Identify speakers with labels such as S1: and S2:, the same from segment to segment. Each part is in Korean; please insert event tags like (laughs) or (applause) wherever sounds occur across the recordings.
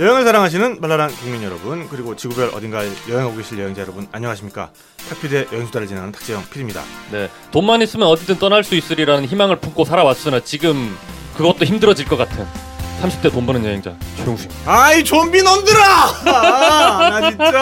S1: 여행을 사랑하시는 발랄한 국민 여러분 그리고 지구별 어딘가에 여행하고 계실 여행자 여러분 안녕하십니까? 탁피디의 여행수다를 진행하는 탁재영 PD입니다.
S2: 네, 돈만 있으면 어디든 떠날 수 있으리라는 희망을 품고 살아왔으나 지금 그것도 힘들어질 것 같은 30대 돈 버는 여행자 조용수입니다.
S1: 아이 좀비 놈들아 아, 나 진짜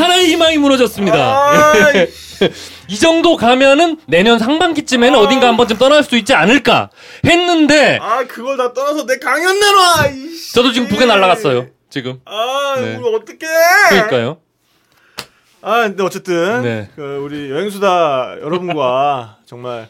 S2: 하나의 희망이 무너졌습니다.
S1: 아이, (laughs)
S2: 이 정도 가면은 내년 상반기쯤에는
S1: 아.
S2: 어딘가 한 번쯤 떠날 수 있지 않을까 했는데
S1: 아 그걸 다 떠나서 내 강연 내놔 이씨.
S2: 저도 지금 두개 날라갔어요. 지금.
S1: 아
S2: 네.
S1: 이거 어떡해
S2: 그러니까요.
S1: 아 근데 어쨌든
S2: 네.
S1: 그 우리 여행수다 여러분과 정말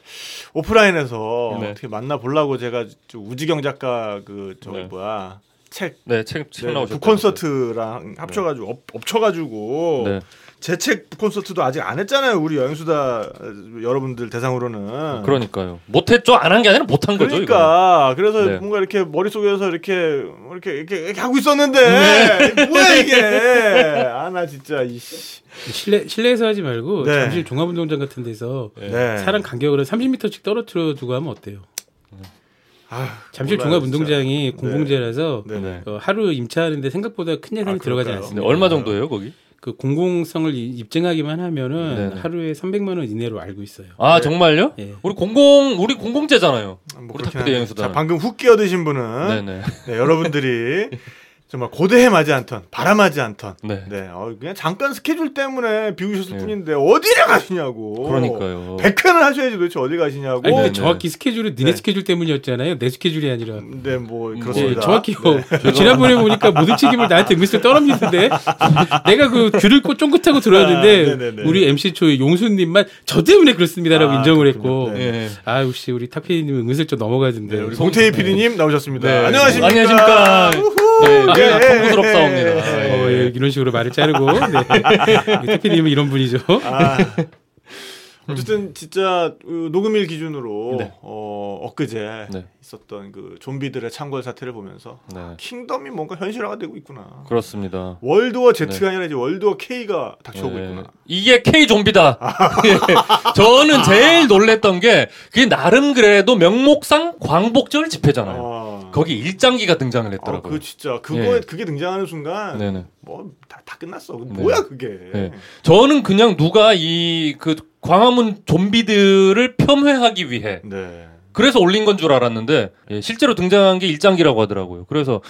S1: 오프라인에서
S2: 네.
S1: 어떻게 만나 보려고 제가 저 우지경 작가 그 저기
S2: 네.
S1: 뭐야 책
S2: 네, 책, 책
S1: 네,
S2: 나오셨죠.
S1: 북콘서트랑 합쳐가지고 엎, 엎쳐가지고
S2: 네.
S1: 제책 북콘서트도 아직 안 했잖아요 우리 여행수다 여러분들 대상으로는
S2: 그러니까. 그러니까요. 못했죠? 안 한 게 아니라 못한 거죠, 이거.
S1: 그러니까 그래서
S2: 네.
S1: 뭔가 이렇게 머릿속에서 이렇게 이렇게 이렇게, 이렇게 하고 있었는데
S2: 네. (laughs)
S1: 뭐야 이게 아 나 진짜 이씨
S3: 실내 실내에서 하지 말고
S1: 네.
S3: 잠실 종합운동장 같은 데서
S1: 네.
S3: 사람 간격을 30m씩 떨어뜨려 두고 하면 어때요?
S1: 아,
S3: 잠실 종합운동장이. 공공재라서
S1: 네. 네.
S2: 네.
S3: 어, 하루 임차하는데 생각보다 큰 예산이
S1: 아,
S3: 들어가지? 않습니다.
S2: 네, 얼마 정도예요, 거기?
S3: 그 공공성을 이- 입증하기만 하면은
S2: 네네.
S3: 하루에 300만 원 이내로 알고 있어요.
S2: 아,
S1: 네.
S2: 정말요?
S3: 예.
S2: 우리 공공 우리 공공재잖아요.
S1: 뭐
S2: 우리 탁피디. 여행수다.
S1: 자 방금 훅 끼어드신 분은
S2: 네, 네.
S1: 네, 여러분들이 (laughs) 정말 고대해 마지 않던 바람하지 않던
S2: 네.
S1: 네, 어, 그냥 잠깐 스케줄 때문에 비우셨을
S2: 네.
S1: 뿐인데 어디를 가시냐고.
S2: 그러니까요.
S1: 100회는 하셔야지 도대체 어디 가시냐고.
S3: 아니 근데
S2: 네,
S3: 정확히 스케줄은 니네
S1: 네.
S3: 스케줄 때문이었잖아요. 내 스케줄이 아니라.
S1: 네, 뭐
S3: 네,
S1: 그렇습니다.
S3: 정확히
S1: 네.
S3: 요 (laughs) 지난번에 보니까 모든 책임을 나한테 은근슬 떠넘기는데 (laughs) 내가 그 줄을 꽂 쫑긋하고 들어왔는데
S1: 아, 네네네.
S3: 우리 MC 초의 용수님만 저 때문에 그렇습니다라고
S1: 아,
S3: 인정을
S1: 그렇군요.
S3: 했고
S1: 네.
S2: 예.
S3: 아 역시 우리 탁피디님은 은근슬 좀 넘어가던데
S1: 네, 우리 송태희 PD님 나오셨습니다.
S2: 네.
S1: 안녕하십니까.
S2: 안녕하십니까. 네. 네,
S1: 예,
S2: 통구스럽사옵니다.
S1: 예, 예.
S3: 어, 예, 이런 식으로 말을 자르고 (laughs) 네. 탁피디님은 이런 분이죠.
S1: 아, (laughs) 어쨌든 진짜 그 녹음일 기준으로
S2: 네.
S1: 어, 엊그제
S2: 네.
S1: 있었던 그 좀비들의 창궐 사태를 보면서
S2: 네.
S1: 킹덤이 뭔가 현실화가 되고 있구나.
S2: 그렇습니다.
S1: 월드워 Z가 아니라 이제 월드워 K가 닥쳐오고
S2: 네.
S1: 있구나.
S2: 이게 K 좀비다. 예. 저는 제일 놀랬던 게 그게 나름 그래도 명목상 광복절 집회잖아요.
S1: 아.
S2: 거기 일장기가 등장을
S1: 아,
S2: 했더라고요.
S1: 그 진짜 그거에
S2: 예.
S1: 그게 등장하는 순간
S2: 네네.
S1: 뭐다 다 끝났어.
S2: 네.
S1: 뭐야 그게?
S2: 네. 저는 그냥 누가 이 그 광화문 좀비들을 폄훼하기 위해
S1: 네.
S2: 그래서 올린 건 줄 알았는데 예, 실제로 등장한 게 일장기라고 하더라고요. 그래서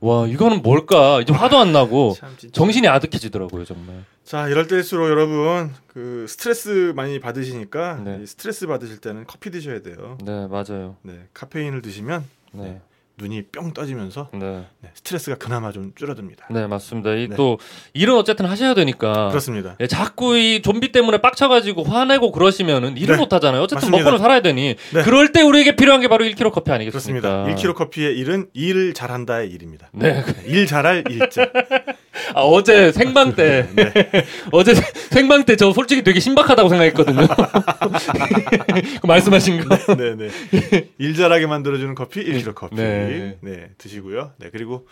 S2: 와 이거는 뭘까 이제 화도 안 나고 (laughs)
S1: 참.
S2: 정신이 아득해지더라고요 정말.
S1: 자 이럴 때일수록 여러분 그 스트레스 많이 받으시니까
S2: 네.
S1: 이 스트레스 받으실 때는 커피 드셔야 돼요.
S2: 네 맞아요.
S1: 네 카페인을 드시면
S2: 네.
S1: 눈이 뿅 떠지면서
S2: 네.
S1: 네, 스트레스가 그나마 좀 줄어듭니다.
S2: 네 맞습니다. 이
S1: 네.
S2: 또 일은 어쨌든 하셔야 되니까.
S1: 그렇습니다.
S2: 예, 자꾸 이 좀비 때문에 빡쳐가지고 화내고 그러시면은 일을
S1: 네.
S2: 못 하잖아요. 어쨌든
S1: 맞습니다.
S2: 먹고는 살아야 되니.
S1: 네.
S2: 그럴 때 우리에게 필요한 게 바로 1kg 커피 아니겠습니까?
S1: 그렇습니다. 1kg 커피의 일은 일 잘한다의 일입니다.
S2: 네.
S1: 일 잘할 일자. (laughs)
S2: 아, 어제 생방 때
S1: 네. (laughs)
S2: 어제 생방 때 저 솔직히 되게 신박하다고 생각했거든요. (laughs) 그 말씀하신 거.
S1: 네 네. 일 잘하게 만들어주는 커피 1kg 커피.
S2: 네.
S1: 네. 드시고요. 네 그리고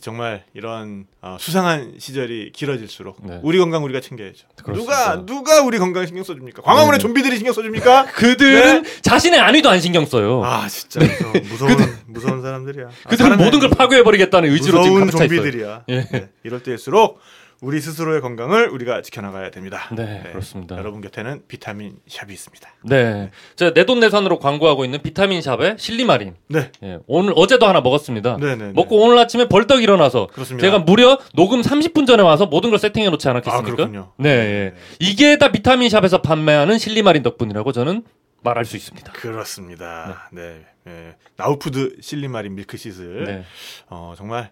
S1: 정말 이런 어, 수상한 시절이 길어질수록
S2: 네.
S1: 우리 건강 우리가 챙겨야죠.
S2: 그렇습니다.
S1: 누가 누가 우리 건강 신경 써줍니까? 광화문에
S2: 네.
S1: 좀비들이 신경 써줍니까? (laughs)
S2: 그들은 자신의 안위도 안 신경 써요.
S1: 아 진짜 무서운 (laughs) 무서운, 무서운 사람들이야. 아,
S2: 그들은 모든 걸 파괴해버리겠다는 의지로 지금
S1: 무서운
S2: 있어요.
S1: 좀비들이야.
S2: 예.
S1: 네, 이럴 때일수록 우리 스스로의 건강을 우리가 지켜나가야 됩니다.
S2: 네, 그렇습니다.
S1: 여러분 곁에는 비타민 샵이 있습니다.
S2: 네. 제가 내돈내산으로 광고하고 있는 비타민 샵의 실리마린.
S1: 네,
S2: 예, 오늘 어제도 하나 먹었습니다.
S1: 네 네.
S2: 먹고 오늘 아침에 벌떡 일어나서
S1: 그렇습니다.
S2: 제가 무려 녹음 30분 전에 와서 모든 걸 세팅해 놓지
S1: 아
S2: 않았겠습니까?
S1: 그렇군요.
S2: 네, 예. 이게 다 비타민 샵에서 판매하는 실리마린 덕분이라고 저는 말할 수 있습니다.
S1: 그렇습니다. 네, 예. 나우푸드 실리마린 밀크시슬.
S2: 네.
S1: 어 정말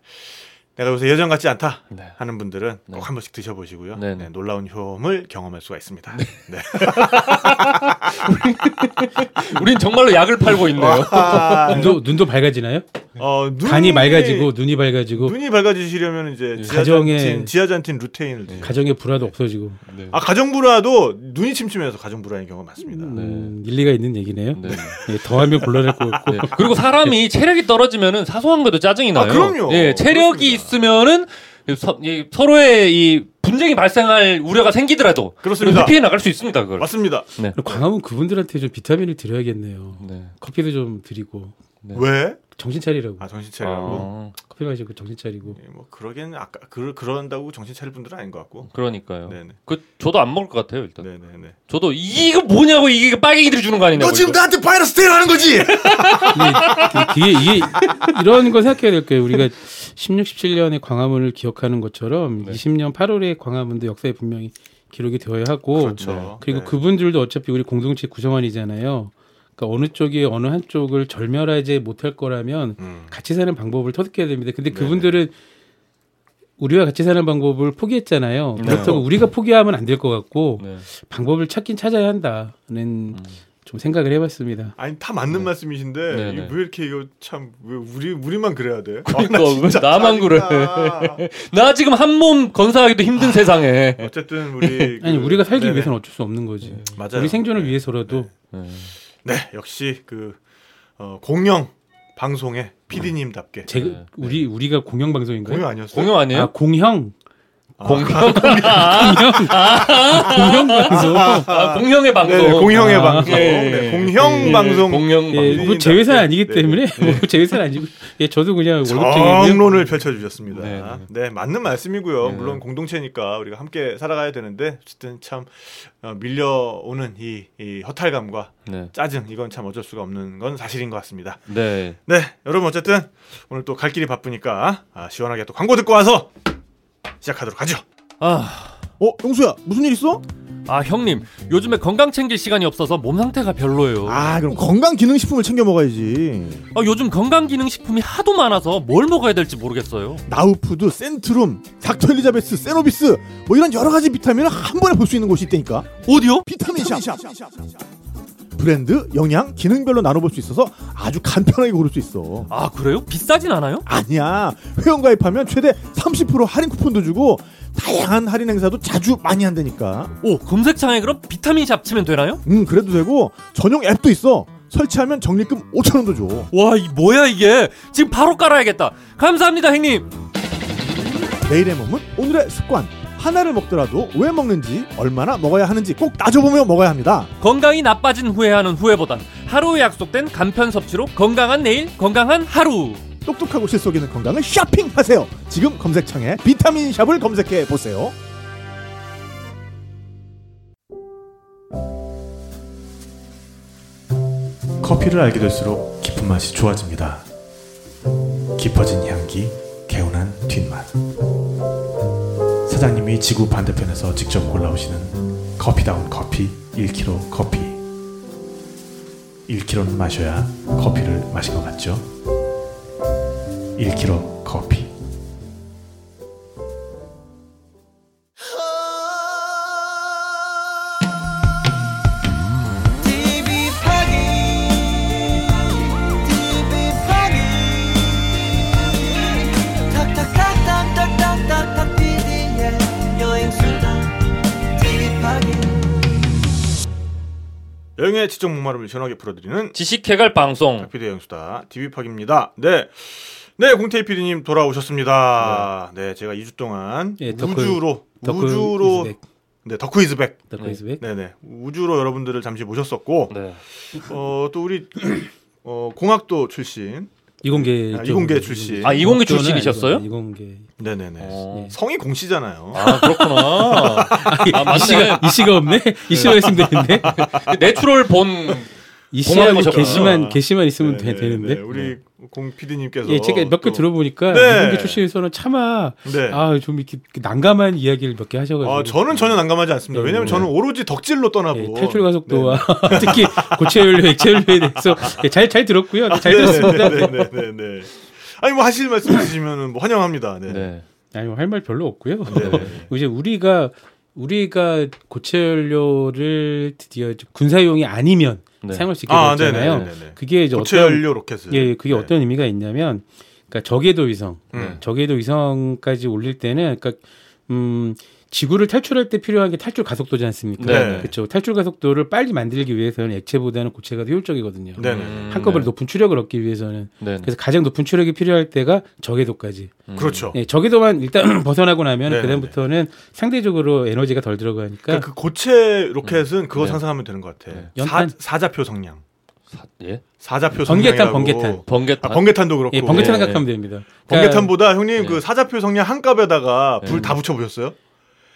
S1: 요새 예전 같지 않다
S2: 네.
S1: 하는 분들은
S2: 네.
S1: 꼭한 번씩 드셔보시고요.
S2: 네네.
S1: 네, 놀라운 효험을 경험할 수가 있습니다. 네. (laughs)
S2: 우린 정말로 약을 팔고 있네요.
S1: 아, (laughs)
S3: 눈도 눈도 밝아지나요?
S1: 어, 눈이,
S3: 간이 맑아지고 눈이 밝아지고
S1: 눈이 밝아지시려면 이제
S2: 네.
S3: 가정에-
S1: 지아잔틴 루테인을 드세요.
S3: 가정의 불화도 없어지고
S2: 네.
S1: 아 가정 불화도 눈이 침침해서 가정 불화인 경우가 많습니다.
S3: 음, 일리가 있는 얘기네요.
S2: 네.
S3: 예, 더하면 곤란할 것 같고
S2: 네. 그리고 사람이 체력이 떨어지면은 사소한 것도 짜증이 나요.
S1: 아, 그럼요.
S2: 예, 체력이
S1: 그렇습니다.
S2: 있으면은 서, 이 서로의 이 분쟁이 발생할 우려가 생기더라도
S1: 그렇습니다.
S2: 회피해 나갈 수 있습니다. 그걸.
S1: 맞습니다.
S2: 네.
S3: 광화문 그분들한테 좀 비타민을 드려야겠네요.
S2: 네.
S3: 커피도 좀 드리고
S2: 네.
S1: 왜?
S3: 정신 차리라고.
S1: 아 정신 차리라고.
S2: 아,
S3: 커피 마시고 정신 차리고.
S1: 예, 뭐 그러기에는 아까 그 그런다고 정신 차릴 분들은 아닌 것 같고.
S2: 그러니까요.
S1: 네네.
S2: 그 저도 안 먹을 것 같아요 일단.
S1: 네네네.
S2: 저도 이거 뭐냐고 이게 빨갱이들이 주는 거 아니냐고.
S1: 너 지금
S2: 이거.
S1: 나한테 바이러스 테러하는 거지?
S3: 근데 이게, 이게 이런 거 생각해야 될 거예요. 우리가 16, 17년의 광화문을 기억하는 것처럼
S2: 네.
S3: 20년 8월의 광화문도 역사에 분명히 기록이 되어야 하고
S1: 그렇죠.
S3: 그리고
S1: 네.
S3: 그분들도 어차피 우리 공동체 구성원이잖아요. 그러니까 어느 쪽이 어느 한쪽을 절멸하지 못할 거라면
S1: 음.
S3: 같이 사는 방법을 터득해야 됩니다. 근데
S1: 네네.
S3: 그분들은 우리와 같이 사는 방법을 포기했잖아요.
S2: 네.
S3: 그렇다고 우리가 포기하면 안 될 것 같고
S2: 네.
S3: 방법을 찾긴 찾아야 한다는
S2: 음.
S3: 좀 생각을 해봤습니다.
S1: 아니 다 맞는
S2: 네.
S1: 말씀이신데
S2: 네,
S1: 이게
S2: 네.
S1: 왜 이렇게 이거 참 왜 우리 우리만 그래야 돼?
S2: 그러니까
S1: 아, 나
S2: 나만 그래? (laughs)
S1: 나
S2: 지금 한 몸 건사하기도 힘든 세상에.
S1: 어쨌든 우리 (laughs)
S3: 아니
S1: 그-
S3: 우리가 살기
S1: 네네.
S3: 위해서는 어쩔 수 없는 거지.
S1: 맞아요.
S3: 우리 생존을
S1: 네.
S3: 위해서라도
S2: 네.
S1: 네 역시 그 어, 공영 방송의 PD님답게
S3: 제
S2: 네.
S3: 우리 우리가 공영 방송인가요?
S1: 공영 아니었어요?
S2: 공영 아니에요?
S3: 아 공형
S2: 공영.
S3: 공영 방송.
S2: 아, 공영의 방송.
S1: 네, 공영의
S3: 아,
S1: 방송,
S2: 예,
S1: 네,
S2: 예,
S1: 공형
S2: 예,
S1: 방송,
S2: 공영
S3: 예,
S2: 방송. (laughs)
S3: 뭐제 회사 아니기
S1: 네,
S3: 때문에
S1: 네.
S3: 뭐제 회사 아니고 예 저도 그냥.
S1: 정론을 펼쳐주셨습니다.
S2: 네,
S1: 네,
S2: 네.
S1: 맞는 말씀이고요.
S2: 네.
S1: 물론 공동체니까 우리가 함께 살아가야 되는데 어쨌든 참 어, 밀려오는 이, 이 허탈감과
S2: 네.
S1: 짜증 이건 참 어쩔 수가 없는 건 사실인 것 같습니다.
S2: 네.
S1: 네, 여러분 어쨌든 오늘 또 갈 길이 바쁘니까 아, 시원하게 또 광고 듣고 와서 시작하도록 하죠.
S2: 아,
S4: 어, 용수야, 무슨 일 있어?
S2: 아 형님 요즘에 건강 챙길 시간이 없어서 몸 상태가 별로예요. 아,
S4: 아, 그럼 건강 기능 식품을 챙겨 먹어야지.
S2: 요즘 건강 기능 식품이 하도 많아서 뭘 먹어야 될지 모르겠어요.
S4: 나우푸드, 센트룸, 닥터 엘리자베스, 세노비스, 뭐 이런 여러 가지 비타민을 한 번에 볼 수 있는 곳이 있다니까.
S2: 어디요?
S4: 비타민 샵. 브랜드, 영양, 기능별로 나눠볼 수 있어서 아주 간편하게 고를 수 있어.
S2: 아 그래요? 비싸진 않아요?
S4: 아니야. 회원 가입하면 최대 30% 할인 쿠폰도 주고 다양한 할인 행사도 자주 많이 한다니까.
S2: 오 검색창에 그럼 비타민 샵 치면 되나요?
S4: 음, 그래도 되고 전용 앱도 있어. 설치하면 적립금 5천 원도 줘.
S2: 와, 이 뭐야 이게? 지금 바로 깔아야겠다. 감사합니다, 형님.
S4: 내일의 몸은 오늘의 습관. 하나를 먹더라도 왜 먹는지, 얼마나 먹어야 하는지 꼭 따져보며 먹어야 합니다.
S2: 건강이 나빠진 후회하는 후회보단 하루에 약속된 간편 섭취로 건강한 내일, 건강한 하루.
S4: 똑똑하고 실속 있는 건강을 쇼핑하세요. 지금 검색창에 비타민 샵을 검색해 보세요.
S1: 커피를 알게 될수록 깊은 맛이 좋아집니다. 깊어진 향기, 개운한 뒷맛. 사장님이 지구 반대편에서 직접 골라오시는 커피다운 커피 1kg 커피. 1kg는 마셔야 커피를 마신 것 같죠? 1kg 커피. 여행의 지적 목마름을 시원하게 풀어드리는
S2: 지식해갈 방송.
S1: 닥피드 여행수다 DB팍입니다. 네. 네, 공태희 PD님 돌아오셨습니다. 네, 제가 2주 동안
S3: 예, 덕후-
S1: 우주로
S3: 덕후
S1: 우주로
S3: 이즈백.
S1: 네, 덕후 이즈백.
S3: 덕후 이즈백.
S1: 네, 네. 우주로 여러분들을 잠시 모셨었고
S2: 네.
S1: 어, 또 우리 어, 공학도 출신.
S3: 이공계
S1: 아,
S3: 쪽.
S1: 이공계 출신.
S2: 아, 이공계 출신이셨어요?
S3: 이공계.
S1: 네, 네, 네.
S2: 어.
S1: 성이 공씨잖아요.
S2: 아 그렇구나. (laughs) 아 맞네.
S3: 이씨가 이씨가 없네. 이씨가 있으면 되는데. (laughs)
S2: 내추럴 본.
S3: 이씨하고. 게시만 게시만 있으면
S1: 네,
S3: 되,
S1: 네,
S3: 되는데.
S1: 네. 우리 공 PD님께서
S3: 예, 제가 몇개
S1: 또-
S3: 들어보니까
S1: 네.
S3: 이공계 출신에서는 차마
S1: 네.
S3: 아좀 이렇게 난감한 이야기를 몇 개 하셔가지고.
S1: 아, 저는 전혀 난감하지 않습니다.
S3: 네,
S1: 왜냐면
S3: 네.
S1: 저는 오로지 덕질로 떠나고
S3: 예, 탈출 가속도와 (laughs) 특히 고체 연료, 액체 연료에 대해서 예, 잘잘 들었고요. 잘
S1: 네,
S3: 들었습니다.
S1: 네, 네, 네, 네, 네. 아니 뭐 하실 말씀 있으시면은 뭐 환영합니다. 네.
S2: 네.
S3: 아니 할말 별로 없고요.
S1: 네.
S3: 이제 우리가 우리가 고체 연료를 드디어 군사용이 아니면
S2: 네.
S3: 사용할 수 있게
S1: 아,
S3: 됐잖아요.
S1: 네, 네, 네, 네.
S3: 그게 이제
S1: 고체
S3: 어떤
S1: 연료 로켓을.
S3: 예, 그게
S1: 네.
S3: 어떤 의미가 있냐면 그러니까 저궤도 위성,
S1: 음.
S3: 저궤도 위성까지 올릴 때는 그러니까 음 지구를 탈출할 때 필요한 게 탈출 가속도지 않습니까?
S1: 네.
S3: 그렇죠. 탈출 가속도를 빨리 만들기 위해서는 액체보다는 고체가 더 효율적이거든요.
S1: 네네.
S2: 음,
S3: 한꺼번에
S2: 네.
S3: 높은 추력을 얻기 위해서는
S2: 네.
S3: 그래서 가장 높은 추력이 필요할 때가 저궤도까지.
S2: 음.
S1: 그렇죠.
S3: 네, 저궤도만 일단 (clears throat) 벗어나고 나면
S1: 네네네.
S3: 그다음부터는 상대적으로 에너지가 덜 들어가니까
S1: 그러니까 그 고체 로켓은 그거
S2: 네.
S1: 상상하면 되는 것 같아.
S2: 네.
S1: 사, 사자표 성량.
S2: 사- 예?
S1: 사자표
S3: 번개탄,
S1: 성량이라고.
S3: 번개탄.
S2: 번개탄.
S1: 아, 번개탄도 그렇고.
S3: 예, 번개탄
S2: 네.
S3: 생각하면 됩니다. 그러니까
S1: 번개탄보다 형님
S2: 네.
S1: 그 사자표 성량 한 값에다가 불
S2: 네.
S1: 다 붙여 보셨어요?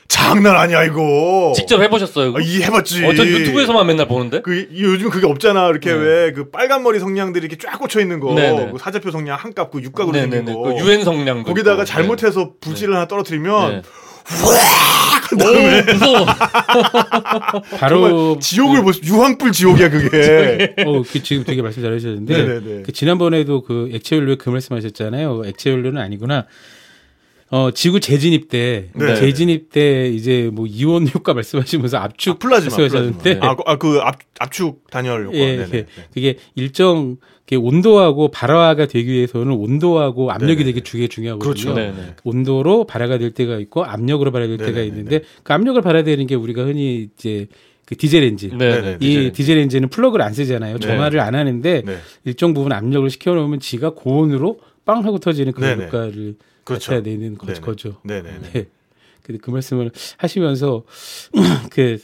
S1: 장난 아니야 이거.
S2: 직접 해보셨어요?
S1: 아, 이 해봤지.
S2: 어, 전 유튜브에서만 맨날 보는데.
S1: 그 이- 요즘 그게 없잖아. 이렇게
S2: 네.
S1: 왜그 빨간 머리 성냥들이 이렇게 쫙 꽂혀 있는 거.
S2: 네네.
S1: 그 사자표 성냥 한 값 그 육각으로 생긴
S2: 네네네.
S1: 거.
S2: 그 유엔 성량.
S1: 거기다가 잘못해서 부지를 하나 떨어뜨리면
S2: 네. 오 무서워. (laughs)
S3: 바로
S1: 지옥을 보시 유황불 지옥이야 그게.
S3: 어, 그 지금 되게 말씀 잘하셨는데
S1: 네네네. (laughs)
S3: 그 지난번에도 그 액체 연료에 그 말씀하셨잖아요. 액체 연료는 아니구나. 어, 지구 재진입 때
S1: 네.
S3: 재진입 때 이제 뭐 이온 효과 말씀하시면서 압축
S1: 아, 플라즈마.
S3: 말씀하셨는데
S1: 플라즈마. 아, 그 압, 압축 단열 효과.
S3: 예,
S1: 네네.
S3: 예. 그게 일정 그 온도하고 발화가 되기 위해서는 온도하고 압력이
S1: 네네.
S3: 되게 되게 중요하거든요.
S1: 그렇죠.
S2: 네네.
S3: 온도로 발화가 될 때가 있고 압력으로 발화될 때가
S1: 네네네네.
S3: 있는데 그 압력을 발화되는 게 우리가 흔히 이제 그 디젤 엔진.
S2: 네네.
S3: 이 디젤 엔진은 플러그를 안 쓰잖아요.
S1: 네.
S3: 점화를 안 하는데
S1: 네.
S3: 일정 부분 압력을 시켜 놓으면 지가 고온으로 빵 하고 터지는 그런
S1: 네네.
S3: 효과를
S1: 그렇죠.
S3: 갖춰야 되는 거,
S1: 네네.
S3: 거죠.
S1: 네네네.
S3: 네. 근데 그 말씀을 하시면서 (clears throat) 그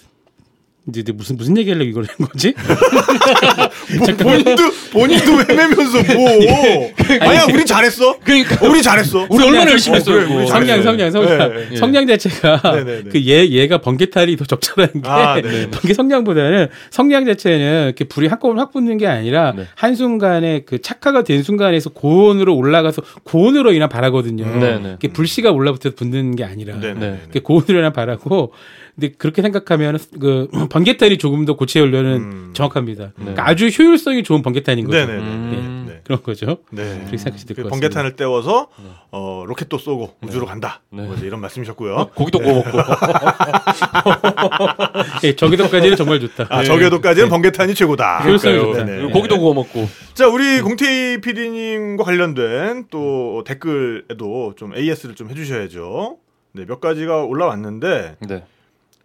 S3: 이제 무슨 무슨 얘기하려고 이걸 한 거지? (laughs)
S1: 뭐 본인도 본인도 헤매면서 뭐. (laughs) 아니야, 우리 잘했어.
S2: 그러니까
S1: 우리 잘했어.
S2: 우리 얼마나 열심히 했어요.
S1: 그래, 우리
S2: 그거.
S1: 잘했어요.
S3: 성냥, 성냥, 성냥.
S1: 네,
S2: 네.
S3: 성냥 자체가
S1: 네네네.
S3: 그얘 얘가 번개탄이 더 적절한 게
S1: 아, 네네.
S3: 번개 성냥보다는 성냥 자체는 이렇게 불이 한꺼번에 확 붙는 게 아니라
S2: 네.
S3: 한 순간에 그 착화가 된 순간에서 고온으로 올라가서 고온으로 인한 발화거든요.
S2: 네네.
S3: 이렇게 불씨가 올라붙어서 붙는 게 아니라.
S1: 네.
S3: 고온으로 인한 발화고 근데 그렇게 생각하면 그 번개탄이 조금 더 고체 연료는
S1: 음.
S3: 정확합니다. 그러니까 아주 효율성이 좋은 번개탄인 거죠.
S1: 네네네.
S2: 음.
S1: 네.
S3: 그런 거죠.
S1: 네.
S3: 그렇게 생각하시면 될것
S1: 그
S3: 같습니다.
S1: 번개탄을 떼워서 어, 로켓도 쏘고 우주로 간다.
S2: 네.
S1: 뭐 이런 말씀이셨고요.
S2: 고기도 구워 먹고. (laughs)
S3: 예, 저기도까지는 정말 좋다.
S1: 아, 저궤도까지는 번개탄이 최고다.
S3: 효율성이. 좋다.
S2: 고기도 구워 먹고.
S1: 자, 우리 공태희 PD님과 관련된 또 댓글에도 좀 AS를 좀 해주셔야죠. 네, 몇 가지가 올라왔는데,
S2: 네.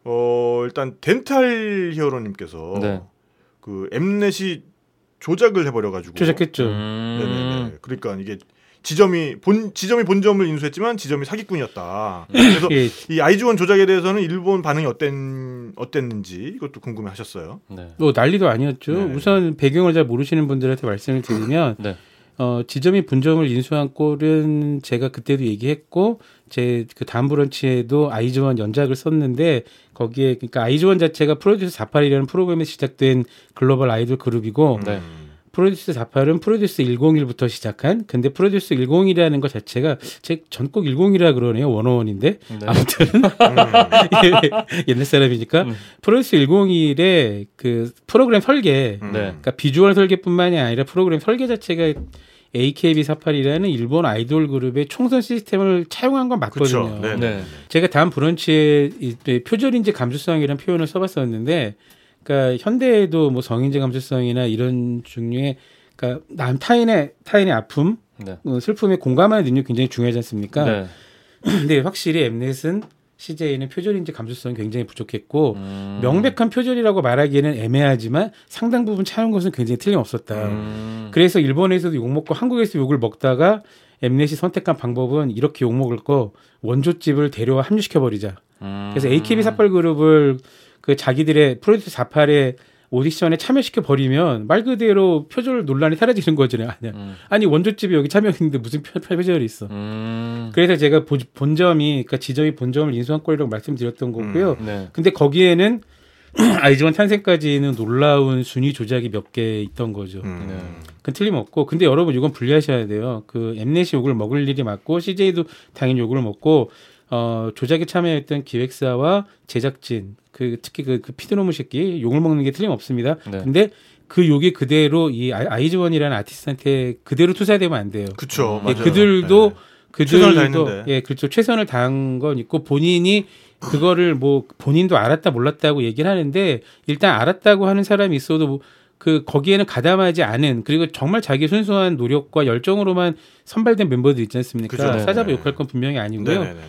S1: 어, 일단 덴탈 히어로님께서
S2: 네.
S1: 그 엠넷이 조작을 해버려가지고.
S3: 조작했죠.
S2: 음.
S1: 네네네. 그러니까 이게 지점이 본 지점이 본점을 인수했지만 지점이 사기꾼이었다. 그래서
S3: 예,
S1: 이 아이즈원 조작에 대해서는 일본 반응이 어땠 어땠는지 이것도 궁금해하셨어요.
S2: 네.
S3: 뭐 난리도 아니었죠.
S1: 네.
S3: 우선 배경을 잘 모르시는 분들한테 말씀을 드리면
S2: 네.
S3: 어, 지점이 분점을 인수한 꼴은 제가 그때도 얘기했고 제그 다음 브런치에도 아이즈원 연작을 썼는데 거기에 그러니까 아이즈원 자체가 프로듀스 48이라는 프로그램에서 시작된 글로벌 아이돌 그룹이고
S2: 네.
S3: 프로듀스 48은 프로듀스 101부터 시작한 근데 프로듀스 101이라는 것 자체가 제 전국 101이라 그러네요 one o one인데
S2: 네.
S3: 아무튼 (laughs) 옛날 사람이니까
S2: 음.
S3: 프로듀스 101의 그 프로그램 설계
S1: 음.
S2: 네.
S3: 그러니까 비주얼 설계뿐만이 아니라 프로그램 설계 자체가 AKB48이라는 일본 아이돌 그룹의 총선 시스템을 차용한 건 맞거든요.
S1: 그쵸. 네.
S2: 네.
S3: 제가 다음 브런치에 이 표절인지 감수성이라는 표현을 써봤었는데, 그러니까 현대에도 뭐 성인지 감수성이나 이런 종류의 그러니까 남 타인의 타인의 아픔,
S2: 네.
S3: 어, 슬픔에 공감하는 능력이 굉장히 중요하지 않습니까?
S2: 네. (clears throat)
S3: 근데 확실히 엠넷은 CJ는 표절인지 감수성이 굉장히 부족했고
S2: 음.
S3: 명백한 표절이라고 말하기에는 애매하지만 상당 부분 차용 것은 굉장히 틀림없었다.
S2: 음.
S3: 그래서 일본에서도 욕먹고 한국에서 욕을 먹다가 엠넷이 선택한 방법은 이렇게 욕먹을 거 원조집을 데려와 합류시켜버리자.
S2: 음.
S3: 그래서 AKB48 그룹을 그 자기들의 프로듀스 48의 오디션에 참여시켜 버리면 말 그대로 표절 논란이 사라지는 거잖아요. 아니야.
S2: 음.
S3: 아니 원조집이 여기 참여했는데 무슨 표, 표절이 있어.
S2: 음.
S3: 그래서 제가 보- 본점이 그러니까 지점이 본점을 인수한 꼴이라고 말씀드렸던 거고요.
S2: 네.
S3: 근데 거기에는 (clears throat) 아이즈원 탄생까지는 놀라운 순위 조작이 몇 개 있던 거죠.
S1: 음.
S2: 네.
S3: 그건 틀림없고 근데 여러분 이건 분리하셔야 돼요. 그 엠넷이 욕을 먹을 일이 맞고 CJ도 당연히 욕을 먹고 어 조작에 참여했던 기획사와 제작진 그 특히 그, 그 피드노무 새끼 욕을 먹는 게 틀림없습니다.
S2: 네.
S3: 근데 그 욕이 그대로 이 아이- 아이즈원이라는 아티스트한테 그대로 투사되면 안 돼요.
S1: 그쵸.
S3: 예,
S1: 맞아요.
S3: 그들도
S1: 네. 최선을
S3: 그들도. 예 그렇죠 최선을 다한 건 있고 본인이 그거를 뭐 본인도 알았다 몰랐다고 얘기를 하는데 일단 알았다고 하는 사람이 있어도 뭐 그 거기에는 가담하지 않은 그리고 정말 자기 순수한 노력과 열정으로만 선발된 멤버들 있지 않습니까?
S1: 그죠.
S3: 사자부
S1: 네.
S3: 욕할 건 분명히 아니고요.
S1: 네네네.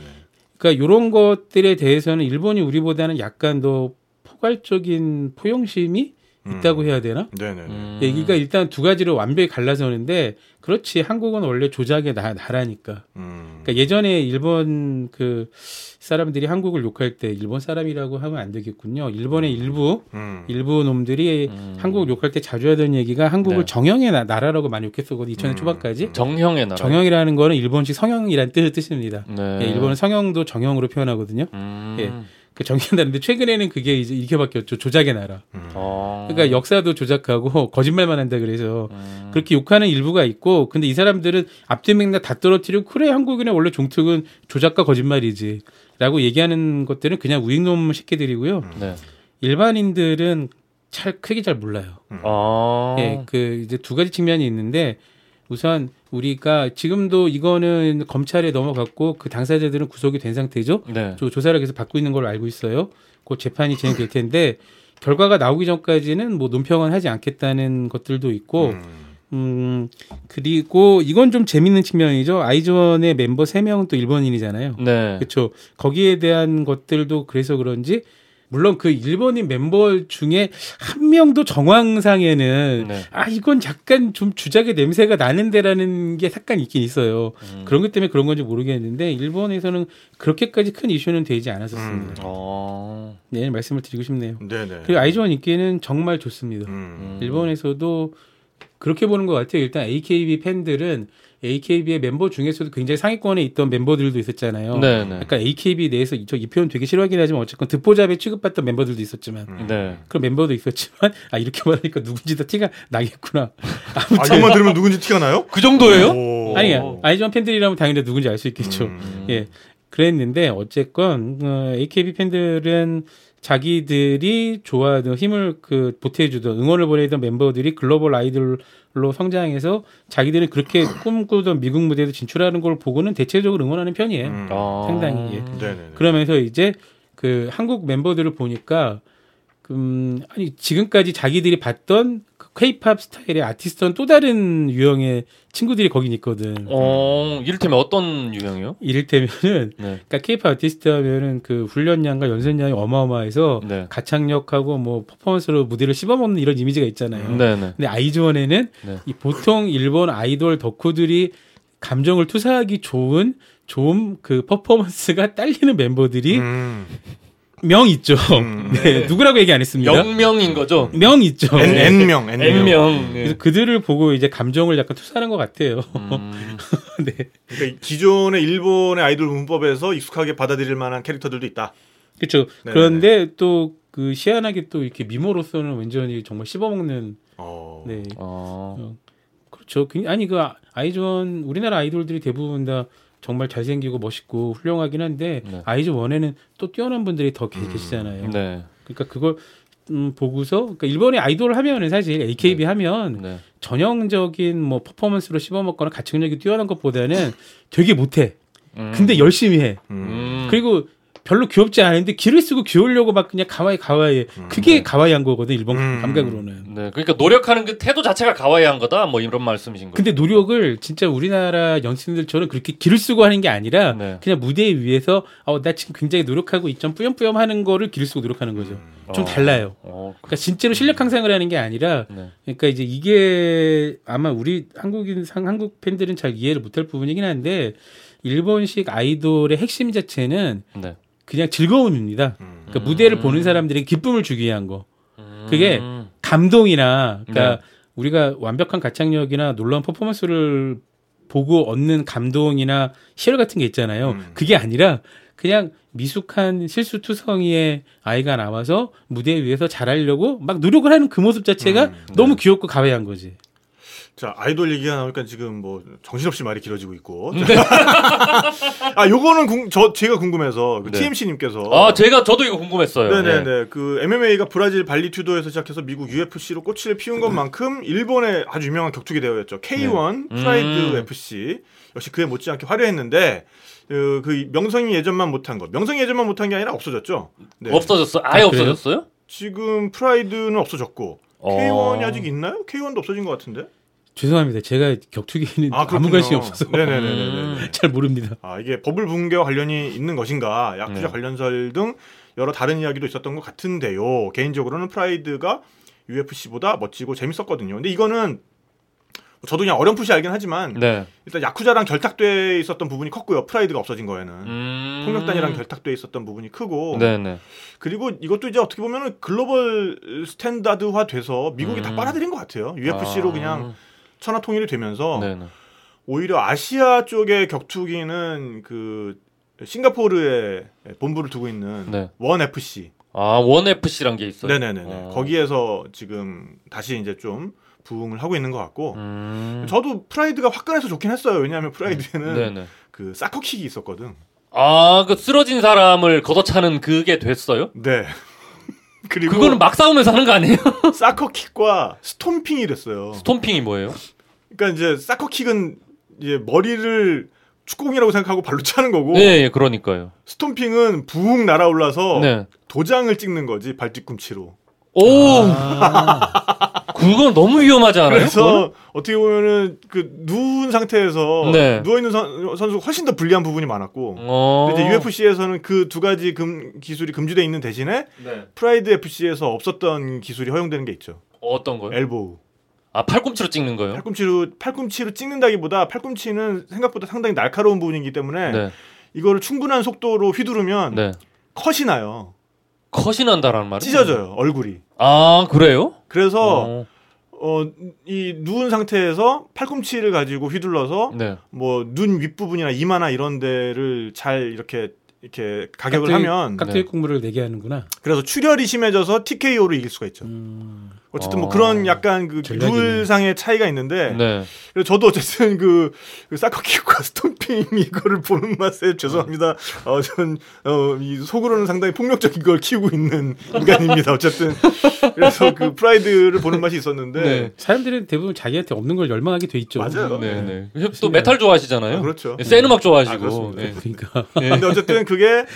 S3: 그러니까 이런 것들에 대해서는 일본이 우리보다는 약간 더 포괄적인 포용심이 있다고 해야 되나?
S1: 네네.
S2: 음.
S3: 얘기가 일단 두 가지로 완벽히 갈라서는데 그렇지 한국은 원래 조작의 나, 나라니까.
S1: 음.
S3: 그러니까 예전에 일본 그 사람들이 한국을 욕할 때 일본 사람이라고 하면 안 되겠군요. 일본의 일부
S1: 음.
S3: 일부 놈들이
S2: 음.
S3: 한국을 욕할 때 자주 하던 얘기가 한국을
S2: 네.
S3: 정형의 나, 나라라고 많이 욕했었거든요. 2000년
S1: 음.
S3: 초반까지.
S2: 정형의 나라.
S3: 정형이라는 거는 일본식 성형이란 뜻, 뜻입니다.
S2: 네.
S3: 예, 일본은 성형도 정형으로 표현하거든요.
S2: 음.
S3: 예. 그 나라인데 최근에는 그게 이제 이렇게 바뀌었죠. 조작의 나라.
S1: 음.
S2: 어.
S3: 그러니까 역사도 조작하고 (laughs) 거짓말만 한다 그래서
S2: 음.
S3: 그렇게 욕하는 일부가 있고 근데 이 사람들은 앞뒤 맥락 다 떨어뜨리고 그래 한국인의 원래 종특은 조작과 거짓말이지 라고 얘기하는 것들은 그냥 우익놈 새끼들이고요
S2: 네.
S3: 일반인들은 잘 크게 잘 몰라요
S2: 아.
S3: 예, 그 이제 두 가지 측면이 있는데 우선 우리가 지금도 이거는 검찰에 넘어갔고 그 당사자들은 구속이 된 상태죠
S2: 네.
S3: 조- 조사를 계속 받고 있는 걸로 알고 있어요. 곧 재판이 진행될 텐데 결과가 나오기 전까지는 뭐 논평은 하지 않겠다는 것들도 있고
S1: 음.
S3: 음 그리고 이건 좀 재밌는 측면이죠. 아이즈원의 멤버 세 명은 또 일본인이잖아요.
S2: 네.
S3: 그렇죠. 거기에 대한 것들도 그래서 그런지 물론 그 일본인 멤버 중에 한 명도 정황상에는
S2: 네.
S3: 아 이건 약간 좀 주작의 냄새가 나는데라는 게 약간 있긴 있어요.
S2: 음.
S3: 그런 것 때문에 그런 건지 모르겠는데 일본에서는 그렇게까지 큰 이슈는 되지 않았었습니다.
S1: 음.
S2: 어.
S3: 네 말씀을 드리고 싶네요.
S1: 네네.
S3: 그리고 아이즈원 인기는 정말 좋습니다.
S1: 음.
S3: 일본에서도 그렇게 보는 것 같아요. 일단 AKB 팬들은 AKB의 멤버 중에서도 굉장히 상위권에 있던 멤버들도 있었잖아요.
S2: 네, 네.
S3: 그러니까 AKB 내에서 이- 저이 표현 되게 싫어하긴 하지만 어쨌건 듣보잡에 취급받던 멤버들도 있었지만
S1: 음.
S2: 네.
S3: 그런 멤버도 있었지만 (laughs) 아 이렇게 말하니까 누군지도 티가 나겠구나. (laughs)
S1: 아, 이것만 들으면 누군지 티가 나요?
S2: 그 정도예요?
S1: 오.
S3: 아니 아이즈원 팬들이라면 당연히 누군지 알 수 있겠죠.
S1: 음.
S3: 예. 그랬는데 어쨌건 어, AKB 팬들은 자기들이 좋아하던 힘을 그 보태주던 응원을 보내던 멤버들이 글로벌 아이돌로 성장해서 자기들은 그렇게 (clears throat) 꿈꾸던 미국 무대도 진출하는 걸 보고는 대체적으로 응원하는 편이에요.
S1: 음.
S2: 아.
S3: 상당히, 예.
S1: 네네네.
S3: 그러면서 이제 그 한국 멤버들을 보니까 음 아니 지금까지 자기들이 봤던 그 K-팝 스타일의 아티스트는 또 다른 유형의 친구들이 거긴 있거든.
S2: 어, 이를테면 어떤 유형이요?
S3: 이를테면은
S2: 네.
S3: 그러니까 K-팝 아티스트 하면은 그 훈련량과 연습량이 어마어마해서
S2: 네.
S3: 가창력하고 뭐 퍼포먼스로 무대를 씹어먹는 이런 이미지가 있잖아요.
S2: 네, 네.
S3: 근데 아이즈원에는
S2: 네.
S3: 이 보통 일본 아이돌 덕후들이 감정을 투사하기 좋은 좀그 퍼포먼스가 (laughs) 딸리는 멤버들이
S1: 음.
S3: 명 있죠.
S1: 음. (laughs)
S3: 네, 누구라고 얘기 안 했습니다.
S2: 영명인 거죠.
S3: 명 있죠.
S1: N,
S3: 네.
S1: N명, N명.
S2: N명.
S3: 그래서 그들을 보고 이제 감정을 약간 투사하는 것 같아요.
S2: 음. (laughs)
S3: 네.
S1: 그러니까 이 기존의 일본의 아이돌 문법에서 익숙하게 받아들일 만한 캐릭터들도 있다.
S3: 그렇죠.
S1: 네네네.
S3: 그런데 또그 희한하게 또 이렇게 미모로서는 완전히 정말 씹어먹는
S1: 어.
S3: 네.
S2: 어.
S3: 그렇죠. 굉장히- 아니 그 아- 아이즈원 우리나라 아이돌들이 대부분 다 정말 잘생기고 멋있고 훌륭하긴 한데
S2: 네.
S3: 아이즈 원에는 또 뛰어난 분들이 더 계- 계시잖아요.
S2: 네.
S3: 그러니까 그걸 음, 보고서 그러니까 일본의 아이돌 하면은 사실 AKB 하면
S2: 네.
S3: 전형적인 뭐 퍼포먼스로 씹어먹거나 가창력이 뛰어난 것보다는 되게 못해.
S2: 음.
S3: 근데 열심히 해.
S1: 음.
S2: 음.
S3: 그리고 별로 귀엽지 않은데 기를 쓰고 귀여우려고 막 그냥 가와이 가와이 해. 그게 가와이한 거거든 일본
S1: 음.
S3: 감각으로는.
S2: 네. 그러니까 노력하는 그 태도 자체가 가와이한 거다. 뭐 이런 말씀이신 거죠.
S3: 근데 노력을 진짜 우리나라 연습생들처럼 그렇게 기를 쓰고 하는 게 아니라
S2: 네.
S3: 그냥 무대 위에서 어, 나 지금 굉장히 노력하고 있점 뿌염뿌염 하는 거를 기를 쓰고 노력하는 거죠. 좀
S2: 어.
S3: 달라요.
S2: 어.
S3: 그러니까 진짜로 실력 향상을 하는 게 아니라
S2: 네.
S3: 그러니까 이제 이게 아마 우리 한국인 상 한국 팬들은 잘 이해를 못할 부분이긴 한데 일본식 아이돌의 핵심 자체는
S2: 네.
S3: 그냥 즐거움입니다.
S1: 음.
S3: 그러니까 무대를 보는 사람들에게 기쁨을 주기 위한 거.
S2: 음.
S3: 그게 감동이나 그러니까
S2: 네.
S3: 우리가 완벽한 가창력이나 놀라운 퍼포먼스를 보고 얻는 감동이나 희열 같은 게 있잖아요.
S1: 음.
S3: 그게 아니라 그냥 미숙한 실수투성이의 아이가 나와서 무대 위에서 잘하려고 막 노력을 하는 그 모습 자체가
S1: 음,
S3: 너무 귀엽고 가외한 거지.
S1: 자, 아이돌 얘기가 나오니까 지금 뭐 정신없이 말이 길어지고 있고.
S2: 네.
S1: 아, 요거는 궁, 저 제가 궁금해서 그
S2: 네.
S1: TMC님께서
S2: 아, 제가 저도 이거 궁금했어요.
S1: 네네네.
S2: 예.
S1: 그 MMA가 브라질 vale tudo에서 시작해서 미국 UFC로 꽃을 피운 것만큼 일본의 아주 유명한 격투기 대회였죠. K1
S2: 네.
S1: 프라이드
S2: 음.
S1: FC 역시 그에 못지않게 화려했는데 그, 그 명성이 예전만 못한 것. 명성이 예전만 못한 게 아니라 없어졌죠. 네.
S2: 없어졌어? 아예
S3: 아?
S2: 없어졌어요?
S1: 지금 프라이드는 없어졌고
S2: 어.
S1: K1이 아직 있나요? K1도 없어진 것 같은데.
S3: 죄송합니다. 제가 격투기는 아, 무
S1: 그렇군요.
S3: 관심이 없어서
S1: 네네네네.
S3: 잘 모릅니다.
S1: 아, 이게 버블 붕괴와 관련이 있는 것인가, 야쿠자
S2: 네.
S1: 관련설 등 여러 다른 이야기도 있었던 것 같은데요. 개인적으로는 프라이드가 UFC보다 멋지고 재밌었거든요. 근데 이거는 저도 그냥 어렴풋이 알긴 하지만
S2: 네.
S1: 일단 야쿠자랑 결탁돼 있었던 부분이 컸고요. 프라이드가 없어진 거에는.
S2: 음.
S1: 폭력단이랑 결탁돼 있었던 부분이 크고
S2: 네네.
S1: 그리고 이것도 이제 어떻게 보면은 global standard화 돼서 미국이 다
S2: 음.
S1: 빨아들인 것 같아요. UFC로
S2: 아.
S1: 그냥 천하 통일이 되면서
S2: 네네.
S1: 오히려 아시아 쪽의 격투기는 그 싱가포르에 본부를 두고 있는
S2: 네.
S1: 원 FC.
S2: 아, 원 FC란 게 있어요.
S1: 네네네.
S2: 어.
S1: 거기에서 지금 다시 이제 좀 부흥을 하고 있는 것 같고.
S2: 음.
S1: 저도 프라이드가 화끈해서 좋긴 했어요. 왜냐하면 프라이드에는
S2: 네네.
S1: 그 사커킥이 있었거든.
S2: 아, 그 쓰러진 사람을 걷어차는 그게 됐어요?
S1: 네. 그리고
S2: 그거는 막 싸우면서 하는 거 아니에요? (laughs)
S1: soccer kick과 stomping이 됐어요.
S2: stomping이 뭐예요?
S1: 그러니까 이제 사커킥은 이제 머리를 축구공이라고 생각하고 발로 차는 거고
S2: 네, 예, 그러니까요.
S1: stomping은 부웅 날아올라서
S2: 네.
S1: 도장을 찍는 거지 발뒤꿈치로.
S2: 오,
S3: 아, (laughs)
S2: 그건 너무 위험하지 않아요?
S1: 그래서
S2: 그거는?
S1: 어떻게 보면은 그 누운 상태에서
S2: 네.
S1: 누워 있는 선수가 훨씬 더 불리한 부분이 많았고.
S2: 어.
S1: 근데 이제 UFC에서는 그 두 가지 금, 기술이 금지돼 있는 대신에
S2: 네.
S1: 프라이드 FC에서 없었던 기술이 허용되는 게 있죠.
S2: 어떤 거요?
S1: elbow.
S2: 아, 팔꿈치로 찍는 거요?
S1: 팔꿈치로 팔꿈치로 찍는다기보다 팔꿈치는 생각보다 상당히 날카로운 부분이기 때문에
S2: 네.
S1: 이거를 충분한 속도로 휘두르면
S2: 네.
S1: 컷이 나요.
S2: 컷이 난다라는 말은?
S1: 찢어져요 얼굴이.
S2: 아, 그래요?
S1: 그래서
S2: 어.
S1: 어 이 누운 상태에서 팔꿈치를 가지고 휘둘러서
S2: 네.
S1: 뭐눈 윗부분이나 이마나 이런 데를 잘 이렇게 이렇게 가격을
S3: 깍두기-
S1: 하면
S3: 깍두기
S2: 네.
S3: 국물을 내게 하는구나.
S1: 그래서 출혈이 심해져서 TKO로 이길 수가 있죠.
S3: 음,
S1: 어쨌든 뭐
S2: 어.
S1: 그런 약간 그. 룰상의 차이가 있는데
S2: 네.
S1: 그래서 저도 어쨌든 그, 그 soccer kick과 stomping (laughs) 이거를 보는 맛에 죄송합니다. 어, 전, 어, 이 속으로는 상당히 폭력적인 걸 키우고 있는 인간입니다. 어쨌든. 그래서 그 프라이드를 보는 맛이 있었는데.
S2: 네.
S3: 사람들은 대부분 자기한테 없는 걸 열망하게 돼 있죠.
S1: 맞아요.
S2: 네, 네. 또 메탈 좋아하시잖아요.
S1: 아, 그렇죠.
S2: 네, 센 음악
S1: 아,
S2: 좋아하시고.
S1: 그렇습니다.
S2: 네.
S3: 그러니까
S1: 근데 어쨌든 그게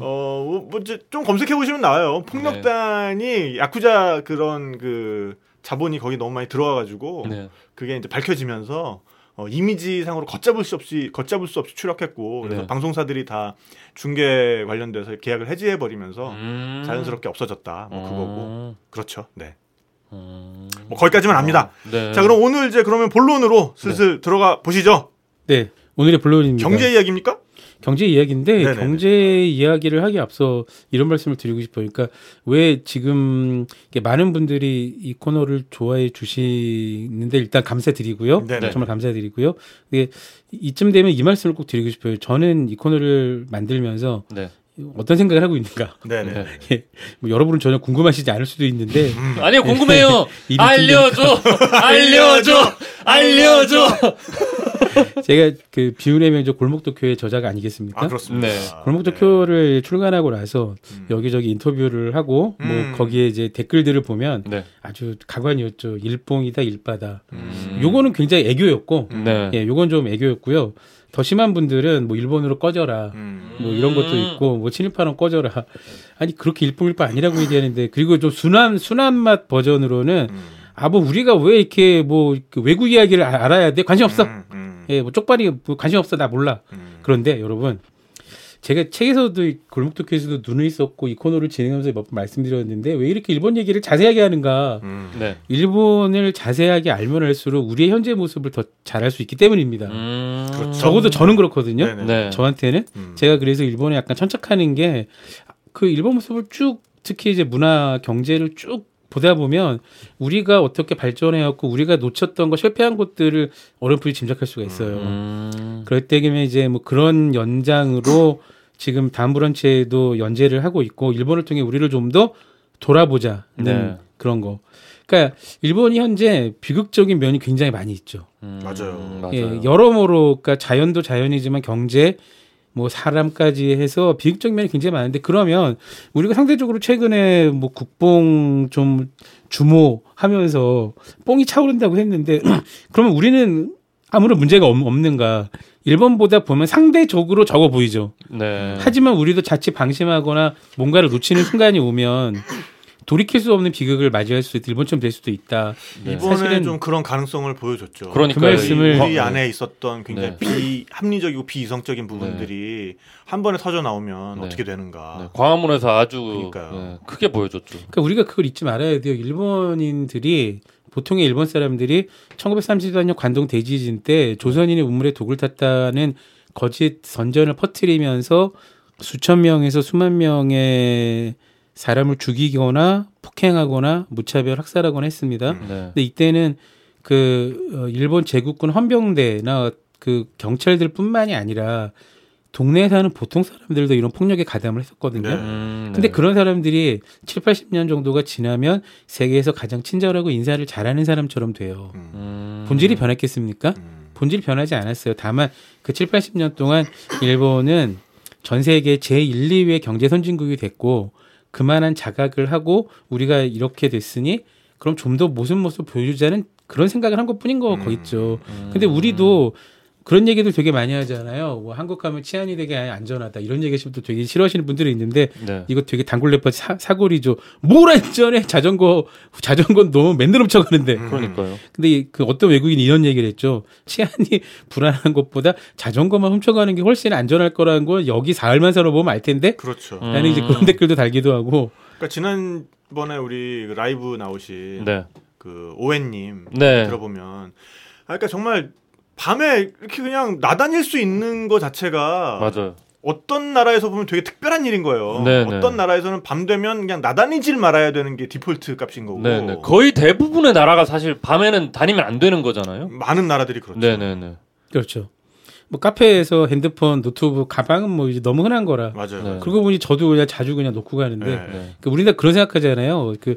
S1: 어, 뭐, 뭐 검색해 보시면 나와요. 폭력단이 야쿠자 그런 그 자본이 거기 너무 많이 들어와 가지고
S2: 네.
S1: 그게 이제 밝혀지면서 어, 이미지상으로 걷잡을 수 없이 걷잡을 수 없이 추락했고 그래서
S2: 네.
S1: 방송사들이 다 중계 관련돼서 계약을 해지해 버리면서
S2: 음.
S1: 자연스럽게 없어졌다. 뭐 그거고
S2: 어.
S1: 그렇죠. 네.
S2: 음.
S1: 뭐 거기까지만 압니다.
S2: 네.
S1: 자 그럼 오늘 이제 그러면 본론으로 슬슬 들어가 보시죠.
S3: 네 오늘의 본론입니다.
S1: 경제 이야기입니까?
S3: 경제 이야기인데
S1: 네네네.
S3: 경제 이야기를 하기 앞서 이런 말씀을 드리고 싶어요. 그러니까 왜 지금 많은 분들이 이 코너를 좋아해 주시는데 일단 감사드리고요.
S1: 네네.
S3: 정말 감사드리고요. 이쯤 되면 이 말씀을 꼭 드리고 싶어요. 저는 이 코너를 만들면서
S2: 네.
S3: 어떤 생각을 하고 있는가.
S1: 네네.
S2: 네.
S3: 예, 뭐 여러분은 전혀 궁금하시지 않을 수도 있는데
S2: 아니요, 궁금해요. (laughs)
S3: 입이
S2: 알려줘! 알려줘! 알려줘! (laughs)
S3: 제가 그 비운의 명저 골목도쿄의 저자가 아니겠습니까?
S1: 아 그렇습니다.
S2: 네.
S3: 골목도쿄를 출간하고 나서
S1: 음.
S3: 여기저기 인터뷰를 하고
S1: 음.
S3: 뭐 거기에 이제 댓글들을 보면
S2: 네.
S3: 아주 가관이었죠. 일봉이다 일바다.
S2: 음.
S3: 요거는 굉장히 애교였고
S2: 네.
S3: 예, 요건 좀 애교였고요. 더 심한 분들은 뭐 일본으로 꺼져라.
S1: 음.
S3: 뭐 이런 것도 있고 뭐 친일파는 꺼져라. 아니 그렇게 일봉일바 아니라고 얘기하는데 그리고 좀 순한 순한 맛 버전으로는
S1: 음.
S3: 아뭐 우리가 왜 이렇게 뭐그 외국 이야기를 아- 알아야 돼? 관심 없어.
S1: 음, 음,
S3: 예, 뭐 쪽발이 뭐 관심 없어. 나 몰라.
S1: 음.
S3: 그런데 여러분 제가 책에서도 이 골목도쿄에서도 눈을 썼고 이 코너를 진행하면서 몇 번 말씀드렸는데 왜 이렇게 일본 얘기를 자세하게 하는가?
S1: 음.
S2: 네.
S3: 일본을 자세하게 알면 알수록 우리의 현재 모습을 더 잘할 수 있기 때문입니다.
S2: 음.
S1: 그렇죠.
S3: 적어도 저는 그렇거든요.
S1: 네.
S3: 저한테는
S1: 음.
S3: 제가 그래서 일본에 약간 천착하는 게 그 일본 모습을 쭉 특히 이제 문화 경제를 쭉 보다 보면 우리가 어떻게 발전해왔고 우리가 놓쳤던 거 실패한 것들을 어렴풋이 짐작할 수가 있어요.
S2: 음.
S3: 그럴 때면 이제 뭐 그런 연장으로 지금 다음 브런치에도 연재를 하고 있고 일본을 통해 우리를 좀 더 돌아보자는
S2: 네.
S3: 그런 거. 그러니까 일본이 현재 비극적인 면이 굉장히 많이 있죠.
S2: 음.
S1: 맞아요.
S2: 맞아요.
S3: 예, 여러모로 그러니까 자연도 자연이지만 경제 뭐 사람까지 해서 비극적 면이 굉장히 많은데 그러면 우리가 상대적으로 최근에 뭐 국뽕 좀 주모하면서 뽕이 차오른다고 했는데 (clears throat) 그러면 우리는 아무런 문제가 없- 없는가? 일본보다 보면 상대적으로 적어 보이죠.
S2: 네.
S3: 하지만 우리도 자칫 방심하거나 뭔가를 놓치는 순간이 오면 돌이킬 수 없는 비극을 맞이할 수도 있다. 일본처럼 될 수도 있다.
S2: 네.
S1: 이번에
S3: 사실은
S1: 좀 그런 가능성을 보여줬죠.
S2: 그러니까요.
S3: 그 말씀을-
S1: 우리
S2: 네.
S1: 안에 있었던 굉장히 비합리적이고 비이성적인 부분들이 한 번에 터져 나오면
S2: 네.
S1: 어떻게 되는가.
S2: 네, 광화문에서 아주. 네, 크게 보여줬죠.
S3: 그러니까 우리가 그걸 잊지 말아야 돼요. 일본인들이 보통의 일본 사람들이 1934년 관동 대지진 때 조선인의 우물에 독을 탔다는 거짓 선전을 퍼뜨리면서 수천 명에서 수만 명의 사람을 죽이거나 폭행하거나 무차별 학살하거나 했습니다.
S1: 음.
S2: 네.
S3: 근데 이때는 그 어, 일본 제국군 헌병대나 그 경찰들뿐만이 아니라 동네에 사는 보통 사람들도 이런 폭력에 가담을 했었거든요.
S1: 네.
S2: 음,
S3: 근데
S2: 네.
S3: 그런 사람들이 7, 80년 정도가 지나면 세계에서 가장 친절하고 인사를 잘하는 사람처럼 돼요.
S1: 음.
S2: 음.
S3: 본질이 변했겠습니까?
S1: 음.
S3: 본질이 변하지 않았어요. 다만 그 7, 80년 동안 일본은 전 세계 제1, 2위의 경제 선진국이 됐고 그만한 자각을 하고 우리가 이렇게 됐으니 그럼 좀 더 모습 모습 보여주자는 그런 생각을 한 것뿐인 거
S1: 음.
S3: 있죠.
S2: 음.
S3: 근데 우리도 그런 얘기들 되게 많이 하잖아요. 뭐 한국 가면 치안이 되게 안전하다 이런 얘기 하시면 또 되게 싫어하시는 분들이 있는데
S2: 네.
S3: 이거 되게 단골레퍼 사, 사골이죠. 뭘 안전해 자전거 자전거 너무 맨날 훔쳐가는데.
S1: 음.
S2: 그러니까요.
S3: 근데 이- 그 어떤 외국인이 이런 얘기를 했죠. 치안이 (laughs) 불안한 것보다 자전거만 훔쳐가는 게 훨씬 안전할 거라는 걸 여기 사흘만 살아보면 알 텐데.
S1: 그렇죠.
S2: 음.
S3: 나는 이제 그런 댓글도 달기도 하고.
S1: 그러니까 지난번에 우리 그 라이브 나오신
S2: 네.
S1: 그 오웬님
S2: 네.
S1: 들어보면 아, 그러니까 정말 밤에 이렇게 그냥 나다닐 수 있는 거 자체가
S2: 맞아요.
S1: 어떤 나라에서 보면 되게 특별한 일인 거예요.
S2: 네, 네.
S1: 어떤 나라에서는 밤 되면 그냥 나다니질 말아야 되는 게 디폴트 값인 거고
S2: 네, 네. 거의 대부분의 나라가 사실 밤에는 다니면 안 되는 거잖아요.
S1: 많은 나라들이 그렇죠.
S2: 네, 네, 네.
S3: 그렇죠. 뭐 카페에서 핸드폰, 노트북, 가방은 뭐 이제 너무 흔한 거라.
S1: 맞아요.
S2: 네.
S3: 그러고 보니 저도 그냥 자주 그냥 놓고 가는데.
S1: 네.
S2: 네.
S3: 그 우리나라 그런 생각하잖아요. 그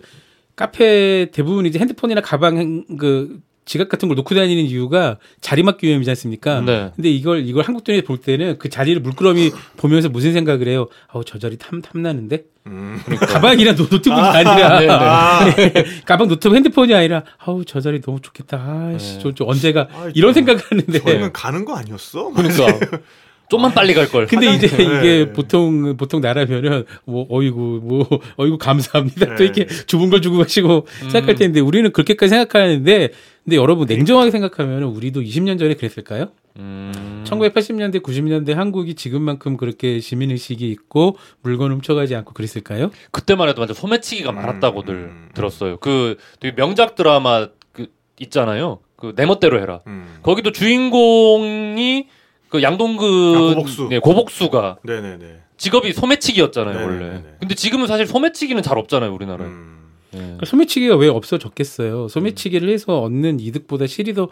S3: 카페 대부분 이제 핸드폰이나 가방 그 지갑 같은 걸 놓고 다니는 이유가 자리 맡기 위함이지 않습니까?
S2: 네.
S3: 근데 이걸 이걸 한국 돈에 볼 때는 그 자리를 물끄러미 (laughs) 보면서 무슨 생각을 해요? 아우 저 자리 탐 탐나는데
S1: 음.
S3: 가방이랑 노- 노트북이 아 니라
S2: 네, 네.
S1: 아, (laughs)
S3: 가방 노트북 핸드폰이 아니라 아우 저 자리 너무 좋겠다. 아씨
S2: 네.
S3: 저, 저 언제가
S1: 아,
S3: 이런 생각을 하는데
S1: 저희는 가는 거 아니었어?
S2: 그러니까 (laughs) 좀만 빨리 갈 걸.
S3: 근데 이제
S1: 화장실.
S3: 이게
S1: 네.
S3: 보통 보통 나라면은 뭐 어이구 뭐 어이구 감사합니다 또
S1: 네.
S3: 이렇게 좁은 걸 주고 가시고 생각할 텐데 우리는 그렇게까지 생각하는데 근데 여러분 냉정하게 생각하면 우리도 20년 전에 그랬을까요?
S2: 음.
S3: 1980년대 90년대 한국이 지금만큼 그렇게 시민 의식이 있고 물건 훔쳐가지 않고 그랬을까요?
S2: 그때만 해도 완전 소매치기가
S1: 음,
S2: 많았다고들
S1: 음.
S2: 들었어요. 그 되게 명작 드라마 그 있잖아요. 그 내 멋대로 해라.
S1: 음.
S2: 거기도 주인공이 그 양동근
S1: 아, 고복수.
S2: 네, 고복수가
S1: 네네네.
S2: 직업이 소매치기였잖아요. 원래. 근데 지금은 사실 소매치기는 잘 없잖아요 우리나라 에.
S1: 음.
S2: 네.
S3: 그러니까 소매치기가 왜 없어졌겠어요? 소매치기를 해서 얻는 이득보다 실이 더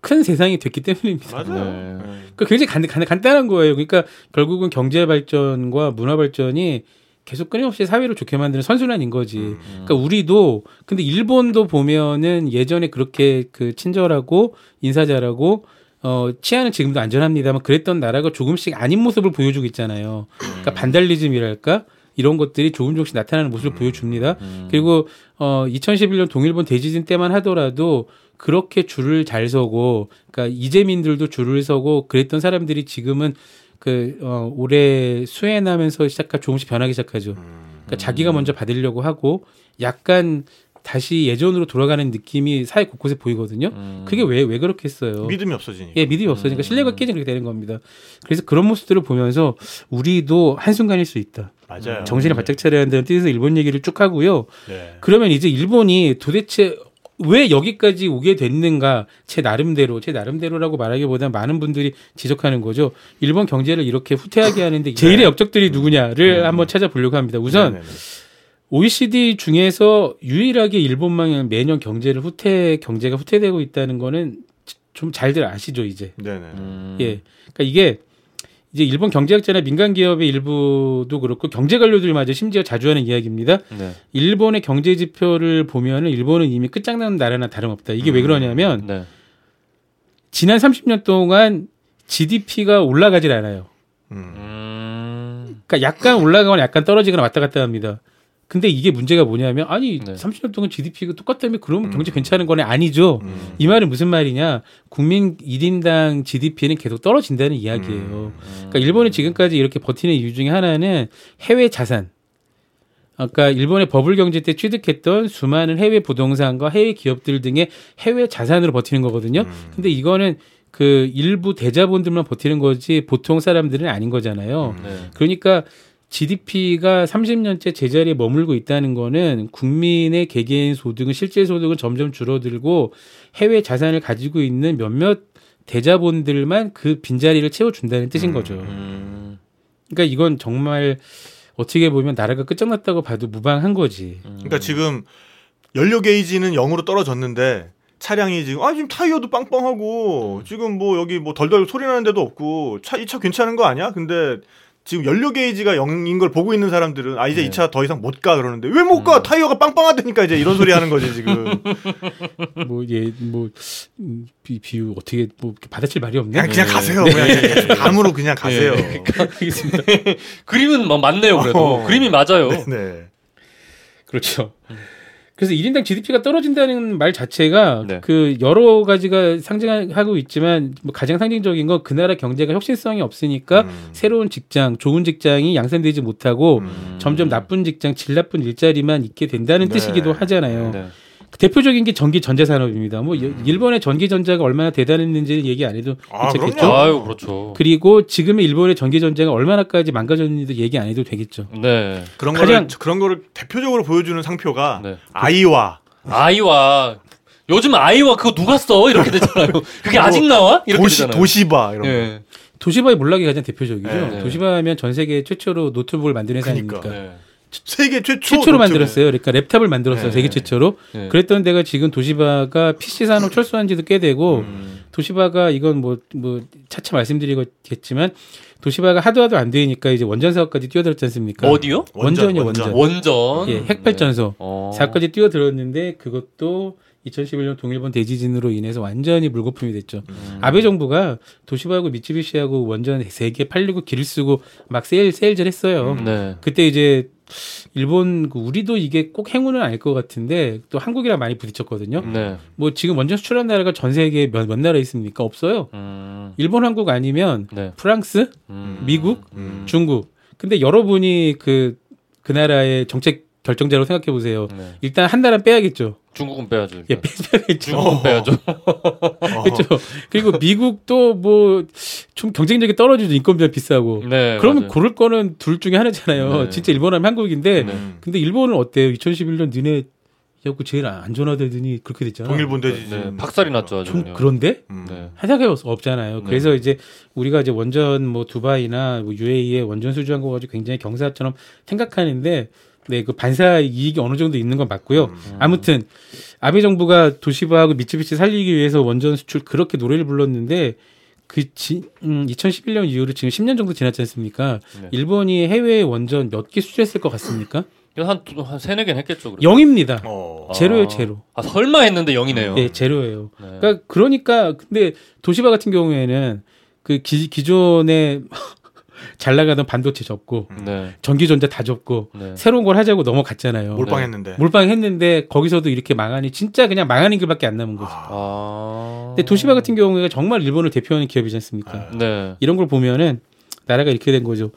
S3: 큰 세상이 됐기 때문입니다.
S1: 맞아요.
S2: 네.
S1: 네.
S3: 그 굉장히 간, 간, 간단한 거예요. 그러니까 결국은 경제 발전과 문화 발전이 계속 끊임없이 사회를 좋게 만드는 선순환인 거지.
S1: 음.
S3: 그러니까 우리도 근데 일본도 보면은 예전에 그렇게 그 친절하고 인사 잘하고 어 치안은 지금도 안전합니다만 그랬던 나라가 조금씩 아닌 모습을 보여주고 있잖아요. 그러니까 반달리즘이랄까 이런 것들이 조금 조금씩 나타나는 모습을 보여줍니다.
S2: 음.
S3: 그리고 어 2011년 동일본 대지진 때만 하더라도 그렇게 줄을 잘 서고 그러니까 이재민들도 줄을 서고 그랬던 사람들이 지금은 그 어, 올해 수해나면서 시작한 조금씩 변하기 시작하죠.
S1: 음.
S3: 그러니까 자기가 먼저 받으려고 하고 약간 다시 예전으로 돌아가는 느낌이 사회 곳곳에 보이거든요.
S2: 음.
S3: 그게 왜 왜 그렇게 했어요?
S1: 믿음이 없어지니까.
S3: 예, 믿음이 없어지니까
S2: 음.
S3: 신뢰가 깨지는 그렇게 되는 겁니다. 그래서 그런 모습들을 보면서 우리도 한순간일 수 있다.
S1: 맞아요.
S3: 정신을 바짝 차려야 한다는 뜻에서 일본 얘기를 쭉 하고요.
S1: 네.
S3: 그러면 이제 일본이 도대체 왜 여기까지 오게 됐는가 제 나름대로 제 나름대로라고 말하기보다 많은 분들이 지적하는 거죠. 일본 경제를 이렇게 후퇴하게 하는데 (laughs) 제일의 역적들이 누구냐를 한번 찾아보려고 합니다. 우선
S1: 네네네.
S3: OECD 중에서 유일하게 일본만 매년 경제를 후퇴 경제가 후퇴되고 있다는 거는 좀 잘들 아시죠 이제.
S1: 네네.
S2: 음.
S3: 예. 그러니까 이게 이제 일본 경제학자나 민간 기업의 일부도 그렇고 경제 관료들마저 심지어 자주 하는 이야기입니다.
S2: 네.
S3: 일본의 경제 지표를 보면은 일본은 이미 끝장나는 나라나 다름없다. 이게 왜 그러냐면
S2: 네.
S3: 지난 30년 동안 GDP가 올라가질 않아요.
S1: 음.
S2: 음.
S3: 그러니까 약간 올라가거나 약간 떨어지거나 왔다 갔다 합니다. 근데 이게 문제가 뭐냐면 아니
S2: 네.
S3: 30년 동안 GDP가 똑같다면 그러면 경제 괜찮은 거네 아니죠.
S1: 음.
S3: 이 말은 무슨 말이냐? 국민 1인당 GDP는 계속 떨어진다는 이야기예요.
S1: 음.
S3: 그러니까 일본이 지금까지 이렇게 버티는 이유 중에 하나는 해외 자산. 아까 일본의 버블 경제 때 취득했던 수많은 해외 부동산과 해외 기업들 등의 해외 자산으로 버티는 거거든요.
S1: 음.
S3: 근데 이거는 그 일부 대자본들만 버티는 거지 보통 사람들은 아닌 거잖아요.
S1: 음.
S2: 네.
S3: 그러니까 GDP가 30년째 제자리에 머물고 있다는 거는 국민의 개개인 소득은 실제 소득은 점점 줄어들고 해외 자산을 가지고 있는 몇몇 대자본들만 그 빈자리를 채워준다는 뜻인 거죠.
S2: 음.
S3: 그러니까 이건 정말 어떻게 보면 나라가 끝장났다고 봐도 무방한 거지.
S1: 그러니까 지금 연료 게이지는 0으로 떨어졌는데 차량이 지금 아 지금 타이어도 빵빵하고 지금 뭐 여기 뭐 덜덜 소리 나는 데도 없고 차 이 차 괜찮은 거 아니야? 근데 지금 연료 게이지가 0인 걸 보고 있는 사람들은 아 이제 이차 더 이상 못 가 그러는데 왜 못 가? 타이어가 빵빵하다니까 이제 이런 소리 하는 거지 지금.
S3: 뭐예뭐 (laughs) 음, 비, 비유 어떻게 뭐 받아칠 말이 없네.
S1: 그냥 그냥 가세요. 그냥 이제 감으로 그냥 가세요. (laughs)
S3: 알겠습니다.
S2: 그림은 뭐 맞네요, 그래도.
S1: 어.
S2: 그림이 맞아요.
S1: 네.
S3: 그렇죠. 그래서 1인당 GDP가 떨어진다는 말 자체가
S2: 네.
S3: 그 여러 가지가 상징하고 있지만 뭐 가장 상징적인 건 그 나라 경제가 혁신성이 없으니까
S1: 음.
S3: 새로운 직장, 좋은 직장이 양산되지 못하고
S1: 음.
S3: 점점 나쁜 직장, 질 나쁜 일자리만 있게 된다는
S1: 네.
S3: 뜻이기도 하잖아요.
S2: 네.
S3: 대표적인 게 전기 전자 산업입니다. 뭐 여- 일본의 전기 전자가 얼마나 대단했는지는 얘기 안 해도
S1: 아,
S3: 괜찮겠죠.
S1: 그럼요.
S2: 아유, 그렇죠.
S3: 그리고 지금의 일본의 전기 전자가 얼마나까지 망가졌는지도 얘기 안 해도 되겠죠.
S2: 네.
S1: 그런
S3: 가장-
S1: 거를 그런 거를 대표적으로 보여주는 상표가
S2: 네.
S1: 아이와
S2: 아이와 요즘 아이와 그거 누가 써 이렇게 되잖아요. 그게 아직 나와? 이렇게
S1: 도시
S2: 되잖아요.
S1: 도시바 이런 거.
S2: 예.
S3: 도시바의 몰락이 가장 대표적이죠.
S1: 네.
S3: 도시바하면 전 세계 최초로 노트북을 만든 회사
S1: 그러니까.
S2: 네.
S1: 세계 최초
S3: 최초로
S1: 노트북.
S3: 만들었어요. 그러니까 랩탑을 만들었어요.
S1: 네.
S3: 세계 최초로.
S2: 네.
S3: 그랬던 데가 지금 도시바가 PC 산업 철수한 지도 꽤 되고
S2: 음.
S3: 도시바가 이건 뭐뭐 차차 말씀드리겠지만 도시바가 하도 하도 안 되니까 이제 원전 사업까지 뛰어들었지 않습니까?
S2: 어디요?
S3: 원전이요, 원전.
S2: 원전.
S3: 예, 핵발전소
S2: 어.
S3: 사업까지 뛰어들었는데 그것도 2011년 동일본 대지진으로 인해서 완전히 물거품이 됐죠.
S2: 음.
S3: 아베 정부가 도시바하고 미쯔비시하고 원전 세개 팔리고 길을 쓰고 막 세일 세일전 했어요.
S2: 네.
S3: 그때 이제 일본 그 우리도 이게 꼭 행운은 아닐 것 같은데 또 한국이랑 많이 부딪혔거든요.
S2: 네.
S3: 뭐 지금 원전 수출한 나라가 전 세계에 몇, 몇 나라 있습니까? 없어요.
S2: 음.
S3: 일본, 한국 아니면
S2: 네.
S3: 프랑스,
S2: 음.
S3: 미국,
S1: 음.
S3: 중국. 근데 여러분이 그, 그 나라의 정책 결정자로 생각해 보세요.
S2: 네.
S3: 일단 한 나라 빼야겠죠.
S2: 중국은 빼야죠.
S3: 예.
S2: 중국은 빼야죠. (laughs)
S3: 그렇죠. 그리고 미국도 뭐 좀 경쟁력이 떨어지죠. 인건비가 비싸고.
S2: 네.
S3: 그러면
S2: 맞아요.
S3: 고를 거는 둘 중에 하나잖아요.
S2: 네.
S3: 진짜 일본 하면 한국인데
S2: 네.
S3: 근데 일본은 어때요? 2011년 니네 야구 제일 안전하다더니 그렇게 됐잖아.
S1: 동일본 대지진.
S2: 네. 박살이 났죠, 아주.
S3: 그런데
S1: 음.
S2: 네.
S3: 하자가 없잖아요.
S2: 네.
S3: 그래서 이제 우리가 이제 원전 뭐 두바이나 뭐 UAE에 원전 수주한 거 가지고 굉장히 경사처럼 생각하는데 네, 그 반사 이익이 어느 정도 있는 건 맞고요.
S1: 음.
S3: 아무튼 아베 정부가 도시바하고 미쯔비시 살리기 위해서 원전 수출 그렇게 노래를 불렀는데 그 지, 음, 2011년 이후로 지금 10년 정도 지났지 않습니까?
S2: 네.
S3: 일본이 해외 원전 몇 개 수출했을 것 같습니까?
S2: 한, 두- 한 세네 개는 했겠죠. 그래도.
S3: 영입니다.
S1: 어.
S3: 제로예요,
S2: 아.
S3: 제로.
S2: 아, 설마 했는데 영이네요.
S3: 예, 제로예요.
S2: 네.
S3: 그러니까 그러니까 근데 도시바 같은 경우에는 그 기, 기존에 잘 나가던 반도체 접고
S2: 네.
S3: 전기전자 다 접고
S2: 네.
S3: 새로운 걸 하자고 넘어갔잖아요.
S1: 몰빵했는데.
S3: 몰빵했는데 거기서도 이렇게 망하니 진짜 그냥 망하는 길밖에 안 남은 거죠.
S2: 아.
S3: 근데 도시바 같은 경우가 정말 일본을 대표하는 기업이지 않습니까?
S2: 네.
S3: 이런 걸 보면은 나라가 이렇게 된 거죠.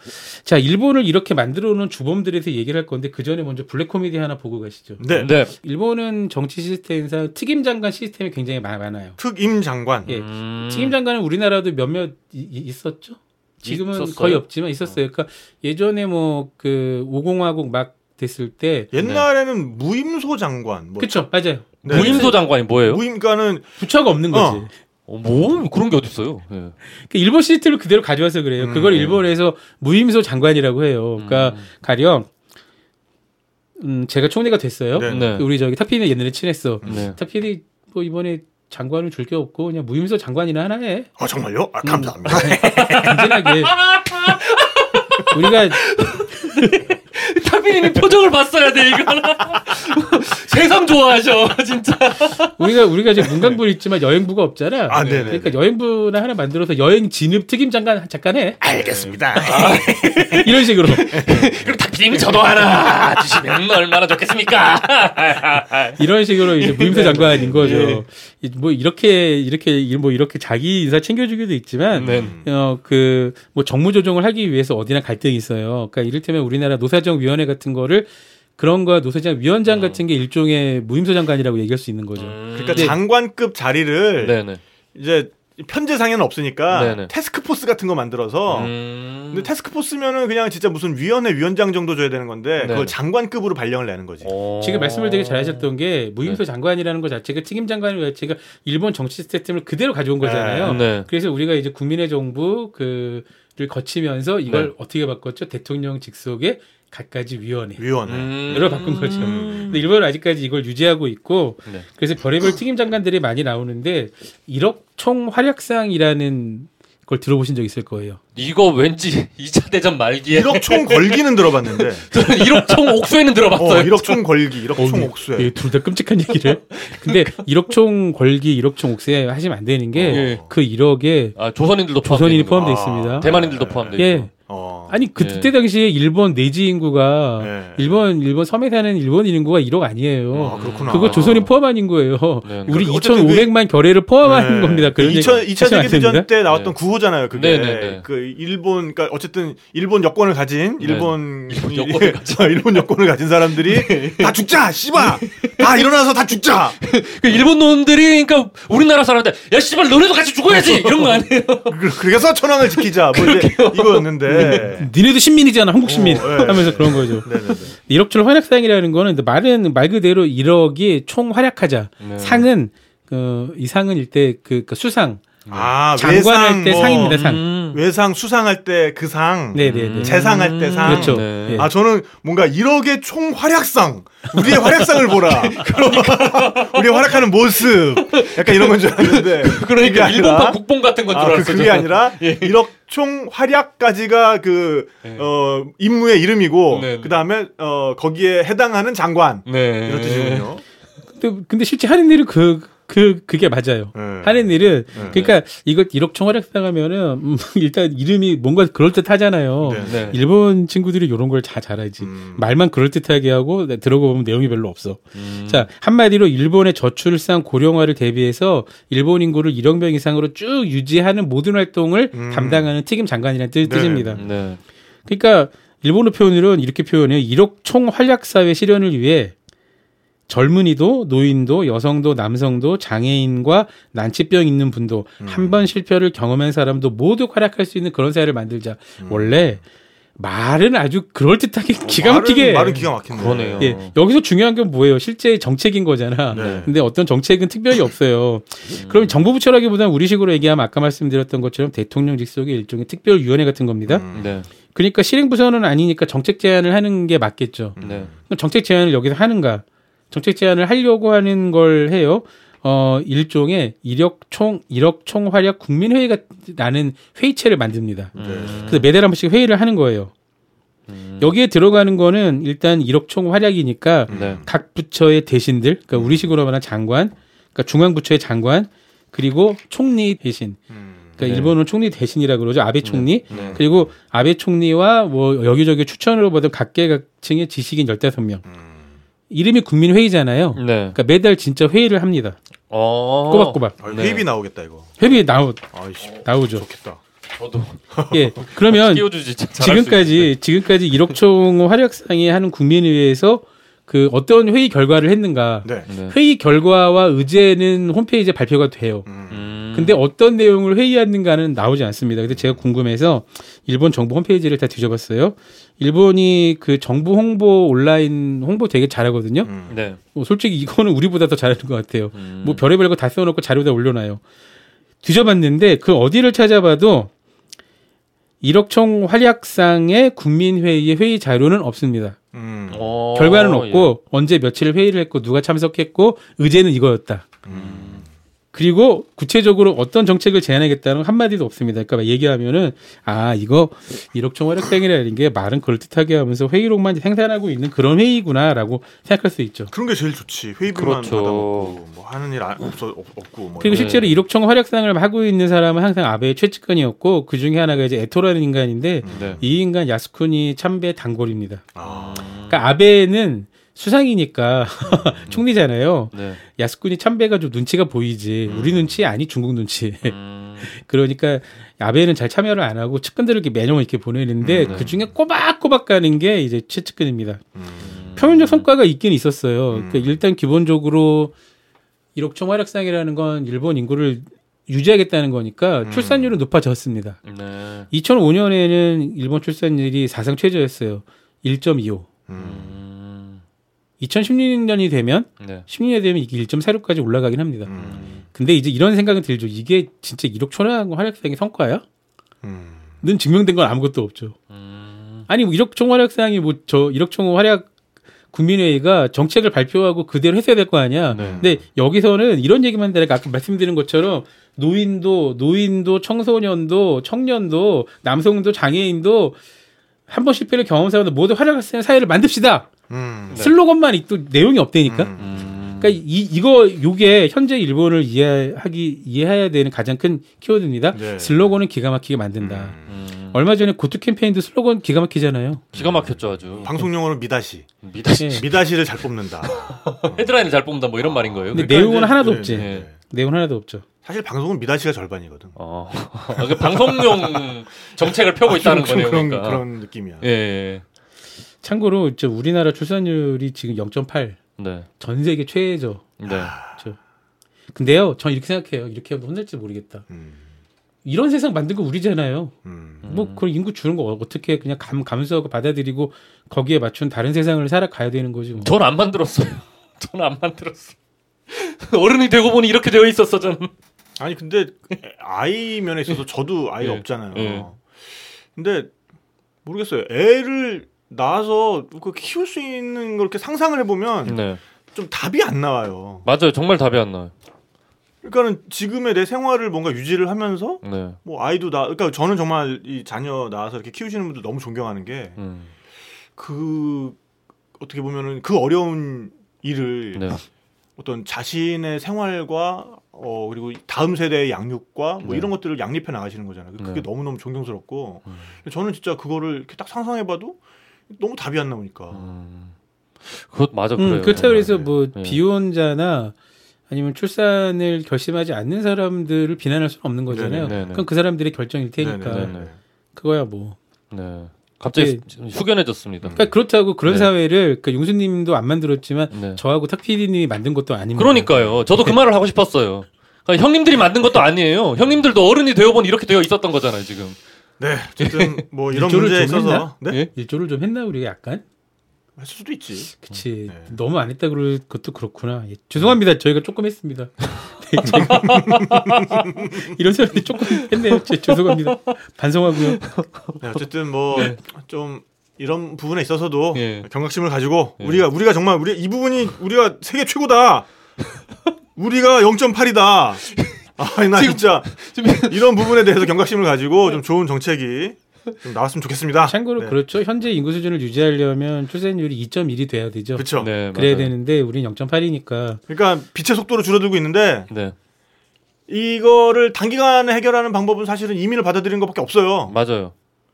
S3: 자, 일본을 이렇게 만들어 놓은 주범들에 대해서 얘기를 할 건데 그 전에 먼저 블랙 코미디 하나 보고 가시죠.
S1: 네.
S2: 네.
S3: 일본은 정치 시스템상 특임 장관 시스템이 굉장히 많- 많아요.
S1: 특임 장관.
S3: 예.
S2: 음.
S3: 특임 장관은 우리나라도 몇몇 있었죠. 지금은
S2: 있었어요?
S3: 거의 없지만 있었어요. 그러니까 예전에 뭐그 5공화국 막 됐을 때
S1: 옛날에는 무임소 장관. 뭐
S3: 그쵸 맞아요.
S1: 네.
S2: 무임소 장관이 뭐예요?
S1: 무임가는
S3: 부처가 없는 거지.
S1: 어.
S2: 어, 뭐 그런 게 어디 있어요? 예.
S3: 그러니까 일본 시스템을 그대로 가져와서 그래요.
S1: 음.
S3: 그걸 일본에서 무임소 장관이라고 해요. 그러니까
S2: 음.
S3: 가령 음 제가 총리가 됐어요.
S1: 네.
S2: 네.
S3: 우리 저기 탁피디 옛날에 친했어.
S2: 네.
S3: 탁피디 뭐 이번에 장관을 줄 게 없고 그냥 무임소 장관이나 하나 해.
S1: 아 정말요?
S3: 음.
S1: 아 감사합니다.
S3: 간단하게. (laughs) 우리가
S2: 타비님이 표정을 봤어야 돼 이거는. 세상 좋아하셔 진짜.
S3: 우리가 우리가 지금 문광부 있지만 여행부가 없잖아.
S1: 아, 네네.
S3: 그러니까 여행부나 하나 만들어서 여행 진입 특임 장관 잠깐 해.
S1: 알겠습니다.
S3: 이런 식으로. (laughs)
S2: 그럼 타비님 저도 하나 주시면 얼마나 좋겠습니까?
S3: 이런 식으로 이제
S1: 네.
S3: 무임소 장관인 거죠. 이- 뭐 이렇게 이렇게 이- 뭐 이렇게 자기 인사 챙겨주기도 있지만
S2: 네.
S3: 어그 뭐 정무 조정을 하기 위해서 어디나 갈등이 있어요. 그러니까 이를테면 우리나라 노사정 위원회 같은 거를 그런 거 노사장 위원장 같은 게 일종의 무임소 장관이라고 얘기할 수 있는 거죠.
S2: 음.
S1: 그러니까
S3: 네.
S1: 장관급 자리를
S2: 네네.
S1: 이제 편제상에는 없으니까
S2: 네네.
S1: 테스크포스 같은 거 만들어서
S2: 음.
S1: 근데 테스크포스면은 그냥 진짜 무슨 위원회 위원장 정도 줘야 되는 건데
S2: 네네.
S1: 그걸 장관급으로 발령을 내는 거지.
S2: 어.
S3: 지금 말씀을 되게 잘하셨던 게
S2: 네.
S3: 무임소 장관이라는 것 자체가 책임 장관이라는 것 자체가 일본 정치 시스템을 그대로 가져온 거잖아요.
S2: 네.
S3: 그래서 우리가 이제 국민의 정부 그를 거치면서 이걸
S2: 네.
S3: 어떻게 바꿨죠? 대통령 직속의 갖가지 위원회.
S1: 위원회.
S2: 음.
S3: 여러 바꾼 거죠. 근데 일본은 아직까지 이걸 유지하고 있고
S2: 네.
S3: 그래서 별의별 특임 (laughs) 장관들이 많이 나오는데 1억 총 활약상이라는 걸 들어보신 적 있을 거예요.
S2: 이거 왠지 (laughs) 2차 대전 말기에
S1: 1억 총 걸기는 들어봤는데. (laughs)
S2: 저는 1억 총 옥수에는
S1: 어,
S2: 들어봤어요.
S1: 1억 총 걸기, 1억 총 옥수에.
S3: 둘다 끔찍한 얘기를. 근데 1억 총 걸기, 1억 총 옥세 하시면 안 되는 게그
S2: 예.
S3: 1억에
S2: 아, 조선인들도 포함
S3: 조선인이
S1: 포함-
S3: 포함되어
S1: 아,
S3: 있습니다.
S2: 대만인들도 포함돼 있고.
S3: 예.
S1: 어.
S3: 아니
S2: 예.
S3: 그때 당시에 일본 내지 인구가
S1: 네.
S3: 일본 일본 섬에 사는 일본 인구가 1억 아니에요.
S1: 아, 그렇구나.
S3: 그거 조선인 포함한 인구예요.
S2: 네.
S3: 우리
S1: 그 어쨌든
S3: 2,500만 결례를 포함한
S1: 네.
S3: 겁니다. 그런
S1: 2차,
S3: 얘기
S1: 2차
S3: 하시면 안
S1: 세계 대전
S3: 됩니다.
S1: 때 나왔던
S2: 네.
S1: 구호잖아요. 그게
S2: 네, 네, 네.
S1: 그 일본 그러니까 어쨌든 일본 여권을 가진
S2: 네.
S1: 일본
S2: 일본 여권을 (laughs) 가진.
S1: 일본 여권을 가진 사람들이 다 죽자 씨발 다 일어나서 다 죽자 (laughs)
S2: 그 일본 놈들이 그러니까 우리나라 사람한테 야 씨발 너네도 같이 죽어야지 이런 거 아니에요?
S1: 그- 그래서 천황을 지키자 뭐 이제 이거였는데
S3: 니네도 신민이잖아, 한국 신민
S1: 어, 네. (laughs)
S3: 하면서 그런 거죠.
S1: 네네네
S3: 1억 줄 활약상이라는 거는 말은 말 그대로 1억이 총 활약하자.
S2: 네.
S3: 상은 그, 이 상은 일대 그, 그 수상
S1: 아
S3: 장관할
S1: 외상
S3: 때
S1: 뭐
S3: 상입니다. 상.
S2: 음.
S1: 외상 수상할 때 그 상
S3: 네네네.
S1: 재상할 때 상.
S3: 그렇죠.
S2: 네.
S3: 예.
S1: 아 저는 뭔가 1억의 총 활약상 우리의 활약상을 보라. (laughs) 그러니까 (laughs) 우리 활약하는 모습 약간 이런 건 줄 알았는데 그게 (laughs)
S2: 그러니까
S1: 아니라-
S2: 일본판 국뽕 같은 건줄
S1: 아, 그,
S2: 알았어요.
S1: 그게
S2: 저는.
S1: 아니라
S2: 예.
S1: 1억 총 활약까지가 그
S2: 네.
S1: 어, 임무의 이름이고
S2: 네.
S1: 그 다음에 어, 거기에 해당하는 장관
S2: 네.
S1: 이런 뜻이군요.
S3: 근데, 근데 실제 하는 일은 그, 그, 그게 맞아요.
S1: 네.
S3: 하는 일은,
S1: 네.
S3: 그러니까 이거 1억 총 활약상 하면은, 음, (laughs) 일단 이름이 뭔가 그럴 듯 하잖아요.
S1: 네.
S2: 네.
S3: 일본 친구들이 이런 걸 다잘 알지.
S1: 음.
S3: 말만 그럴 듯하게 하고 네, 들어가 보면 내용이 별로 없어.
S2: 음.
S3: 자, 한마디로 일본의 저출산 고령화를 대비해서 일본 인구를 1억 명 이상으로 쭉 유지하는 모든 활동을
S1: 음.
S3: 담당하는 특임 장관이라는 뜻,
S1: 네.
S3: 뜻입니다.
S2: 네.
S3: 그러니까 일본어 표현으로는 이렇게 표현해요. 1억 총 활약 사회 실현을 위해 젊은이도 노인도 여성도 남성도 장애인과 난치병 있는 분도
S1: 음.
S3: 한번 실패를 경험한 사람도 모두 활약할 수 있는 그런 사회를 만들자. 원래 말은 아주 그럴듯하게 기가 막히게
S1: 음. 어, 말은, 말은 기가 막힌데.
S2: 그러네요.
S3: 예, 여기서 중요한 건 뭐예요? 실제 정책인 거잖아.
S1: 네.
S3: 근데 어떤 정책은 특별히 없어요. 그럼 정부 부처라기보다는 우리식으로 얘기하면 아까 말씀드렸던 것처럼 대통령 직속의 일종의 특별위원회 같은 겁니다.
S1: 음.
S2: 네.
S3: 그러니까 실행부서는 아니니까 정책 제안을 하는 게 맞겠죠.
S2: 네.
S3: 그럼 정책 제안을 여기서 하는가? 정책 제안을 하려고 하는 걸 해요. 어, 일종의 이력 총, 이력 총 활약 국민회의라는 회의체를 만듭니다.
S2: 음.
S3: 그래서 매달 한 번씩 회의를 하는 거예요. 여기에 들어가는 거는 일단 이력 총 활약이니까
S2: 네.
S3: 각 부처의 대신들, 그러니까 우리식으로 말하는 장관, 그러니까 중앙부처의 장관, 그리고 총리 대신,
S1: 음.
S3: 그러니까
S2: 네.
S3: 일본은 총리 대신이라 그러죠. 아베 총리.
S2: 네.
S3: 그리고 아베 총리와 뭐 여기저기 추천으로 받은 각계각층의 지식인 15명.
S1: 음.
S3: 이름이 국민회의잖아요.
S2: 네.
S3: 그러니까 매달 진짜 회의를 합니다.
S2: 어.
S3: 꼬박꼬박.
S1: 아,
S2: 네.
S1: 회의비 나오겠다 이거.
S3: 회의 나오,
S1: 아이씨
S3: 나오죠.
S1: 좋겠다.
S2: 저도 (laughs)
S3: 예. 그러면 (laughs)
S2: 끼워주지.
S3: 지금까지, 지금까지 1억 총 활약상에 하는 국민회의에서 그 어떤 회의 결과를 했는가.
S1: 네.
S2: 네.
S3: 회의 결과와 의제는 홈페이지에 발표가 돼요.
S1: 음.
S2: 음.
S3: 근데 어떤 내용을 회의했는가는 나오지 않습니다. 근데 제가 궁금해서 일본 정부 홈페이지를 다 뒤져봤어요. 일본이 그 정부 홍보 온라인 홍보 되게 잘하거든요.
S1: 음.
S2: 네.
S3: 뭐 솔직히 이거는 우리보다 더 잘하는 것 같아요.
S2: 음.
S3: 뭐 별의별 거 다 써놓고 자료 다 올려놔요. 뒤져봤는데 그 어디를 찾아봐도 1억 총 활약상의 국민회의의 회의 자료는 없습니다.
S1: 음.
S2: 어,
S3: 결과는 없고 언제 며칠 회의를 했고 누가 참석했고 의제는 이거였다.
S1: 음.
S3: 그리고 구체적으로 어떤 정책을 제안하겠다는 한마디도 없습니다. 그러니까 얘기하면은 아 이거 1억 총 활약상이라는 게 말은 그럴듯하게 하면서 회의록만 생산하고 있는 그런 회의구나라고 생각할 수 있죠.
S1: 그런 게 제일 좋지. 회의비만
S2: 그렇죠.
S1: 받아먹고 뭐 하는 일 안- 없어 없, 없고 뭐.
S3: 그리고
S2: 네.
S3: 실제로 1억 총 활약상을 하고 있는 사람은 항상 아베의 최측근이었고 그 중에 하나가 이제 에토라는 인간인데
S2: 네.
S3: 이 인간 야스쿠니 참배 단골입니다.
S1: 아.
S3: 그러니까 아베는 수상이니까 (laughs) 총리잖아요.
S2: 네.
S3: 야스쿠니 참배가 좀 눈치가 보이지. 우리 눈치 아니 중국 눈치.
S2: 음. (laughs)
S3: 그러니까 아베는 잘 참여를 안 하고 측근들을 이렇게 매년 이렇게 보내는데
S2: 음, 네.
S3: 그 중에 꼬박꼬박 가는 게 이제 최측근입니다.
S1: 음.
S3: 표면적 성과가 있긴 있었어요.
S1: 음.
S3: 그러니까 일단 기본적으로 1억 총 활약상이라는 건 일본 인구를 유지하겠다는 거니까
S1: 음.
S3: 출산율은 높아졌습니다.
S2: 네.
S3: 2005년에는 일본 출산율이 사상 최저였어요. 1.25.
S1: 음.
S2: 음.
S3: 2016년이 되면
S2: 네.
S3: 16년이 되면 이게 1.46까지 올라가긴 합니다.
S1: 음.
S3: 근데 이제 이런 생각은 들죠. 이게 진짜 1억 총활약상의 성과야?
S1: 음.
S3: 는 증명된 건 아무것도 없죠.
S2: 음.
S3: 아니 뭐 1억 총활약상이 뭐저 1억 총활약 국민회의가 정책을 발표하고 그대로 했어야 될 거 아니야.
S2: 네.
S3: 근데 여기서는 이런 얘기만 내가 아까 말씀드린 것처럼 노인도 노인도 청소년도 청년도 남성도 장애인도 한 번 실패를 경험한 사람들 모두 활약할 수 있는 사회를 만듭시다.
S1: 음.
S3: 슬로건만 있도 내용이 없다니까.
S1: 음.
S2: 음.
S3: 그러니까 이 이거 요게 현재 일본을 이해하기 이해해야 되는 가장 큰 키워드입니다.
S1: 네.
S3: 슬로건은 기가 막히게 만든다.
S2: 음.
S3: 얼마 전에 고투 캠페인도 슬로건 기가 막히잖아요.
S2: 기가 막혔죠 아주.
S1: 방송 용어로 미다시.
S2: 미다시.
S3: 예.
S1: 미다시를 잘 뽑는다. (laughs)
S2: 헤드라인을 잘 뽑는다 뭐 이런 말인 거예요.
S3: 근데
S2: 그러니까.
S3: 내용은
S1: 이제-
S3: 하나도
S1: 네,
S3: 없지.
S1: 네, 네.
S3: 내용은 하나도 없죠.
S1: 사실 방송은 미다시가 절반이거든.
S2: 어. (laughs) 아, 그 방송용 정책을 펴고 있다는
S1: 좀
S2: 거네요.
S1: 그런
S2: 그러니까.
S1: 그런 느낌이야.
S2: 예, 예.
S3: 참고로 저 우리나라 출산율이 지금 0.8.
S2: 네.
S3: 전 세계 최저.
S2: 네.
S3: 근데요, 전 이렇게 생각해요. 이렇게 하면 혼날지 모르겠다.
S1: 음.
S3: 이런 세상 만든 거 우리잖아요.
S1: 음.
S3: 뭐 그런 인구 주는 거 어떻게 그냥 감 감수하고 받아들이고 거기에 맞춘 다른 세상을 살아가야 되는 거지. 뭐.
S2: 전 안 만들었어요. (laughs) 전 안 만들었어. (laughs) 어른이 되고 보니 이렇게 되어 있었어 저는.
S1: 아니 근데 아이 면에 있어서 저도 아이가
S2: 예.
S1: 없잖아요.
S2: 예.
S1: 근데 모르겠어요. 애를 낳아서 그 키울 수 있는 걸 이렇게 상상을 해보면
S2: 네.
S1: 좀 답이 안 나와요.
S2: 맞아요. 정말 답이 안 나요.
S1: 그러니까는 지금의 내 생활을 뭔가 유지를 하면서
S2: 네.
S1: 뭐 아이도 나 그러니까 저는 정말 이 자녀 낳아서 이렇게 키우시는 분들 너무 존경하는 게그
S2: 음.
S1: 어떻게 보면은 그 어려운 일을
S2: 네.
S1: 어떤 자신의 생활과 어 그리고 다음 세대의 양육과 뭐
S2: 네.
S1: 이런 것들을 양립해 나가시는 거잖아요. 그게
S2: 네.
S1: 너무 너무 존경스럽고
S2: 음.
S1: 저는 진짜 그거를 이렇게 딱 상상해봐도 너무 답이 안 나오니까.
S2: 음. 그것 맞아
S3: 음,
S2: 그래요.
S3: 그렇다고 그래서
S1: 네.
S3: 뭐
S2: 네.
S3: 비혼자나 아니면 출산을 결심하지 않는 사람들을 비난할 수는 없는 거잖아요.
S2: 네, 네, 네.
S3: 그건 그 사람들의 결정일 테니까
S1: 네네네.
S3: 그거야 뭐.
S2: 네. 갑자기 지금 숙연해졌습니다.
S3: 그러니까 그렇다고 그런
S2: 네.
S3: 사회를 그러니까 용수님도 안 만들었지만
S2: 네.
S3: 저하고 탁 PD님이 만든 것도 아닙니다.
S2: 그러니까요. 저도 그 말을 하고 싶었어요. 그러니까 형님들이 만든 것도 아니에요. 형님들도 어른이 되어보니 이렇게 되어 있었던 거잖아요, 지금.
S1: 네, 어쨌든 뭐 (laughs) 이런 문제에
S3: 좀
S1: 있어서? 네?
S2: 예?
S3: 일조를 좀 했나 우리가 약간.
S1: 했을 수도 있지.
S3: 그치
S1: 네.
S3: 너무 안 했다 그럴 것도 그렇구나 예, 죄송합니다 저희가 조금 했습니다 네, (laughs) 이런 사람들이 조금 했네요 제, 죄송합니다 반성하고요
S1: 네, 어쨌든 뭐좀 이런 부분에 있어서도
S2: 예.
S1: 경각심을 가지고
S2: 예.
S1: 우리가 우리가 정말 우리 이 부분이 우리가 세계 최고다. 우리가 0.8이다. 아니 나 진짜 이런 부분에 대해서 경각심을 가지고 좀 좋은 정책이 좀 나왔으면 좋겠습니다.
S3: 참고로
S1: 네.
S3: 그렇죠 현재 인구 수준을 유지하려면 출산율이 2.1이 돼야 되죠
S1: 그렇죠.
S2: 네,
S3: 그래야. 되는데 우린 0.8이니까
S1: 그러니까 빛의 속도로 줄어들고 있는데
S2: 네,
S1: 이거를 단기간에 해결하는 방법은 사실은 이민을 받아들이는 것밖에 없어요.
S2: 맞아요.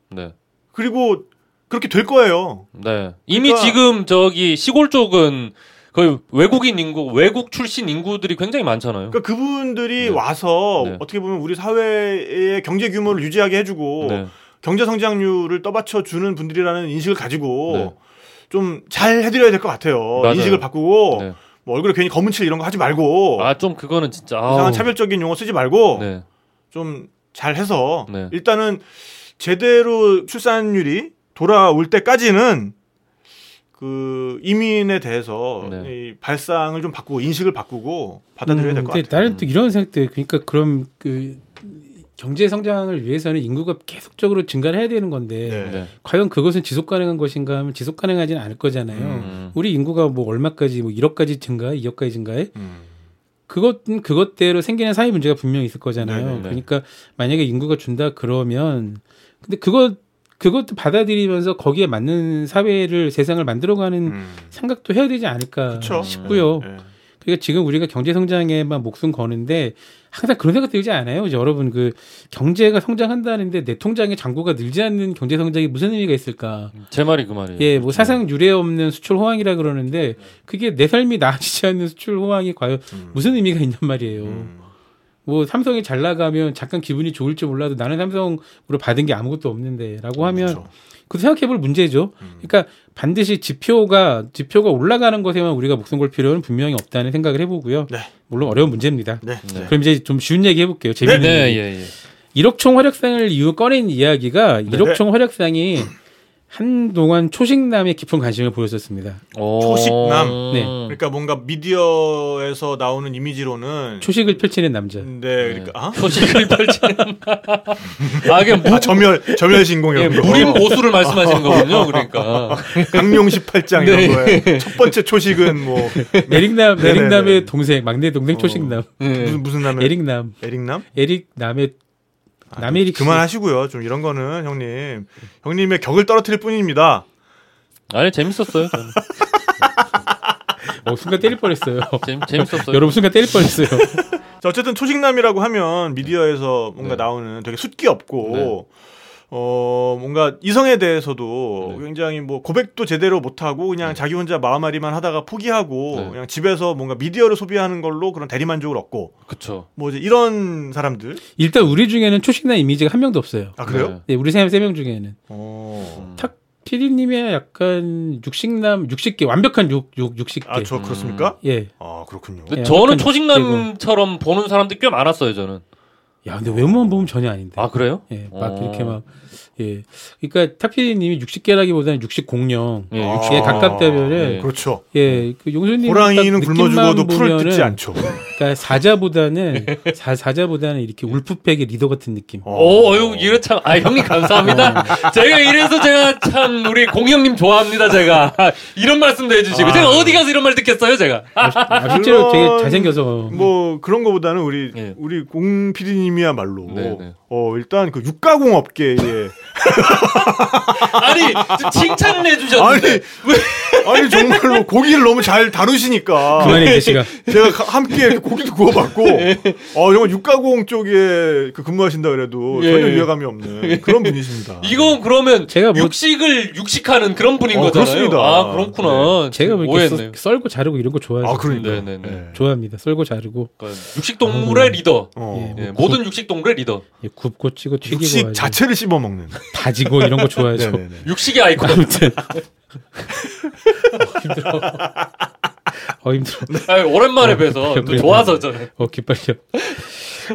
S2: 네,
S1: 그리고 그렇게 될 거예요.
S2: 네. 이미
S1: 그러니까-
S2: 지금 저기 시골 쪽은 거의 외국인 인구, 외국 출신 인구들이 굉장히 많잖아요.
S1: 그러니까 그분들이
S2: 네.
S1: 와서
S2: 네.
S1: 어떻게 보면 우리 사회의 경제 규모를 유지하게 해주고
S2: 네,
S1: 경제 성장률을 떠받쳐 주는 분들이라는 인식을 가지고
S2: 네.
S1: 좀잘 해드려야 될 것 같아요.
S2: 맞아요.
S1: 인식을 바꾸고
S2: 네.
S1: 뭐 얼굴에 괜히 검은 칠 이런 거 하지 말고
S2: 아, 좀 그거는 진짜. 아우.
S1: 이상한 차별적인 용어 쓰지 말고
S2: 네,
S1: 좀잘 해서
S2: 네.
S1: 일단은 제대로 출산율이 돌아올 때까지는 그 이민에 대해서
S2: 네.
S1: 이 발상을 좀 바꾸고 인식을 바꾸고 받아들여야 될것
S3: 근데
S1: 같아요.
S3: 나는 또 이런 생각도 해요. 그러니까 그럼 그 경제 성장을 위해서는 인구가 계속적으로 증가를 해야 되는 건데
S1: 네.
S2: 네.
S3: 과연 그것은 지속 가능한 것인가 하면 지속 가능하지는 않을 거잖아요.
S2: 음.
S3: 우리 인구가 뭐 얼마까지 뭐 1억까지 증가, 2억까지 증가해?
S1: 음.
S3: 그것은 그것대로 생기는 사회 문제가 분명히 있을 거잖아요.
S1: 네네네.
S3: 그러니까 만약에 인구가 준다 그러면 근데 그것 그것도 받아들이면서 거기에 맞는 사회를 세상을 만들어가는
S1: 음.
S3: 생각도 해야 되지 않을까
S1: 그쵸.
S3: 싶고요.
S1: 네.
S3: 그러니까 지금 우리가 경제 성장에만 목숨 거는데 항상 그런 생각 들지 않아요? 이제 여러분 그 경제가 성장한다는데 내 통장에 잔고가 늘지 않는 경제 성장이 무슨 의미가 있을까?
S2: 제 말이 그 말이에요.
S3: 예, 뭐 사상 유례 없는 수출 호황이라 그러는데 그게 내 삶이 나아지지 않는 수출 호황이 과연
S1: 음.
S3: 무슨 의미가 있냔 말이에요.
S1: 음.
S3: 뭐 삼성이 잘 나가면 잠깐 기분이 좋을지 몰라도 나는 삼성으로 받은 게 아무것도 없는데라고 하면
S1: 그렇죠.
S3: 그 생각해볼 문제죠. 그러니까 반드시 지표가 지표가 올라가는 것에만 우리가 목숨 걸 필요는 분명히 없다는 생각을 해보고요.
S1: 네.
S3: 물론 어려운 문제입니다.
S1: 네.
S2: 네.
S3: 그럼 이제 좀 쉬운 얘기 해볼게요. 재밌는
S2: 네,
S3: 얘기.
S2: 예, 예.
S3: 1억 총 활약상을 이후 꺼낸 이야기가
S1: 네.
S3: 1억 총 활약상이 (laughs) 한동안 초식남에 깊은 관심을 보였었습니다.
S2: 오.
S1: 초식남.
S3: 네.
S1: 그러니까 뭔가 미디어에서 나오는 이미지로는
S3: 초식을 펼치는 남자.
S1: 네, 그러니까 아,
S2: 초식을 펼치는. 아, 이게 무,
S1: 아 점멸 점멸 신공
S2: 예,
S1: 이런 거.
S2: 무림 모수를 말씀하시는 거군요. 그러니까.
S1: 강룡 18장
S2: 네.
S1: 이런 거에 첫 번째 초식은 뭐
S3: 에릭남,
S1: 네네네.
S3: 에릭남의 동생, 막내 동생
S1: 어.
S3: 초식남.
S2: 예.
S1: 무슨 무슨 남의
S3: 에릭남,
S1: 에릭남?
S3: 에릭남의 남에릭 씨.
S1: 그만하시고요. 좀 이런 거는 형님 형님의 격을 떨어뜨릴 뿐입니다.
S2: 아니, 재밌었어요.
S3: 어, 순간 때릴 뻔했어요.
S2: 재밌, 재밌었어요.
S3: 여러분 순간 때릴 뻔했어요. (laughs)
S1: 자, 어쨌든 초식남이라고 하면 미디어에서 뭔가
S2: 네.
S1: 나오는 되게 숫기 없고
S2: 네.
S1: 어 뭔가 이성에 대해서도
S2: 네.
S1: 굉장히 뭐 고백도 제대로 못 하고 그냥 자기 혼자 마음앓이만 하다가 포기하고
S2: 네.
S1: 그냥 집에서 뭔가 미디어를 소비하는 걸로 그런 대리만족을 얻고
S2: 그쵸.
S1: 뭐 이제 이런 사람들
S3: 일단 우리 중에는 초식남 이미지가 한 명도 없어요.
S1: 아 그래요?
S2: 네.
S3: 네, 우리 세명 중에는
S1: 어.
S3: 탁 PD님의 약간 육식남, 육식계 완벽한 육, 육, 육식계.
S1: 아저 그렇습니까?
S3: 예.
S1: 아 그렇군요.
S2: 저는 초식남처럼 보는 사람들이 꽤 많았어요, 저는.
S3: 야, 근데 외모만 보면 전혀 아닌데.
S2: 아, 그래요?
S3: 예, 막
S2: 어.
S3: 이렇게 막 예. 그러니까 탁피디님이 육식계라기보다는 육식 공룡.
S2: 예,
S1: 아.
S2: 육식.
S3: 예, 가깝다면은
S2: 예.
S1: 그렇죠.
S3: 예, 그 용수님
S1: 호랑이는
S3: 딱
S1: 굶어 죽어도 풀을 뜯지 않죠.
S3: 그러니까 사자보다는 사, 사자보다는 이렇게 울프백의 리더 같은 느낌.
S2: 오, 어유 이래 참, 아, 형님 감사합니다. 제가 이래서 제가 참, 우리 공형님 좋아합니다, 제가. 이런 말씀도 해주시고.
S1: 아.
S2: 제가 어디 가서 이런 말 듣겠어요, 제가.
S3: 아, 실제로 되게 잘생겨서
S1: 뭐 그런 거보다는 우리
S2: 예.
S1: 우리 공 PD님이야말로
S2: 네, 네.
S1: 어 일단 그 육가공 업계에
S2: 아니, 칭찬을
S1: 아니
S2: 해주셨는데.
S1: 아니 정말로 고기를 너무 잘 다루시니까
S3: 그만해 제시가
S1: 제가 가- 함께 고기도 구워봤고 어 정말 육가공 쪽에 그 근무하신다 그래도
S2: 예.
S1: 전혀 위화감이 없는 그런 분이십니다.
S2: 이건 그러면
S3: 제가 뭐-
S2: 육식을 육식하는 그런 분인
S1: 어,
S2: 거잖아요.
S1: 그렇습니다.
S2: 아, 그렇구나.
S3: 제가 뭐 이렇게. 썰- 썰고 자르고 이런 거 좋아해서
S1: 아 그러니까
S2: 네네네.
S1: 네.
S3: 좋아합니다. 썰고 자르고
S2: 그러니까 육식 동물의 리더.
S1: 어.
S3: 예.
S2: 예, 모든 육식 동물의 리더.
S3: 예, 굽고 찌고 튀기고
S1: 육식
S3: 아주
S1: 자체를 씹어 먹는.
S3: 다지고 이런 거 좋아해서. (laughs)
S2: 육식의 아이콘.
S3: 아무튼 어 힘들어.
S2: 아, 오랜만에 뵈서 또. 좋아서 저는.
S3: 어 기빨려.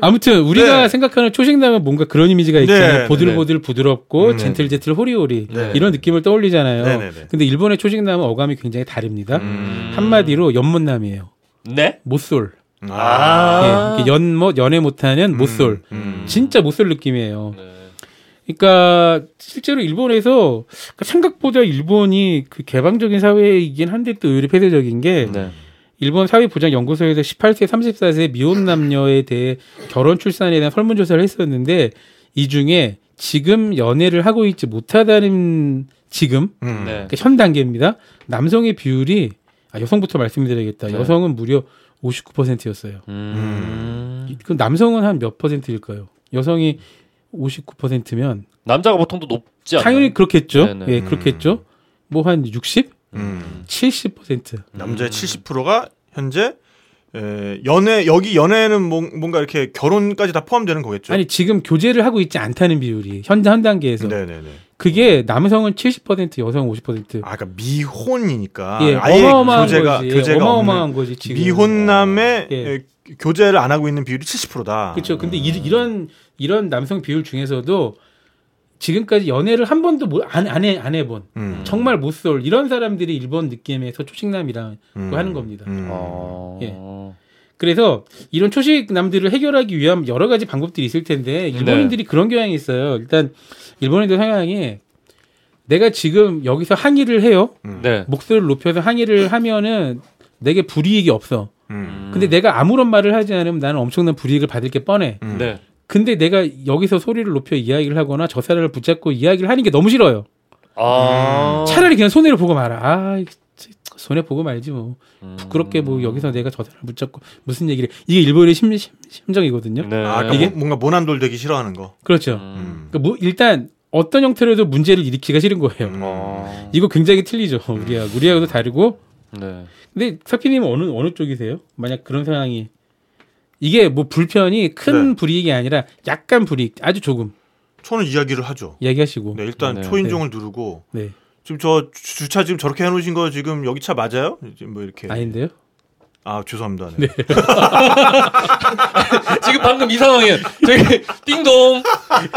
S3: 아무튼 우리가
S1: 네.
S3: 생각하는 초식남은 뭔가 그런 이미지가
S1: 네,
S3: 있잖아요. 보들보들 부드럽고
S1: 음.
S3: 젠틀젠틀 호리호리
S1: 네.
S3: 이런 느낌을 떠올리잖아요.
S1: 네네네.
S3: 근데 일본의 초식남은 어감이 굉장히 다릅니다.
S1: 음.
S3: 한마디로 연못남이에요.
S2: 네?
S3: 못쏠.
S2: 아.
S3: 예, 이렇게 연못 연애 못하는 못쏠.
S1: 음.
S3: 진짜 못쏠 느낌이에요.
S2: 네.
S3: 그러니까 실제로 일본에서 생각보다 일본이 그 개방적인 사회이긴 한데 또 의외로 폐쇄적인 게
S2: 네.
S3: 일본 사회보장연구소에서 18세, 34세 미혼 남녀에 대해 결혼 출산에 대한 설문조사를 했었는데 이 중에 지금 연애를 하고 있지 못하다는 지금
S1: 음.
S2: 네.
S3: 그러니까 현 단계입니다. 남성의 비율이 아, 여성부터 말씀드려야겠다.
S2: 네.
S3: 여성은 무려 59%였어요.
S2: 음.
S3: 그럼 남성은 한 몇 퍼센트일까요? 여성이 59%면
S2: 남자가 보통도 높지 않나요?
S3: 당연히 그렇겠죠.
S2: 네네.
S3: 예, 그렇겠죠. 뭐 한 60,
S1: 음.
S3: 70%.
S1: 남자의 70%가 현재 에, 연애 여기 연애는 뭔- 뭔가 이렇게 결혼까지 다 포함되는 거겠죠.
S3: 아니 지금 교제를 하고 있지 않다는 비율이 현, 현 단계에서
S1: 네네네.
S3: 그게 남성은 70% 여성 50%.
S1: 아, 그러니까 미혼이니까
S3: 예,
S1: 아예
S3: 어마어마한
S1: 교제가
S3: 거지.
S1: 교제가
S3: 어마어마한
S1: 없는
S3: 거지 지금.
S1: 미혼남의
S3: 예.
S1: 에, 교제를 안 하고 있는 비율이 70%다.
S3: 그렇죠. 근데 이, 이런 이런 남성 비율 중에서도 지금까지 연애를 한 번도 못- 안, 안, 해, 안 해본
S1: 음.
S3: 정말 못쏠 이런 사람들이 일본 느낌에서 초식남이라고
S1: 음.
S3: 하는 겁니다.
S1: 음.
S2: 어.
S3: 예. 그래서 이런 초식남들을 해결하기 위한 여러 가지 방법들이 있을 텐데 일본인들이 그런 경향이 있어요. 일단 일본인들 성향이 내가 지금 여기서 항의를 해요.
S2: 네.
S3: 목소리를 높여서 항의를 하면은 내게 불이익이 없어.
S1: 음.
S3: 근데 내가 아무런 말을 하지 않으면 나는 엄청난 불이익을 받을 게 뻔해.
S1: 음.
S2: 네.
S3: 근데 내가 여기서 소리를 높여 이야기를 하거나 저 사람을 붙잡고 이야기를 하는 게 너무 싫어요.
S2: 아.
S3: 차라리 그냥 손해를 보고 말아. 아, 손해 보고 말지 뭐.
S2: 음.
S3: 부끄럽게 뭐 여기서 내가 저 사람을 붙잡고 무슨 얘기를 해. 이게 일본의 심, 심, 심 정이거든요.
S2: 네.
S1: 아, 그러니까
S3: 이게-
S1: 뭐- 뭔가 모난돌 되기 싫어하는 거.
S3: 그렇죠.
S2: 음.
S3: 그러니까 뭐 일단 어떤 형태로도 문제를 일으키기가 싫은 거예요.
S1: 음.
S2: 어.
S3: 이거 굉장히 틀리죠. 우리하고 우리하고도 다르고.
S2: 네.
S3: 근데 사피님은 어느 어느 쪽이세요? 만약 그런 상황이 이게 뭐 불편이 큰
S1: 네.
S3: 불이익이 아니라 약간 불이익, 아주 조금
S1: 저는 이야기를 하죠.
S3: 이야기하시고.
S1: 네, 일단
S2: 네.
S1: 초인종을 누르고
S3: 네.
S1: 지금 저 주- 주차 지금 저렇게 해놓으신 거 지금 여기 차 맞아요? 지금 뭐 이렇게
S3: 아닌데요?
S1: 아 죄송합니다. 네. (laughs)
S2: 지금 방금 이 상황에 저기 띵동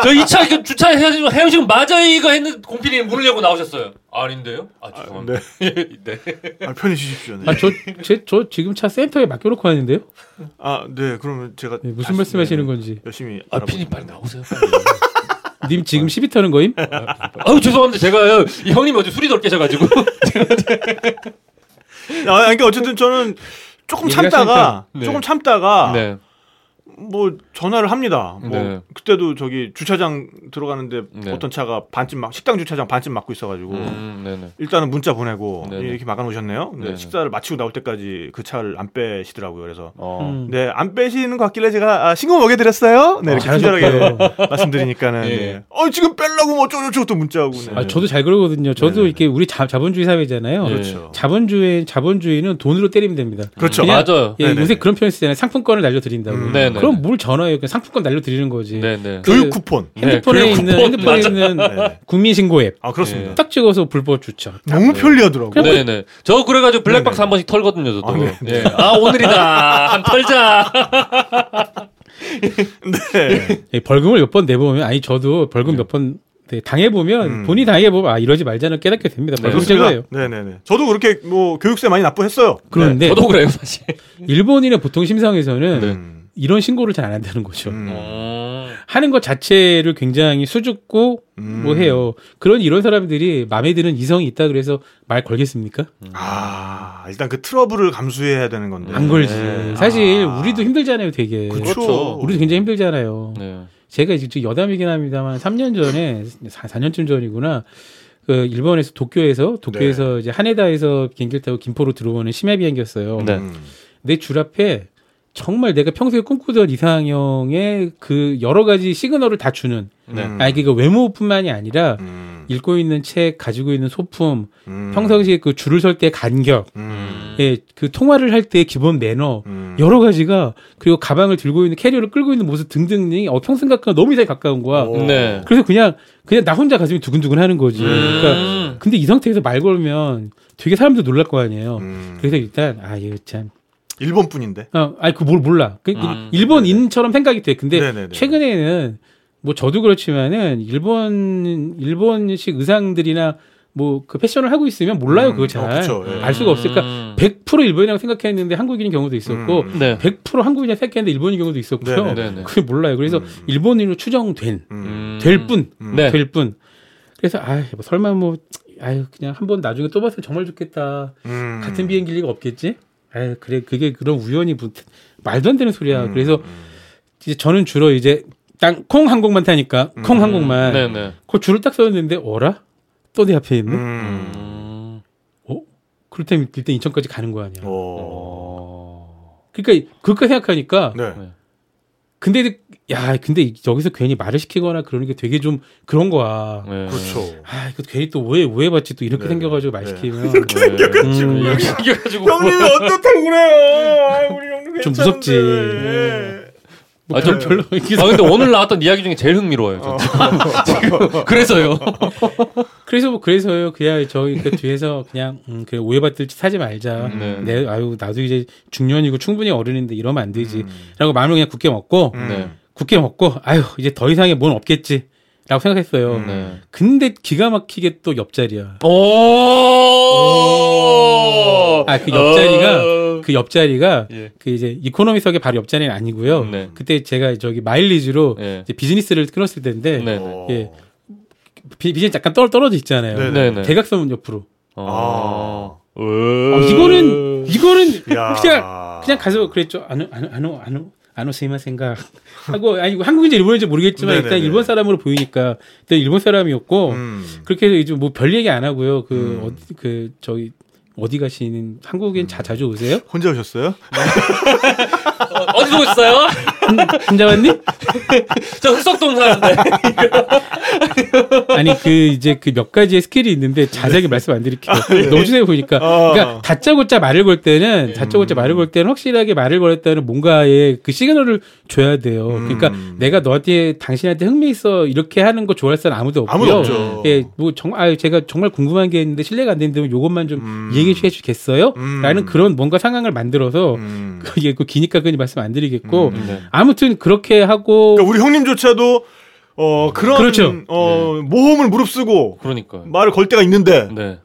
S2: 저이차 주차 해가지고 헤어지고 맞아 이거 했는 공필이님 문을 열고 나오셨어요. 아닌데요? 아 죄송합니다. (laughs) 네.
S1: 아, 편히 쉬십시오. 네.
S3: 아, 저, 제, 저 지금 차 센터에 맡겨놓고 왔는데요?
S1: 아, 네. 그러면 제가
S3: 네, 무슨
S1: 다시,
S3: 말씀 하시는
S1: 네,
S3: 건지.
S1: 열심히
S2: 아. 피디님 빨리 나오세요. 빨리.
S3: 님 지금 시비 터는 거임? (laughs)
S2: 아유 죄송합니다. 제가요 이 형님이 어제 술이 덜 깨셔가지고. (laughs)
S1: 아, 그러니까 어쨌든 저는 조금 참다가
S2: 네.
S1: 조금 참다가
S2: 네.
S1: 뭐 전화를 합니다. 뭐
S2: 네.
S1: 그때도 저기 주차장 들어가는데
S2: 네.
S1: 어떤 차가 반쯤 막 식당 주차장 반쯤 막고 있어가지고
S2: 음, 네네.
S1: 일단은 문자 보내고
S2: 네네.
S1: 이렇게 막아놓으셨네요. 네,
S2: 네네.
S1: 식사를 마치고 나올 때까지 그 차를 안 빼시더라고요. 그래서
S2: 어.
S3: 음.
S1: 네, 안 빼시는 것 같길래 제가 아, 신고 먹여드렸어요. 네, 이렇게
S3: 아,
S1: 친절하게 (laughs) 말씀드리니까는
S2: 예.
S1: 네. 어 지금 빼려고 뭐 어쩌고저쩌고 또 문자하고 네.
S3: 아, 저도 잘 그러거든요. 저도
S1: 네네.
S3: 이렇게 우리 자, 자본주의 사회잖아요.
S2: 예.
S1: 그렇죠.
S3: 자본주의, 자본주의는 돈으로 때리면 됩니다.
S1: 그렇죠.
S2: 맞아요.
S3: 예. 요새 그런 표현 쓰잖아요. 상품권을 날려드린다고.
S1: 음.
S2: 네네.
S3: 그럼 뭘 전화해요? 그냥 상품권 날려드리는 거지.
S2: 네네.
S3: 그-
S1: 교육 쿠폰.
S3: 핸드폰에
S2: 네,
S3: 있는,
S2: 교육 쿠폰,
S3: 핸드폰에
S2: 맞아.
S3: 있는
S1: 네.
S3: 국민신고 앱.
S1: 아 그렇습니다.
S2: 예.
S3: 딱 찍어서 불법 주차.
S1: 너무 편리하더라고 요.
S2: 네네. 저 그래가지고 블랙박스
S1: 네네.
S2: 한 번씩 털거든요, 저도.
S1: 아, 네.
S2: 예. 아, 오늘이다. 한 털자.
S1: 네. (laughs)
S3: 예, 벌금을 몇 번 내보면, 아니, 저도 벌금 몇 번 당해 보면,
S1: 음.
S3: 본인이 당해 보면, 아, 이러지 말자는 깨닫게 됩니다. 벌금
S1: 그렇습니다.
S3: 최고예요.
S1: 네네네. 저도 그렇게 뭐 교육세 많이 납부했어요.
S3: 그런데,
S2: 저도 그래요, 사실.
S3: 일본인의 보통 심상에서는
S2: 네.
S1: 음.
S3: 이런 신고를 잘 안 한다는 거죠.
S1: 음.
S2: 어.
S3: 하는 것 자체를 굉장히 수줍고
S1: 음.
S3: 뭐 해요. 그런 이런 사람들이 마음에 드는 이성이 있다 그래서 말 걸겠습니까?
S1: 아 일단 그 트러블을 감수해야 되는 건데.
S3: 안 걸지.
S2: 네.
S3: 사실
S1: 아.
S3: 우리도 힘들잖아요, 되게.
S1: 그렇죠.
S2: 그렇죠.
S3: 우리도 굉장히 힘들잖아요.
S2: 네.
S3: 제가 지금 여담이긴 합니다만 3년 전에 4, 4년쯤 전이구나. 그 일본에서 도쿄에서 도쿄에서 이제 하네다에서 비행기를 타고 김포로 들어오는 심야 비행기였어요.
S2: 네.
S1: 음.
S3: 내줄 앞에 정말 내가 평소에 꿈꾸던 이상형의 그 여러 가지 시그널을 다 주는
S2: 네.
S1: 음.
S3: 아니 그러니까 외모뿐만이 아니라
S1: 음.
S3: 읽고 있는 책, 가지고 있는 소품,
S1: 음.
S3: 평상시에 그 줄을 설 때 간격,
S1: 음.
S3: 예, 그 통화를 할 때 기본 매너,
S1: 음.
S3: 여러 가지가 그리고 가방을 들고 있는 캐리어를 끌고 있는 모습 등등이 어, 평생각과 너무 이상에 가까운 거야.
S1: 오.
S2: 네.
S3: 그래서 그냥 그냥 나 혼자 가슴이 두근두근 하는 거지.
S1: 음.
S3: 그러니까 근데 이 상태에서 말 걸면 되게 사람들 놀랄 거 아니에요.
S1: 음.
S3: 그래서 일단 아 이거 참,
S1: 일본 분인데.
S3: 어, 아니 그뭘 몰라. 그, 그
S2: 음.
S3: 일본인처럼 생각이 돼. 근데
S1: 네네네.
S3: 최근에는 뭐 저도 그렇지만은 일본 일본식 의상들이나 뭐 그 패션을 하고 있으면 몰라요
S1: 음,
S3: 그거 잘알
S1: 어, 예.
S3: 수가 없으니까
S2: 음.
S3: 100% 일본이라고 생각했는데 한국인인 경우도 있었고
S1: 음.
S2: 네.
S3: 100% 한국인이라고 생각했는데 일본인 경우도 있었고요.
S1: 네네네.
S3: 그게 몰라요. 그래서
S1: 음.
S3: 일본인으로 추정된
S1: 음.
S3: 될 뿐,
S1: 음.
S2: 네.
S3: 될 뿐. 그래서 아 뭐 설마 뭐 아유 그냥 한번 나중에 또 봤으면 정말 좋겠다.
S1: 음.
S3: 같은 비행기일 리가 없겠지. 아유 그래 그게 그런 우연이 부- 말도 안 되는 소리야.
S1: 음.
S3: 그래서 이제 저는 주로 이제 땅콩 항공만 타니까 콩
S1: 음.
S3: 항공만
S2: 네네.
S3: 그 줄을 딱 서는데 어라 또 내 앞에 있네.
S1: 음.
S2: 음.
S3: 어 그렇다면 일단 인천까지 가는 거 아니야.
S1: 오.
S2: 어.
S3: 그러니까 그렇게 생각하니까
S1: 네.
S3: 근데 야 근데 여기서 괜히 말을 시키거나 그러는 게 되게 좀 그런 거야.
S2: 네.
S1: 그렇죠.
S3: 아 이거 괜히 또 오해 오해받지 또 이렇게
S1: 네.
S3: 생겨가지고 말
S1: 네.
S3: 시키면 (laughs)
S2: 생겨가지고.
S3: 음,
S2: 이렇게 (laughs) 생겨가지고.
S1: 형님이 어떻다고 그래요? 아, 우리 형님
S3: 좀
S1: 괜찮은데.
S3: 무섭지.
S1: 예.
S3: 뭐
S2: 아, 저
S3: 별로
S2: 아, 근데 오늘 나왔던 이야기 중에 제일 흥미로워요. 저 (laughs) 지금. 그래서요.
S3: 그래서 뭐 그래서요 그냥 저희 그 뒤에서 그냥 음, 그 오해받을 짓 하지 말자.
S2: 네.
S3: 내 아유 나도 이제 중년이고 충분히 어른인데 이러면 안
S1: 음.
S3: 되지라고 마음을 그냥 굳게 먹고
S2: 네.
S3: 굳게 먹고 아유 이제 더 이상의 뭔 없겠지 라고 생각했어요.
S1: 음.
S2: 네.
S3: 근데 기가 막히게 또 옆자리야.
S2: 오.
S3: 아, 그 옆자리가
S2: 어.
S3: 그 옆자리가
S2: 예.
S3: 그 이제 이코노미석의 바로 옆자리는 아니고요.
S2: 네.
S3: 그때 제가 저기 마일리지로
S2: 네.
S3: 이제 비즈니스를 끊었을 때인데
S2: 네.
S1: 어.
S3: 예. 비, 비즈니스 약간 떨, 떨어져 있잖아요.
S1: 네네.
S2: 네네.
S3: 대각선 옆으로.
S2: 어.
S3: 어, 이거는 이거는
S1: 야.
S3: 그냥 그냥 가서 그랬죠. 안오 안오 안 오 안오 스이마 생각 하고 아니 한국인지 일본인지 모르겠지만 일단
S1: 네네네.
S3: 일본 사람으로 보이니까 일단 일본 사람이었고
S1: 음.
S3: 그렇게 해서 이제 뭐 별 얘기 안 하고요. 그
S1: 음.
S3: 어디 그 저기 어디 가시는 한국인 자 자주 오세요?
S1: 혼자 오셨어요?
S2: 어 디서 오셨어요?
S3: 혼자 왔니? (laughs)
S2: 저 흑석동 사는데. (laughs)
S3: 아니 그 이제 그 몇 가지의 skill이 있는데 자세하게 말씀 안 드릴게요. 너무 주에 보니까.
S1: 어.
S3: 그러니까 다짜고짜 말을 걸 때는 다짜고짜 말을 걸 때는 확실하게 말을 걸었다는 뭔가의 그 시그널을 줘야 돼요. 그러니까 내가 너한테 당신한테 흥미 있어 이렇게 하는 거 좋아할 사람 아무도 없고요.
S1: 아무도 없죠.
S3: 예, 뭐 정말 아, 제가 정말 궁금한 게 있는데 실례가 안 되는데 요것만 좀 얘기해 주시겠어요?
S1: 음.
S3: 라는 그런 뭔가 상황을 만들어서
S1: 음. (laughs)
S3: 그게 그 기니까 그니 말씀 안 드리겠고
S2: 네.
S3: 아무튼 그렇게 하고
S1: 그러니까 우리 형님조차도 어 그런
S3: 그렇죠.
S1: 어 모험을 무릅쓰고
S2: 그러니까.
S1: 말을 걸 때가 있는데
S2: 네.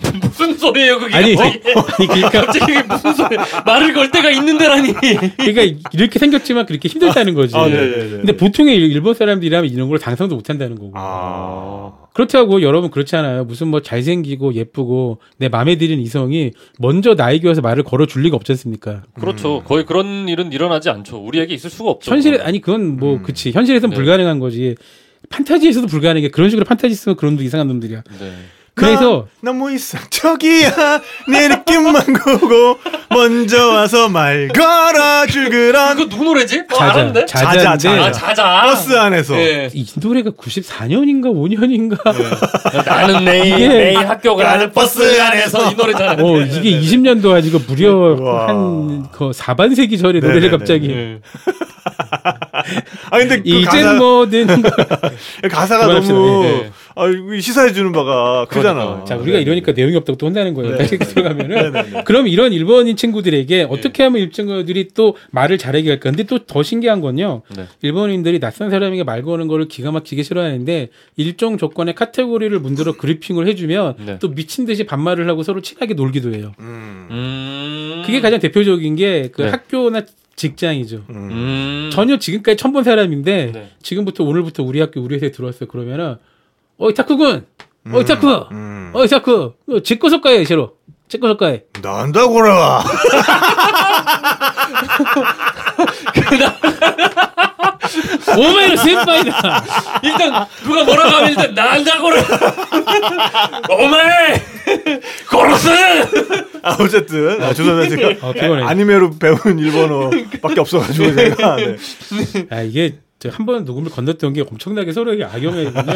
S2: (laughs) 무슨 소리예요 그게?
S3: 아니,
S2: 갑자기? (laughs)
S3: 아니 그러니까 (laughs)
S2: 갑자기 무슨 소리? 말을 걸 때가 있는데라니.
S3: 그러니까 이렇게 생겼지만 그렇게 힘들다는 거지.
S1: 아, 네, 네, 네.
S3: 근데 보통의 일- 일본 사람들이라면 이런 걸 상상도 못 한다는 거고.
S1: 아
S3: 그렇다고 여러분 그렇잖아요. 무슨 뭐 잘생기고 예쁘고 내 마음에 드는 이성이 먼저 나에게 와서 말을 걸어 줄 리가 없지 않습니까?
S2: 그렇죠. 거의 그런 일은 일어나지 않죠. 우리에게 있을 수가 없죠.
S3: 현실에 아니 그건 뭐 그치 현실에서는
S2: 네.
S3: 불가능한 거지. 판타지에서도 불가능해. 그런 식으로 판타지 쓰면 그런 놈도 이상한 놈들이야.
S2: 네.
S3: 그래서
S1: 나 너무 이상적이야 (laughs) 내 느낌만 보고 먼저 와서 말 걸어줄 그런
S2: 그거 누구 노래지? 어,
S3: 자자? 자자인데
S1: 자자, 자자.
S2: 아 자자.
S1: 버스 안에서
S2: 예.
S3: 이 노래가 94년인가 5년인가
S2: 나는 내일
S3: 이게-
S2: 내일 학교 가는 버스 안에서 이 노래잖아.
S3: 어, 이게 20년도 아니고 무려. 한그 4반세기 전에. 노래를 갑자기
S2: 예.
S1: 아 근데 그
S3: 이젠
S1: 가사,
S3: 뭐든 (laughs)
S1: 가사가
S3: 그만합시다.
S1: 너무
S2: 예.
S1: 아, 시사해 주는 바가 크잖아
S2: 그러니까.
S3: 자 우리가 이러니까 내용이 없다고 또 혼나는 거예요.
S1: 네.
S3: 다시 (laughs) 이렇게 들어가면은 그럼 이런 일본인 친구들에게 어떻게 하면 일 친구들이 또 말을 잘하게 할까? 근데 또 더 신기한 건요.
S2: 네.
S3: 일본인들이 낯선 사람에게 말 거는 거를 기가 막히게 싫어하는데 일종 조건의 카테고리를 문들어 그리핑을 해주면
S2: 네.
S3: 또 미친 듯이 반말을 하고 서로 친하게 놀기도 해요.
S1: 음.
S2: 음.
S3: 그게 가장 대표적인 게그
S2: 네.
S3: 학교나 직장이죠.
S2: 음.
S3: 전혀 지금까지 처음 본 사람인데
S2: 네.
S3: 지금부터 오늘부터 우리 학교 우리 회사에 들어왔어요. 그러면은 어이 타쿠군, 어이 타쿠,
S1: 음.
S3: 어이 타쿠, 너 직구석가에 싫어. 직구석가에.
S1: 난다고라
S3: 오 센파이다.
S2: 일단 누가 뭐라고 하면 일단 난다고를 오메 고로스
S1: 아 어쨌든 아, 죄송합니다 제가
S3: 어, 피곤해.
S1: 아니메로 배운 일본어밖에 없어가지고 제가 네.
S3: 아 이게 한 번 녹음을 건넜던 게 엄청나게 서로에게 악영향이군요.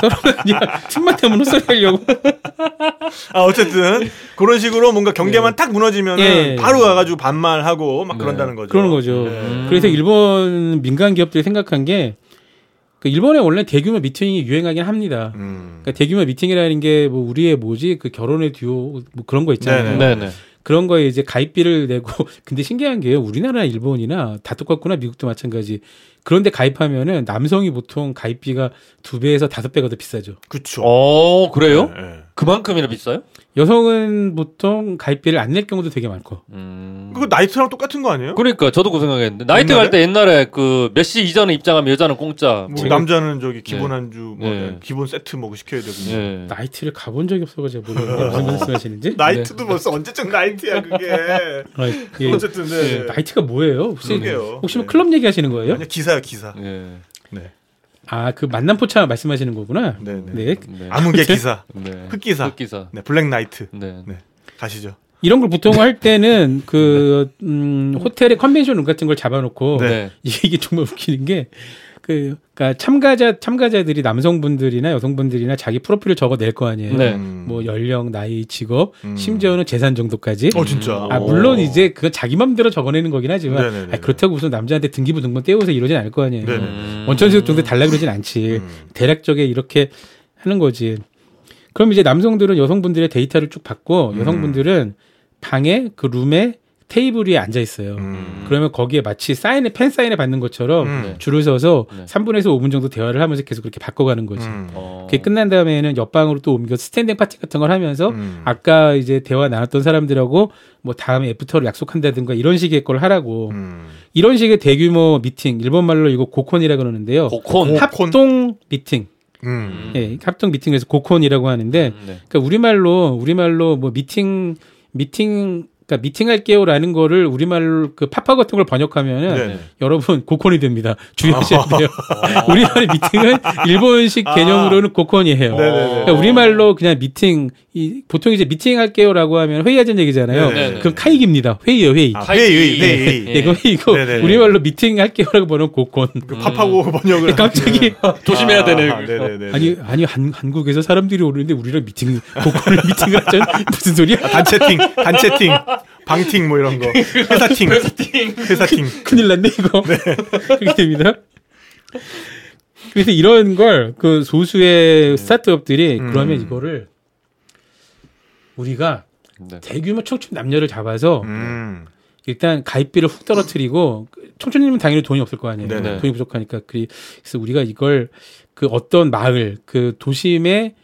S3: 서로가 그냥 틈만 타면 헛소리 하려고. (laughs)
S1: 아 어쨌든 그런 식으로 뭔가 경계만 탁 무너지면은
S3: 예.
S1: 바로 가가지고 반말하고 막 그런다는 거죠.
S3: 그러는 거죠.
S1: 네.
S3: 그래서 일본 민간 기업들이 생각한 게 그 일본에 원래 대규모 미팅이 유행하긴 합니다.
S1: 음.
S3: 그러니까 대규모 미팅이라는 게 뭐 우리의 뭐지 그 결혼의 듀오 뭐 그런 거 있잖아요.
S1: 네네.
S2: 네네
S3: 그런 거에 이제 가입비를 (laughs) 내고 근데 신기한 게 우리나라 일본이나 다 똑같구나 미국도 마찬가지. 그런데 가입하면은 남성이 보통 가입비가 두 배에서 다섯 배가 더 비싸죠.
S1: 그쵸.
S2: 어 그래요?
S1: 네, 네.
S2: 그만큼이나 비싸요?
S3: 여성은 보통 가입비를 안 낼 경우도 되게 많고.
S2: 음.
S1: 그거 나이트랑 똑같은 거 아니에요?
S2: 그러니까 저도 그 생각했는데 나이트? 갈 때 옛날에 그 몇 시 이전에 입장하면 여자는 공짜 뭐뭐
S1: 남자는 저기 기본
S2: 네.
S1: 안주 뭐
S2: 네.
S1: 기본 세트 뭐 시켜야 되고
S2: 예.
S3: 나이트를 가본 적이 없어가지고 모르겠는데 무슨 (laughs) 말씀하시는지.
S1: 나이트도 벌써 언제적 나이트야 그게
S3: 아, 예. (laughs)
S1: 어쨌든 네.
S3: 나이트가 뭐예요? 혹시
S1: 그러게요.
S3: 혹시 뭐
S1: 네.
S3: 클럽 얘기하시는 거예요?
S1: 아니 기사야 기사
S2: 예.
S3: 아 그 만남포차 말씀하시는 거구나.
S1: 네네
S3: 네.
S2: 네.
S1: 암흑의 기사
S2: 네.
S1: 흑기사.
S2: 흑기사.
S1: 네 black knight
S2: 네.
S1: 네 가시죠
S3: 이런 걸 보통 할 (laughs) 때는 그 음, 호텔의 convention room 같은 걸 잡아놓고
S2: 네.
S3: 이게, 이게 정말 웃기는 게 그, 그니까 참가자, 참가자들이 남성분들이나 여성분들이나 자기 프로필을 적어 낼 거 아니에요.
S2: 네.
S1: 음.
S3: 뭐 연령, 나이, 직업,
S1: 음.
S3: 심지어는 재산 정도까지.
S1: 어 진짜
S3: 아, 물론 이제 그건 자기 맘대로 적어내는 거긴 하지만
S1: 네네네.
S3: 아, 그렇다고 무슨 남자한테 등기부 등본 떼와서 이러진 않을 거 아니에요.
S2: 음.
S3: 원천식 정도 달라 그러진 않지.
S1: 음.
S3: 대략적에 이렇게 하는 거지. 그럼 이제 남성들은 여성분들의 데이터를 쭉 받고
S1: 음.
S3: 여성분들은 방에 그 룸에 테이블 위에 앉아 있어요.
S1: 음.
S3: 그러면 거기에 마치 사인에 팬 사인을 받는 것처럼
S1: 음.
S3: 줄을 서서
S2: 네.
S3: 3분에서 5분 정도 대화를 하면서 계속 그렇게 바꿔가는 거지.
S1: 음.
S2: 어.
S3: 그게 끝난 다음에는 옆방으로 또 옮겨 standing party 같은 걸 하면서
S1: 음.
S3: 아까 이제 대화 나눴던 사람들하고 뭐 다음에 애프터를 약속한다든가 이런 식의 걸 하라고
S1: 음.
S3: 이런 식의 대규모 미팅 일본 말로 이거 고콘이라 그러는데요.
S2: 고콘.
S3: 합동 미팅.
S1: 음.
S3: 예, 합동 미팅에서 合コン이라고 하는데
S2: 네.
S3: 그러니까 우리말로 우리말로 뭐 미팅 미팅 그러니까 미팅할게요라는 거를 우리말로 그 파파고 같은 걸 번역하면은
S1: 네.
S3: 여러분 合コン이 됩니다. 주의하셔야 돼요. (laughs) 우리말의 미팅은 일본식 개념으로는 合コン이에요.
S1: 네네네.
S3: 그러니까 우리말로 그냥 미팅 이 보통 이제 미팅 할게요라고 하면 회의하자는 얘기잖아요.
S1: 네,
S2: 네, 네.
S3: 그럼 会議입니다. 회의요, 회의.
S1: 아, 회의, 회의.
S2: 예.
S3: 네, 그 회의고
S1: 네, 네, 네.
S3: 우리말로 미팅 할게요라고 보는 고콘.
S1: 그 팝하고 번역을
S3: 갑자기
S2: 조심해야 되네.
S1: 아, 네네네.
S3: 아니 아니 한, 한국에서 사람들이 오는데 우리랑 미팅 고콘을 미팅을 하자는 (laughs) 무슨 소리야?
S1: 단체팅, 단체팅, 방팅 뭐 이런 거. (laughs) 회사팅, 회사팅.
S3: 큰일 났네 이거. (laughs) 그렇게 됩니다. 그래서 이런 걸 그 소수의 스타트업들이
S1: 음.
S3: 그러면 이거를 우리가
S2: 네.
S3: 대규모 청춘 남녀를 잡아서
S1: 음.
S3: 일단 가입비를 훅 떨어뜨리고 그 청춘님은 당연히 돈이 없을 거 아니에요.
S1: 네네.
S3: 돈이 부족하니까 그래서 우리가 이걸 그 어떤 마을 그 도심의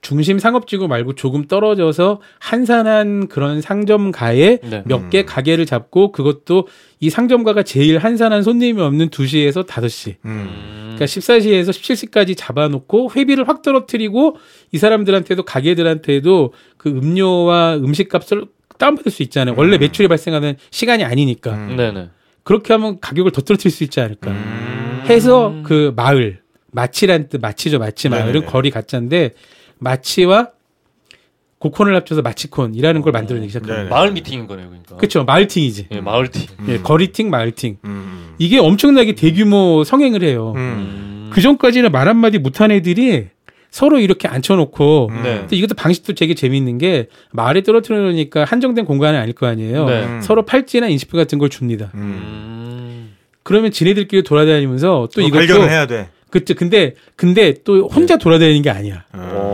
S3: 중심 상업지구 말고 조금 떨어져서 한산한 그런 상점가에
S2: 네.
S3: 몇개 가게를 잡고 그것도 이 상점가가 제일 한산한 손님이 없는 2시에서 5시.
S1: 음.
S3: 그러니까 14시에서 17시까지 잡아놓고 회비를 확 떨어뜨리고 이 사람들한테도 가게들한테도 그 음료와 음식값을 다운받을 수 있잖아요. 원래 매출이 발생하는 시간이 아니니까.
S1: 음.
S3: 그렇게 하면 가격을 더 떨어뜨릴 수 있지 않을까.
S1: 음.
S3: 해서 그 마을 마치란 뜻 마치죠 마치 마을은
S1: 네네네.
S3: 거리 가짜인데 마치와 고콘을 합쳐서 마치콘이라는 걸 만들어내기 시작합니다.
S1: 네네.
S2: 마을 미팅인 거네요, 그러니까.
S3: 그렇죠 마을팅이지.
S2: 예, 마을팅.
S3: 예, 거리팅 마을팅.
S1: 음.
S3: 이게 엄청나게 대규모 성행을 해요.
S1: 음.
S2: 음.
S3: 그 전까지는 말 한마디 못한 애들이 서로 이렇게 앉혀놓고
S1: 음.
S2: 네.
S3: 이것도 방식도 되게 재밌는 게 마을에 떨어뜨려 놓으니까 한정된 공간은 아닐 거 아니에요.
S2: 네.
S1: 음.
S3: 서로 팔찌나 인식표 같은 걸 줍니다.
S1: 음.
S2: 음.
S3: 그러면 지네들끼리 돌아다니면서 또
S1: 그거
S3: 이것도
S1: 발견을 해야 돼.
S3: 그쵸. 근데 근데 또 혼자 돌아다니는 게 아니야.
S1: 어.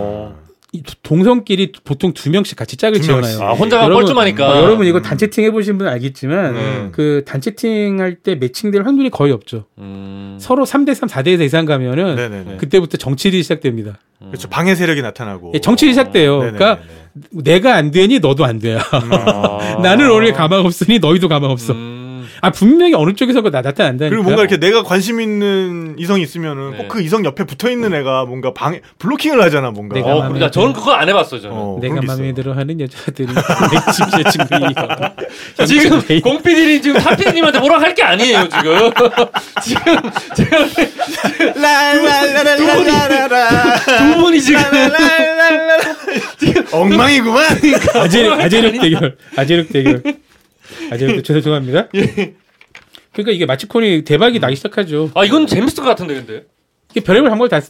S3: 동성끼리 보통 두 명씩 같이 짝을
S1: 두
S3: 지어놔요.
S2: 아, 혼자가
S3: 여러분,
S2: 뻘쭘하니까.
S3: 어, 여러분 이거 단체팅 해보신 분 알겠지만
S1: 음.
S3: 그 단체팅 할 때 매칭될 확률이 거의 없죠.
S2: 음.
S3: 서로 3대3, 4대4 이상 가면은
S1: 네네네.
S3: 그때부터 정치일이 시작됩니다.
S1: 그렇죠. 방해 세력이 나타나고.
S3: 예, 정치일이 시작돼요.
S1: 네네네.
S3: 그러니까 내가 안 되니 너도 안 돼요. (laughs)
S2: 아.
S3: 나는 오늘 가망 없으니 너희도 가망 없어.
S2: 음.
S3: 아 분명히 어느 쪽에서가 나 나타난다니까.
S1: 그리고 뭔가 이렇게 내가 관심 있는 이성이 있으면은
S2: 네.
S1: 꼭그 이성 옆에 붙어 있는 애가 뭔가 방해 블로킹을 하잖아 뭔가.
S3: 내가
S2: 어,
S3: 마음에
S2: 그러니까 저는 그거 안 해봤어요, 저는.
S1: 어,
S3: 내가 마음에. 들어하는 여자들은 내 집에 친구이 (laughs)
S2: 지금 공PD님 지금 타피디님한테 뭐라 할 게 아니에요, 지금. (laughs) 지금 제가
S1: 라라라라라라라.
S2: 두 분이 지금
S1: 엉망이구만.
S3: 아재력, 아재력 대결. 아재력 대결. 대- 죄송합니다. (laughs) 그러니까 이게 街コン이 대박이 나기 시작하죠.
S2: 아, 이건 재밌을 것 같은데, 근데.
S3: 이게 별의별 방법을 다.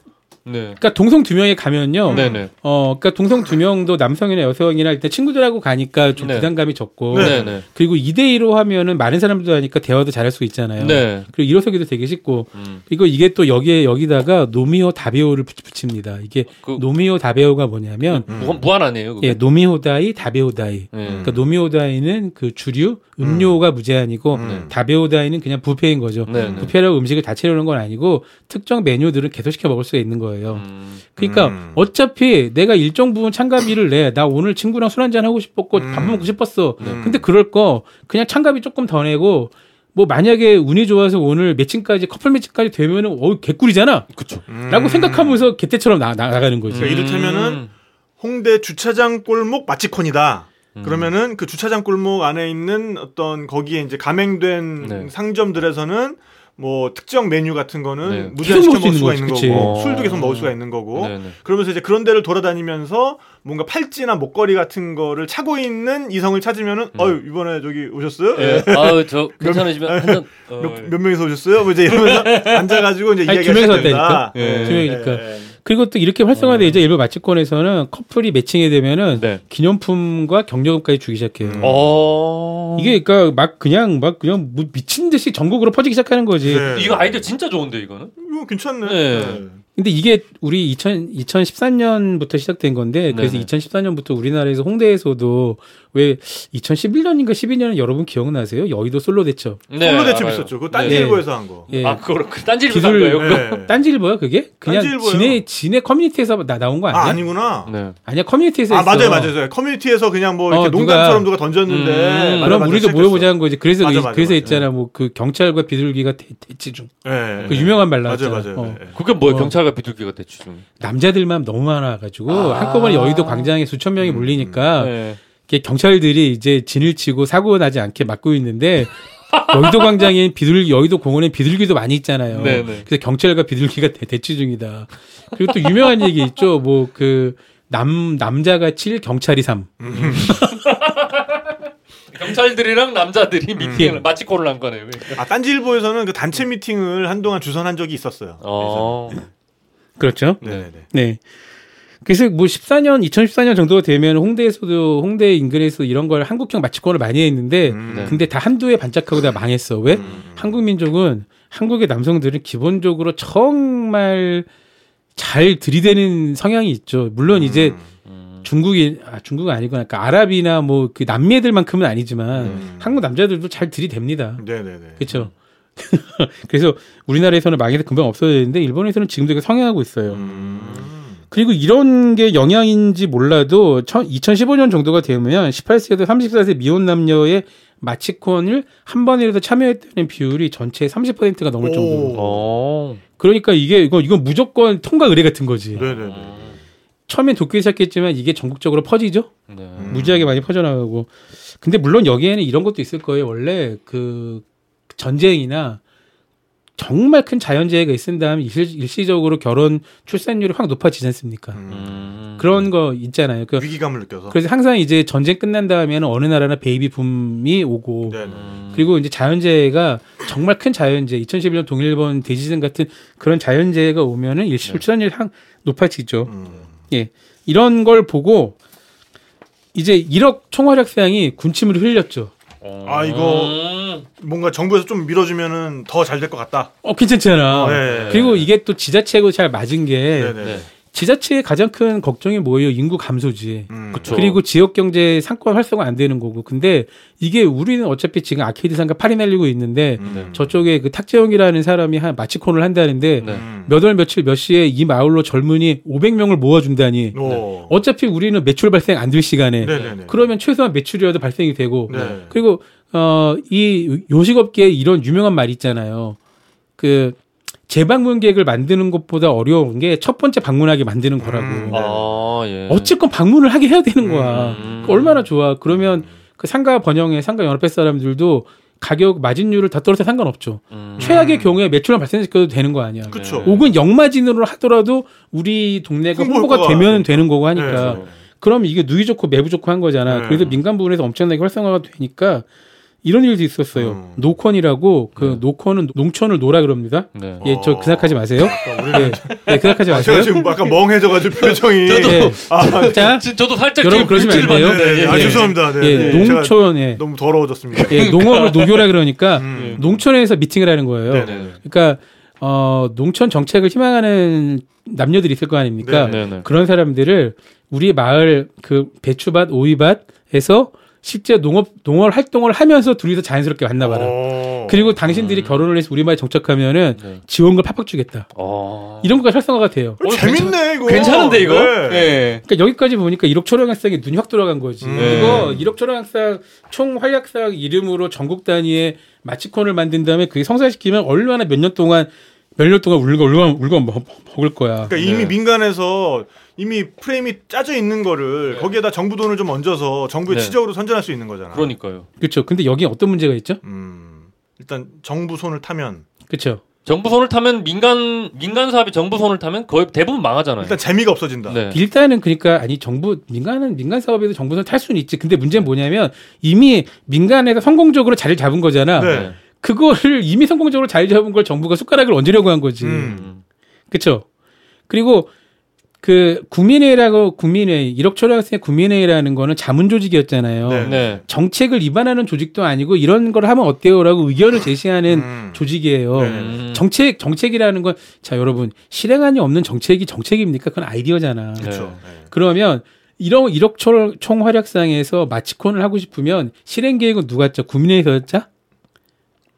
S3: 쓰-
S2: 네.
S3: 그러니까 동성 두 명에 가면요.
S2: 네네.
S3: 어, 그러니까 동성 두 명도 남성이나 여성이나 일단 친구들하고 가니까 좀
S2: 네.
S3: 부담감이 적고.
S2: 네네.
S3: 그리고 2대 2로 하면은 많은 사람들 하니까 대화도 잘할 수 있잖아요.
S2: 네.
S3: 그리고 일어서기도 되게 쉽고.
S2: 음.
S3: 이거 이게 또 여기에 여기다가 노미호 다베오를 붙- 붙입니다. 이게
S2: 그-
S3: 노미호 다베오가 뭐냐면
S2: 무, 무한 아니에요, 그게?
S3: 예, 飲み放題 食べ放題.
S2: 예.
S3: 그러니까 노미오다이는 그 주류 음료가 무제한이고
S1: 음.
S3: 다베오다이는 그냥 부페인 거죠.
S2: 네, 네.
S3: 부페라고 음식을 다 채우는 건 아니고 특정 메뉴들은 계속 시켜 먹을 수가 있는 거예요.
S2: 음.
S3: 그러니까
S1: 음.
S3: 어차피 내가 일정 부분 참가비를 내. 나 오늘 친구랑 술 한잔 하고 싶었고
S1: 음.
S3: 밥 먹고 싶었어.
S1: 음.
S3: 근데 그럴 거 그냥 참가비 조금 더 내고 뭐 만약에 운이 좋아서 오늘 매칭까지 커플 매칭까지 되면은 어 개꿀이잖아.
S2: 그쵸.
S1: 음.
S3: 라고 생각하면서 개떼처럼 나, 나가는 거지.
S1: 그러니까 이를테면은 홍대 주차장 골목 마치콘이다. 그러면은 그 주차장 골목 안에 있는 어떤 거기에 이제 가맹된
S2: 네.
S1: 상점들에서는 뭐 특정 메뉴 같은 거는
S2: 네.
S1: 무제한 시켜 먹을 수가 있는
S3: 있는
S1: 거고
S2: 거지.
S1: 술도 계속
S2: 어.
S1: 먹을 수가 있는 거고
S2: 네네.
S1: 그러면서 이제 그런 데를 돌아다니면서 뭔가 팔찌나 목걸이 같은 거를 차고 있는 이성을 찾으면은 어유 이번에 저기 오셨어요?
S2: 예.
S1: 예.
S2: 아, 저 괜찮으시면 한 잔. 어,
S1: 몇, 몇 명이서 오셨어요? 뭐 이제 이러면서 (laughs) 앉아가지고 이제 이야기가.
S3: 왔다니까?
S2: 예.
S3: 두 명이니까. 그리고 또 이렇게 활성화돼 이제 일부 마치콘에서는 커플이 매칭이 되면은
S2: 네.
S3: 기념품과 경력금까지 주기 시작해요.
S2: 어.
S3: 이게 그러니까 막 그냥 막 그냥 뭐 미친 듯이 전국으로 퍼지기 시작하는 거지.
S1: 네.
S2: 이거 아이디어 진짜 좋은데, 이거는?
S1: 이거 괜찮네.
S2: 네.
S1: 네.
S3: 근데 이게 우리 2000, 2014년부터 시작된 건데 그래서
S2: 네네.
S3: 2014년부터 우리나라에서 홍대에서도 왜 2011년인가 12년은 여러분 기억나세요? 여의도 솔로 대첩.
S2: 네.
S1: 솔로 대첩
S2: 알아요.
S1: 있었죠. 그거
S2: 네.
S1: 딴지일보에서 한 거.
S3: 예.
S2: 아, 그거를 그 딴지를 산
S3: 기술-
S2: 거예요?
S1: 네.
S3: 딴지일보야 그게? 그냥
S1: 딴지일보요.
S3: 지네 지네 커뮤니티에서 나, 나온 거 아니야?
S1: 아, 아니구나.
S2: 네.
S3: 아니야 커뮤니티에서
S1: 아,
S3: 했어.
S1: 맞아요, 맞아요. 커뮤니티에서 그냥 뭐 이렇게
S3: 어, 누가-
S1: 농담처럼 누가 던졌는데.
S2: 음,
S1: 맞아,
S3: 그럼
S1: 맞아,
S3: 우리도
S1: 시작했어.
S3: 모여보자 한 거지. 그래서
S1: 맞아,
S3: 이-
S1: 맞아,
S3: 그래서
S1: 맞아.
S3: 있잖아 뭐 그 경찰과 비둘기가 대, 대치 중.
S1: 예.
S3: 그 유명한 말
S1: 맞아요,
S3: 나왔잖아.
S1: 맞아요.
S3: 어.
S1: 예.
S2: 그게 뭐예요?
S3: 어.
S2: 경찰과 비둘기가 대추 중.
S3: 남자들만 너무 많아가지고
S1: 아.
S3: 한꺼번에 여의도 광장에 수천 명이 몰리니까
S2: 네.
S3: 이렇게 경찰들이 이제 진을 치고 사고 나지 않게 막고 있는데 여의도 광장에 비둘기 여의도 공원에 비둘기도 많이 있잖아요.
S2: 네네.
S3: 그래서 경찰과 비둘기가 대, 대치 중이다. 그리고 또 유명한 얘기 있죠. 뭐 그 남 남자가 7 경찰이 3. (laughs)
S2: 경찰들이랑 남자들이
S1: 음.
S2: 미팅을 마치코를 한 거네요. 그러니까.
S1: 아 딴지일보에서는 그 단체 미팅을 한동안 주선한 적이 있었어요.
S2: 어.
S3: 그렇죠?
S1: 네네 네.
S3: 네. 그래서 뭐 14년, 2014년 정도가 되면 홍대에서도 홍대 인근에서 이런 걸 한국형 마치권을 많이 했는데
S1: 음.
S2: 네.
S3: 근데 다 한두에 반짝하고 다 망했어. 왜?
S1: 음.
S3: 한국 민족은 한국의 남성들은 기본적으로 정말 잘 들이대는 성향이 있죠. 물론 이제
S2: 음.
S3: 중국이 아 중국은 아니구나. 그러니까 아랍이나 뭐 그 남미 애들만큼은 아니지만
S1: 음.
S3: 한국 남자들도 잘 들이댑니다.
S1: 네 네 네.
S3: 그렇죠. (laughs) 그래서 우리나라에서는 망해서 금방 없어졌는데 일본에서는 지금도 성행하고 있어요.
S1: 음.
S3: 그리고 이런 게 영향인지 몰라도 2015년 정도가 되면 18세에서 34세 미혼 남녀의 마치콘을 한 번이라도 참여했다는 비율이 전체의 30%가 넘을
S1: 오.
S3: 정도로.
S2: 어.
S3: 그러니까 이게 이거 이건 무조건 통과 의뢰 같은 거지.
S1: 네네네.
S3: 처음엔 도쿄에 시작했지만 이게 전국적으로 퍼지죠.
S2: 네.
S1: 음.
S3: 무지하게 많이 퍼져나가고. 근데 물론 여기에는 이런 것도 있을 거예요. 원래 그 전쟁이나 정말 큰 자연재해가 있은 다음 일시, 일시 적으로 결혼 출산율이 확 높아지지 않습니까?
S1: 음.
S2: 음.
S3: 그런 거 있잖아요. 그
S1: 위기감을 느껴서.
S3: 그래서 항상 이제 전쟁 끝난 다음에는 어느 나라나 베이비 붐이 오고
S1: 네네.
S2: 음.
S3: 그리고 이제 자연재해가 정말 큰 자연재해, 2011년 동일본 대지진 같은 그런 자연재해가 오면은 일시
S2: 네.
S3: 출산율이 항 높아지죠.
S1: 음.
S3: 예. 이런 걸 보고 이제 1억 총활약상이 군침을 흘렸죠.
S1: 아, 이거-
S2: 음.
S1: 뭔가 정부에서 좀 밀어주면은 더 잘 될 것 같다.
S3: 어, 괜찮잖아.
S1: 네.
S3: 그리고 이게 또 지자체하고 잘 맞은 게
S1: 네 네.
S2: 네.
S3: 지자체의 가장 큰 걱정이 뭐예요? 인구 감소지.
S1: 음.
S2: 그쵸.
S3: 그리고 지역 경제 상권 활성화 안 되는 거고. 근데 이게 우리는 어차피 지금 아케이드 상가 팔이 날리고 있는데
S1: 음.
S2: 네.
S3: 저쪽에 그 탁재영이라는 사람이 한 마치콘을 한다는데
S2: 네.
S1: 음.
S3: 몇월 며칠 몇 시에 이 마을로 젊은이 500명을 모아준다니.
S1: 오.
S3: 어차피 우리는 매출 발생 안 될 시간에.
S1: 네네네.
S3: 그러면 최소한 매출이라도 발생이 되고.
S1: 네.
S3: 그리고 어이 요식업계에 이런 유명한 말이 있잖아요. 그 재방문객을 만드는 것보다 어려운 게 첫 번째 방문하게 만드는 거라고.
S1: 음.
S2: 아, 예.
S3: 어쨌건 방문을 하게 해야 되는 거야.
S2: 음.
S3: 그 얼마나 좋아. 그러면 그 상가 번영에 상가 연합회 사람들도 가격 마진율을 다 떨어져 상관없죠.
S2: 음.
S3: 최악의 경우에 매출만 발생시켜도 되는 거 아니야.
S1: 그쵸.
S2: 네.
S3: 혹은 영마진으로 하더라도 우리 동네가
S1: 홍보가
S3: 되면. 되는 거고 하니까.
S1: 네.
S3: 그럼 이게 누이 좋고 매부 좋고 한 거잖아.
S1: 네.
S3: 그래서 민간 부분에서 엄청나게 활성화가 되니까 이런 일도 있었어요.
S1: 음.
S3: 노컨이라고 그 노컨은 농촌을 놀아 그럽니다.
S2: 네.
S3: 예, 저그 생각하지 마세요.
S1: 우리는
S3: 예, 예, 그 생각하지
S1: 아, 제가
S3: 마세요.
S1: 지금 약간 멍해져가지고 표정이.
S3: 예.
S1: 아,
S3: 자,
S2: 지- 저도 살짝
S3: 여러분 그러시면 안 돼요.
S2: 봤는데,
S1: 네,
S2: 예,
S1: 아,
S2: 예.
S1: 죄송합니다. 네.
S3: 예,
S1: 네. 제가
S3: 농촌에
S1: 너무 더러워졌습니다.
S3: 예, 농업을 녹여라 그러니까
S1: 음.
S3: 농촌에서 미팅을 하는 거예요.
S1: 네,
S2: 네.
S3: 그러니까 어, 농촌 정책을 희망하는 남녀들이 있을 거 아닙니까?
S2: 네, 네.
S3: 그런 사람들을 우리 마을 그 배추밭, 오이밭에서 실제 농업 농업 활동을 하면서 둘이서 자연스럽게 만나봐라.
S1: 어.
S3: 그리고 당신들이 결혼을 해서 우리 마을에 정착하면은
S2: 네.
S3: 지원금을 팍팍 주겠다.
S2: 어.
S3: 이런 거가 활성화가 돼요.
S1: 어, 재밌네 이거.
S2: 괜찮은데 이거?
S1: 네.
S2: 네.
S3: 그러니까 여기까지 보니까 1억 초량학상에 눈이 확 돌아간 거지.
S1: 음.
S3: 이거 1억 초량학상 총 활약상 이름으로 전국 단위의 마치콘을 만든 다음에 그게 성사시키면 얼마나 몇 년 동안 몇 년 동안 울고 울고 울고 먹- 먹을 거야.
S1: 그러니까 이미
S2: 네.
S1: 민간에서 이미 프레임이 짜져 있는 거를
S2: 네.
S1: 거기에다 정부 돈을 좀 얹어서 정부의
S2: 네.
S1: 치적으로 선전할 수 있는 거잖아.
S2: 그러니까요.
S3: 그렇죠. 근데 여기 어떤 문제가 있죠?
S1: 음. 일단 정부 손을 타면
S3: 그렇죠.
S2: 정부 손을 타면 민간 민간 사업이 정부 손을 타면 거의 대부분 망하잖아요.
S1: 일단 재미가 없어진다.
S2: 네.
S3: 일단은 그러니까 아니 정부 민간은 민간 사업에도 정부는 탈 수는 있지. 근데 문제는 뭐냐면 이미 민간에서 성공적으로 자리를 잡은 거잖아.
S1: 네.
S3: 그거를 이미 성공적으로 자리 잡은 걸 정부가 숟가락을 얹으려고 한 거지.
S1: 음.
S2: 음.
S3: 그렇죠. 그리고 그 국민회의라고 국민회의 1억 초량생 국민회의라는 거는 자문 조직이었잖아요.
S1: 네.
S2: 네.
S3: 정책을 위반하는 조직도 아니고 이런 걸 하면 어때요라고 의견을 제시하는
S1: 음.
S3: 조직이에요.
S1: 네.
S2: 음.
S3: 정책 정책이라는 건 자 여러분 실행안이 없는 정책이 정책입니까? 그건 아이디어잖아.
S1: 그렇죠.
S3: 그러면 이런 1억 초, 총 활약상에서 마치콘을 하고 싶으면 실행 계획은 누가 짜? 국민회의에서 짜?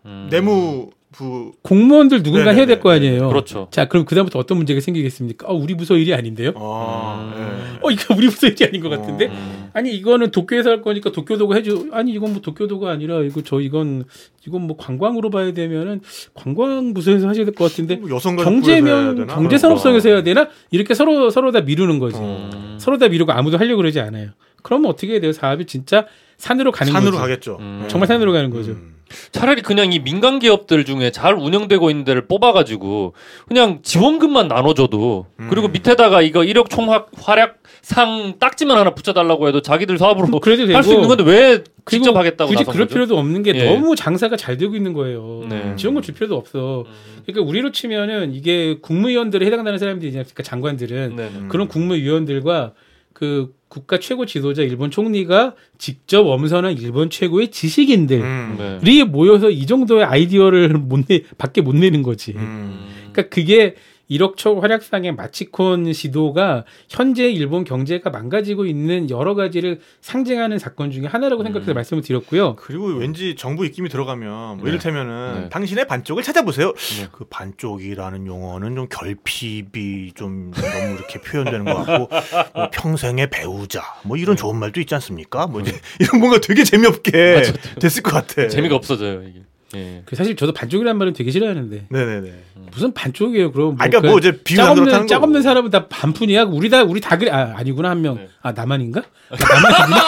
S2: 음.
S1: 내무 부
S3: 공무원들 누군가
S1: 네네네.
S3: 해야 될 거 아니에요.
S2: 그렇죠.
S3: 자, 그럼 그다음부터 어떤 문제가 생기겠습니까? 어, 우리 부서 일이 아닌데요?
S1: 아,
S2: 음.
S1: 네.
S3: 어, 이거 우리 부서 일이 아닌 것 같은데?
S2: 음.
S3: 아니, 이거는 도쿄에서 할 거니까 도쿄도가 해줘. 아니, 이건 뭐 도쿄도가 아니라, 이거 저, 이건, 이건 뭐 관광으로 봐야 되면은 관광 부서에서 하셔야 될 것 같은데,
S1: 뭐
S3: 경제면? 경제산업성에서 해야 되나? 이렇게 서로, 서로 다 미루는 거지.
S1: 어.
S3: 서로 다 미루고 아무도 하려고 그러지 않아요. 그러면 어떻게 해야 돼요? 사업이 진짜 산으로 가는
S1: 산으로
S3: 거지.
S1: 가겠죠.
S2: 음.
S1: 네.
S3: 정말 산으로 가는 거죠.
S1: 음.
S2: 차라리 그냥 이 민간 기업들 중에 잘 운영되고 있는 데를 뽑아가지고 그냥 지원금만 나눠줘도 그리고 밑에다가 이거 1억 총합 활약 상 딱지만 하나 붙여달라고 해도 자기들 사업으로
S3: 그래도
S2: 할수
S3: 되고
S2: 있는 건데 왜 직접 하겠다고
S3: 굳이 그럴
S2: 거죠?
S3: 필요도 없는 게
S2: 예.
S3: 너무 장사가 잘 되고 있는 거예요.
S2: 네.
S3: 지원금 줄 필요도 없어.
S2: 음.
S3: 그러니까 우리로 치면은 이게 국무위원들에 해당되는 사람들이지 않습니까? 장관들은
S2: 네, 네.
S1: 음.
S3: 그런 국무위원들과 그 국가 최고 지도자 일본 총리가 직접 엄선한 일본 최고의 지식인들이
S1: 음.
S2: 네.
S3: 모여서 이 정도의 아이디어를 못 내, 밖에 못 내는 거지.
S1: 음.
S3: 그러니까 그게 1억 초 활약상의 마치콘 시도가 현재 일본 경제가 망가지고 있는 여러 가지를 상징하는 사건 중에 하나라고 생각해서 말씀을 드렸고요.
S1: 그리고 왠지 정부 입김이 들어가면 뭐
S2: 네.
S1: 이를테면은
S2: 네.
S1: 당신의 반쪽을 찾아보세요.
S2: 네.
S1: 그 반쪽이라는 용어는 좀 결핍이 좀 너무 이렇게 표현되는 것 같고 뭐 평생의 배우자 뭐 이런 좋은 말도 있지 않습니까? 뭐 (laughs) 이런 뭔가 되게 재미없게
S2: 맞아.
S1: 됐을 것 같아.
S2: 재미가 없어져요 이게. 예.
S3: 그 사실 저도 반쪽이라는 말은 되게 싫어하는데
S1: 네네네.
S3: 무슨 반쪽이에요? 그럼
S1: 아, 그러니까 뭐 이제 비교가 안
S3: 짝없는 짝없는. 사람은 다 반푼이야? 우리 다 우리 다 그래? 아 아니구나 한 명.
S2: 네.
S3: 아 나만인가? 나만이구나.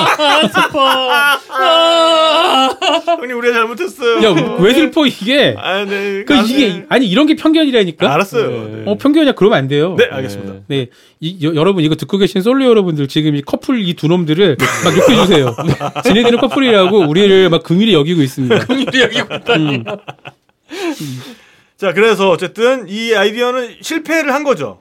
S1: 형님 우리가 잘못했어요.
S3: 야왜 슬퍼 이게?
S1: 아, 네.
S3: 그
S1: 아,
S3: 이게
S1: 네.
S3: 아니 이런 게 편견이라니까.
S1: 알았어요.
S2: 네.
S1: 네.
S3: 어 편견이야 그러면 안 돼요.
S1: 네, 알겠습니다.
S3: 네, 이, 여, 여러분 이거 듣고 계신 솔로 여러분들 지금 이 커플 이 두 놈들을 막 욕해 주세요. (laughs) 지네들은 커플이라고 우리를 막 긍휼히 여기고 있습니다. (laughs)
S2: 긍휼히 여기고
S3: 음.
S1: 자, 그래서 어쨌든 이 아이디어는 실패를 한 거죠.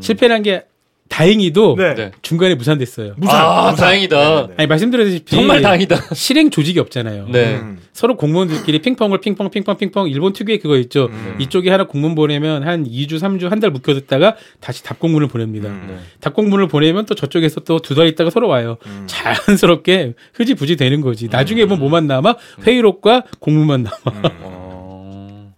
S3: 실패한 게 다행히도
S1: 네.
S2: 네.
S3: 중간에 무산됐어요.
S1: 무산.
S2: 아,
S1: 무산.
S2: 다행이다.
S1: 네네네.
S3: 아니 말씀드렸다시피
S2: 정말 다행이다.
S3: 실행 조직이 없잖아요.
S2: 네.
S1: 음.
S3: 서로 공무원들끼리 핑퐁을 핑퐁 핑퐁 핑퐁 일본 특유의 그거 있죠.
S1: 음.
S3: 이쪽에 하나 공문 보내면 한 2주 3주 한달 묵혀뒀다가 다시 답공문을 보냅니다.
S1: 음.
S2: 네.
S3: 답공문을 보내면 또 저쪽에서 또 두 달 있다가 서로 와요.
S1: 음.
S3: 자연스럽게 흐지부지 되는 거지. 나중에 보면 뭐만 남아? 회의록과 공문만 남아.
S2: 어...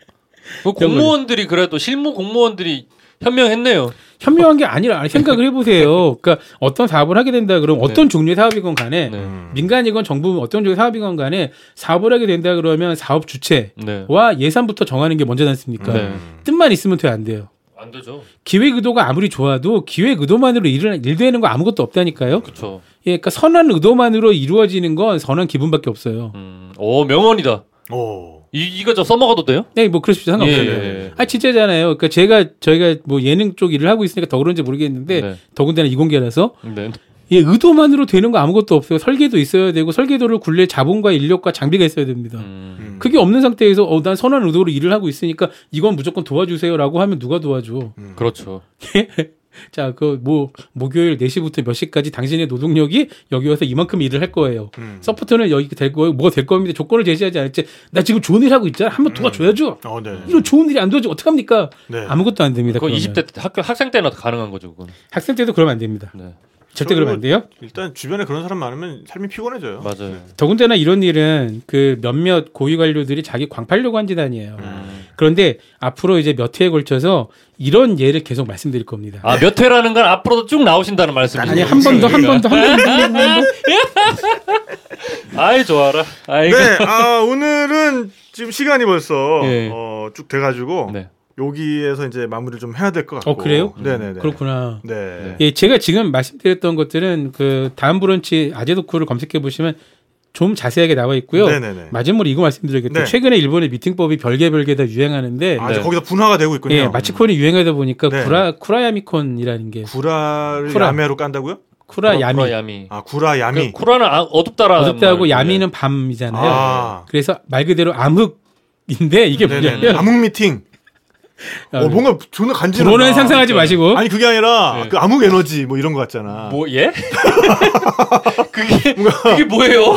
S2: 그 공무원들이 그래도 실무 공무원들이 현명했네요.
S3: 현명한 게 아니라 아니, 생각을 해보세요. (laughs) 그러니까 어떤 사업을 하게 된다 그러면 어떤 종류의 사업이건 간에
S2: 네.
S1: 음.
S3: 민간이건 정부 어떤 종류의 사업이건 간에 사업을 하게 된다 그러면 사업 주체와
S2: 네.
S3: 예산부터 정하는 게 먼저지 않습니까?
S2: 네.
S3: 뜻만 있으면 돼 안 돼요.
S2: 안 되죠.
S3: 기획 의도가 아무리 좋아도 기획 의도만으로 일을 일되는 거 아무것도 없다니까요.
S2: 그렇죠.
S3: 예, 그러니까 선한 의도만으로 이루어지는 건 선한 기분밖에 없어요.
S2: 음. 오 명언이다.
S1: 오.
S2: 이 이거 저 써먹어도 돼요?
S3: 네, 뭐 그러십시오. 상관없어요.
S2: 예, 예.
S3: 아 진짜잖아요. 그러니까 제가 저희가 뭐 예능 쪽 일을 하고 있으니까 더 그런지 모르겠는데
S2: 네.
S3: 더군다나 이공계라서
S2: 네.
S3: 예, 의도만으로 되는 거 아무것도 없어요. 설계도 있어야 되고 설계도를 굴릴 자본과 인력과 장비가 있어야 됩니다.
S2: 음.
S1: 음.
S3: 그게 없는 상태에서 어, 난 선한 의도로 일을 하고 있으니까 이건 무조건 도와주세요라고 하면 누가 도와줘?
S2: 그렇죠. (laughs) (laughs)
S3: 자, 그 뭐 목요일 4시부터 몇 시까지 당신의 노동력이 여기 와서 이만큼 일을 할 거예요.
S1: 음.
S3: support는 여기 될 거예요. 뭐가 될 겁니다. 조건을 제시하지 않았지. 나 지금 좋은 일 하고 있잖아. 한번 도와줘야죠.
S1: 어, 네.
S3: 이런 좋은 일이 안 도와지면 어떡합니까?
S1: 네.
S3: 아무것도 안 됩니다.
S2: 그거
S3: 그러면.
S2: 20대 때 학교 학생 때나 가능한 거죠, 그건.
S3: 학생 때도 그러면 안 됩니다.
S2: 네.
S3: 절대 그러면 안 돼요.
S1: 일단 주변에 그런 사람 많으면 삶이 피곤해져요.
S2: 맞아요.
S3: 더군다나 이런 일은 그 몇몇 고위 관료들이 자기 광팔려고 한 짓 아니에요.
S2: 음.
S3: 그런데 앞으로 이제 몇 회에 걸쳐서 이런 예를 계속 말씀드릴 겁니다.
S2: 아, 몇 회라는 건 앞으로도 쭉 나오신다는 말씀이죠.
S3: 아니 한 번 더 한 번 더 한 번 더.
S2: 아이, 좋아라. 아이고.
S1: 네, 아, 오늘은 지금 시간이 벌써
S2: 예.
S1: 어, 쭉 돼가지고
S2: 네.
S1: 여기에서 이제 마무리를 좀 해야 될 것 같고.
S3: 어, 그래요?
S1: 네네네.
S3: 그렇구나.
S1: 네.
S3: 예, 제가 지금 말씀드렸던 것들은 그 다음 브런치 아재도쿠를 검색해 보시면 좀 자세하게 나와 있고요.
S1: 네네네.
S3: 마지막으로 이거 말씀드리겠다.
S1: 네.
S3: 최근에 일본의 미팅법이 별개 별개 다 유행하는데
S1: 아,
S2: 네.
S1: 거기서 분화가 되고 있군요.
S3: 예, 마치콘이 유행하다 보니까
S1: 네.
S3: 쿠라 쿠라야미콘이라는 게
S1: 구라를
S3: 쿠라.
S1: 야매로 깐다고요?
S3: 쿠라 야미
S2: 쿠라 야미.
S1: 아, 구라 야미.
S2: 그 쿠라는 아, 어둡다라.
S3: 어둡다고 야미는 밤이잖아요.
S1: 아.
S3: 그래서 말 그대로 암흑인데 이게. 뭐냐면
S1: 암흑 미팅. 어, 뭔가 존나 간지나.
S3: 불온은 상상하지 마시고
S1: 아니 그게 아니라
S2: 네.
S1: 그 암흑 에너지 뭐 이런 거 같잖아.
S2: 뭐 예? (laughs) 그게 그게 뭐예요?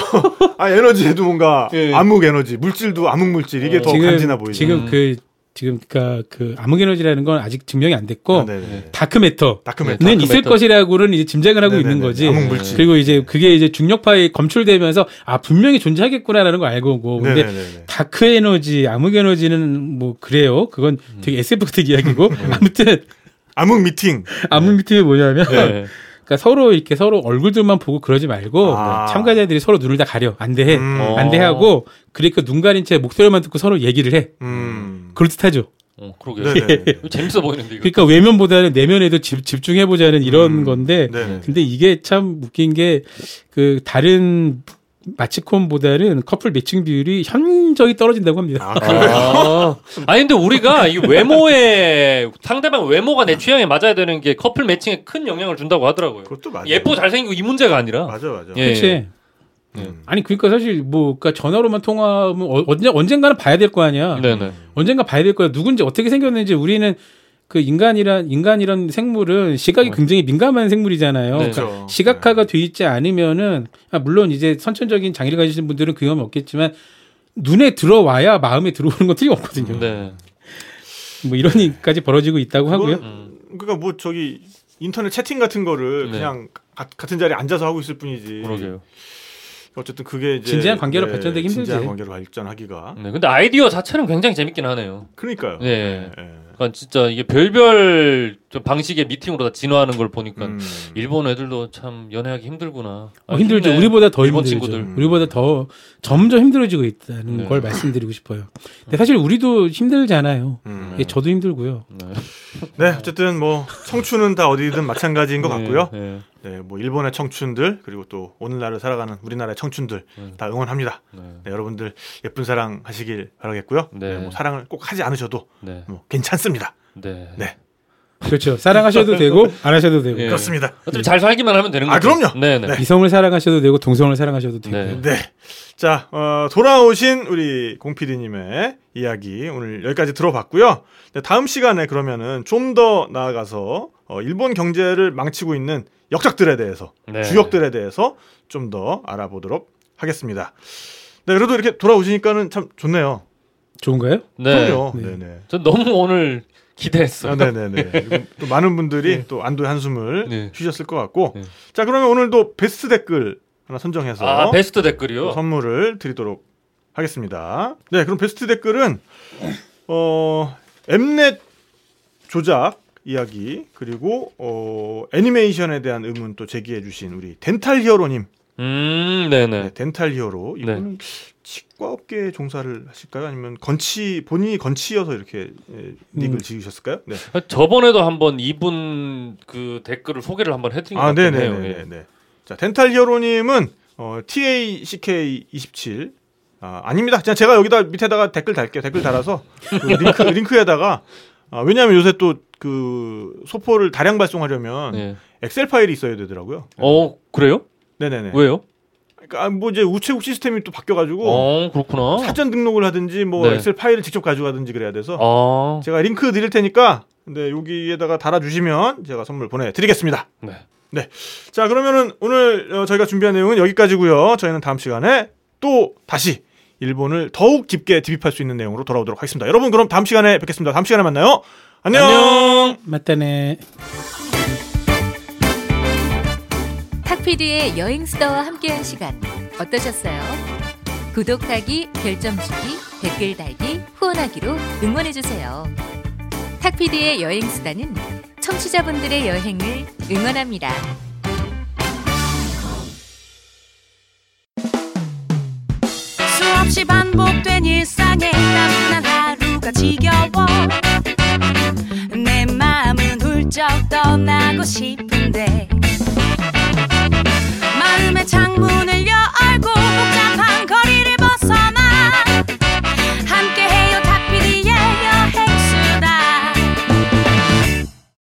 S1: 아 에너지에도 뭔가
S2: 예.
S1: 암흑 에너지, 물질도 암흑 물질 이게 더 간지나 보이죠.
S3: 지금
S2: 음.
S3: 그 지금 그니까 그 암흑 에너지라는 건 아직 증명이 안 됐고
S1: 아, 네네.
S3: dark matter는
S1: dark matter.
S2: 네.
S3: 있을
S2: matter.
S3: 것이라고는 이제 짐작을 하고
S1: 네네네.
S3: 있는 거지.
S1: 암흑 물질.
S3: 그리고 이제 그게 이제 중력파에 검출되면서 아 분명히 존재하겠구나라는 걸 알고 오고. 근데
S1: 네네네.
S3: dark energy, 암흑 에너지는 뭐 그래요. 그건
S1: 음.
S3: 되게 SF 같은 이야기고 아무튼
S1: 암흑 미팅.
S3: 암흑 미팅이 뭐냐면
S2: 네.
S3: 그러니까 서로 이렇게 서로 얼굴들만 보고 그러지 말고
S1: 아.
S3: 참가자들이 서로 눈을 다 가려 안대해
S1: 음.
S2: 어.
S3: 안대하고 그러니까 눈 가린 채 목소리만 듣고 서로 얘기를 해
S1: 음.
S3: 그럴듯하죠.
S2: 어, 그러게.
S1: 네네네.
S2: 이거 재밌어 보이는데 이거.
S3: 그러니까 외면보다는 내면에도 집, 집중해보자는 이런
S1: 음.
S3: 건데
S1: 네네.
S3: 근데 이게 참 웃긴 게 그 다른 마치콘보다는 커플 매칭 비율이 현저히 떨어진다고 합니다.
S1: 아, 그래요?
S2: 아. (laughs) 아니 근데 우리가 이 외모에 상대방 외모가 내 취향에 맞아야 되는 게 커플 매칭에 큰 영향을 준다고 하더라고요.
S1: 그것도 맞아요.
S2: 예쁘고 잘생기고 이 문제가 아니라.
S1: 맞아 맞아.
S2: 예.
S3: 그렇지.
S1: 음.
S3: 아니 그러니까 사실 뭐 그러니까 전화로만 통화하면 어- 언제 언젠가는 봐야 될 거 아니야.
S2: 네네.
S3: 언젠가 봐야 될 거야. 누군지 어떻게 생겼는지 우리는 그 인간이란 인간이란 생물은 시각이
S2: 네.
S3: 굉장히 민감한 생물이잖아요.
S2: 네.
S3: 그러니까
S1: 그렇죠.
S3: 시각화가 돼 있지 않으면은 아, 물론 이제 선천적인 장애를 가지신 분들은 그 경험이 없겠지만 눈에 들어와야 마음에 들어오는 건 틀림없거든요.
S2: 네.
S3: 뭐 이런 일까지 벌어지고 있다고 하고요.
S2: 음.
S1: 그러니까 뭐 저기 인터넷 채팅 같은 거를
S2: 네.
S1: 그냥 가- 같은 자리에 앉아서 하고 있을 뿐이지.
S2: 그러게요.
S1: 어쨌든 그게 이제
S3: 진지한 관계로 발전되기 힘들지.
S1: 진지한 관계로 발전하기가.
S2: 네. 근데 아이디어 자체는 굉장히 재밌긴 하네요.
S1: 그러니까요.
S2: 네.
S1: 예.
S2: 그러니까 진짜 이게 별별 좀 방식의 미팅으로 다 진화하는 걸 보니까
S1: 음.
S2: 일본 애들도 참 연애하기 힘들구나. 아,
S3: 어, 힘들죠.
S2: 힘내.
S3: 우리보다 더
S2: 일본
S3: 힘들죠.
S2: 친구들.
S3: 우리보다 더 점점 힘들어지고 있다는
S2: 네.
S3: 걸 말씀드리고 싶어요. 근데 사실 우리도 힘들잖아요.
S1: 음.
S3: 예, 저도 힘들고요.
S2: 네.
S1: 네, 어쨌든 뭐 청춘은 다 어디든 마찬가지인 것 같고요.
S2: 네, 네.
S1: 네, 뭐 일본의 청춘들 그리고 또 오늘날을 살아가는 우리나라의 청춘들
S2: 네.
S1: 다 응원합니다.
S2: 네.
S1: 네, 여러분들 예쁜 사랑 하시길 바라겠고요.
S2: 네.
S1: 네, 뭐 사랑을 꼭 하지 않으셔도
S2: 네.
S1: 뭐 괜찮습니다.
S2: 네.
S1: 네.
S3: 그렇죠. 사랑하셔도 되고 안 하셔도 되고
S2: 예.
S1: 그렇습니다.
S2: 어차피 잘 살기만 하면 되는
S1: 아,
S2: 거죠.
S1: 그럼요.
S2: 네, 네.
S1: 네.
S3: 이성을 사랑하셔도 되고 동성을 사랑하셔도 되고.
S2: 네.
S1: 네. 자, 어, 돌아오신 우리 공PD님의 이야기 오늘 여기까지 들어봤고요. 네, 다음 시간에 그러면은 좀 더 나아가서 어, 일본 경제를 망치고 있는 역작들에 대해서
S2: 네.
S1: 주역들에 대해서 좀 더 알아보도록 하겠습니다. 네, 그래도 이렇게 돌아오시니까는 참 좋네요.
S3: 좋은가요?
S2: 네.
S1: 그럼요.
S3: 네.
S1: 네, 네.
S2: 전 너무 오늘 기대했어요.
S1: 아, 네네네. (laughs) 또 많은 분들이 또 안도의 한숨을
S2: 네.
S1: 쉬셨을 것 같고.
S2: 네.
S1: 자, 그러면 오늘도 베스트 댓글 하나 선정해서
S2: 아, 베스트
S1: 또
S2: 댓글이요?
S1: 선물을 드리도록 하겠습니다. 네, 그럼 베스트 댓글은 어 엠넷 조작 이야기 그리고 어 애니메이션에 대한 의문 또 제기해 주신 우리 덴탈 히어로님.
S2: 음, 네네.
S1: 네, 덴탈 히어로 이분은 치과 업계에 종사를 하실까요? 아니면 건치 본인이 건치여서 이렇게 예, 닉을
S3: 음.
S1: 지으셨을까요? 네.
S2: 저번에도 한번 이분 그 댓글을 소개를 한번 해드린 것
S1: 아,
S2: 같긴
S1: 네네네.
S2: 해요. 예.
S1: 네. 자, 덴탈 히어로님은 어, TACK27 아, 아닙니다. 그냥 제가 여기다 밑에다가 댓글 달게요. 댓글 달아서 (laughs) 그 링크 링크에다가 아, 왜냐하면 요새 또 그 소포를 다량 발송하려면
S2: 네.
S1: 엑셀 파일이 있어야 되더라고요.
S2: 어, 그래요?
S1: 네네네.
S2: 왜요?
S1: 그러니까 뭐 이제 우체국 시스템이 또 바뀌어가지고
S2: 어, 그렇구나.
S1: 사전 등록을 하든지 뭐
S2: 네.
S1: 엑셀 파일을 직접 가져가든지 그래야 돼서
S2: 아,
S1: 제가 링크 드릴 테니까 근데 여기에다가 달아주시면 제가 선물 보내드리겠습니다.
S2: 네.
S1: 자 그러면은 오늘 어, 저희가 준비한 내용은 여기까지고요. 저희는 다음 시간에 또 다시 일본을 더욱 깊게 딥입할 수 있는 내용으로 돌아오도록 하겠습니다. 여러분 그럼 다음 시간에 뵙겠습니다. 다음 시간에 만나요. 안녕.
S2: 안녕.
S3: 맞다네.
S5: 탁피디의 여행 수다와 함께한 시간 어떠셨어요? 구독하기, 별점 주기, 댓글 달기, 후원하기로 응원해주세요. 탁피디의 여행 수다는 청취자분들의 여행을 응원합니다.
S6: 수없이 반복된 일상에 따분한 하루가 지겨워 내 마음은 훌쩍 떠나고 싶어 창문을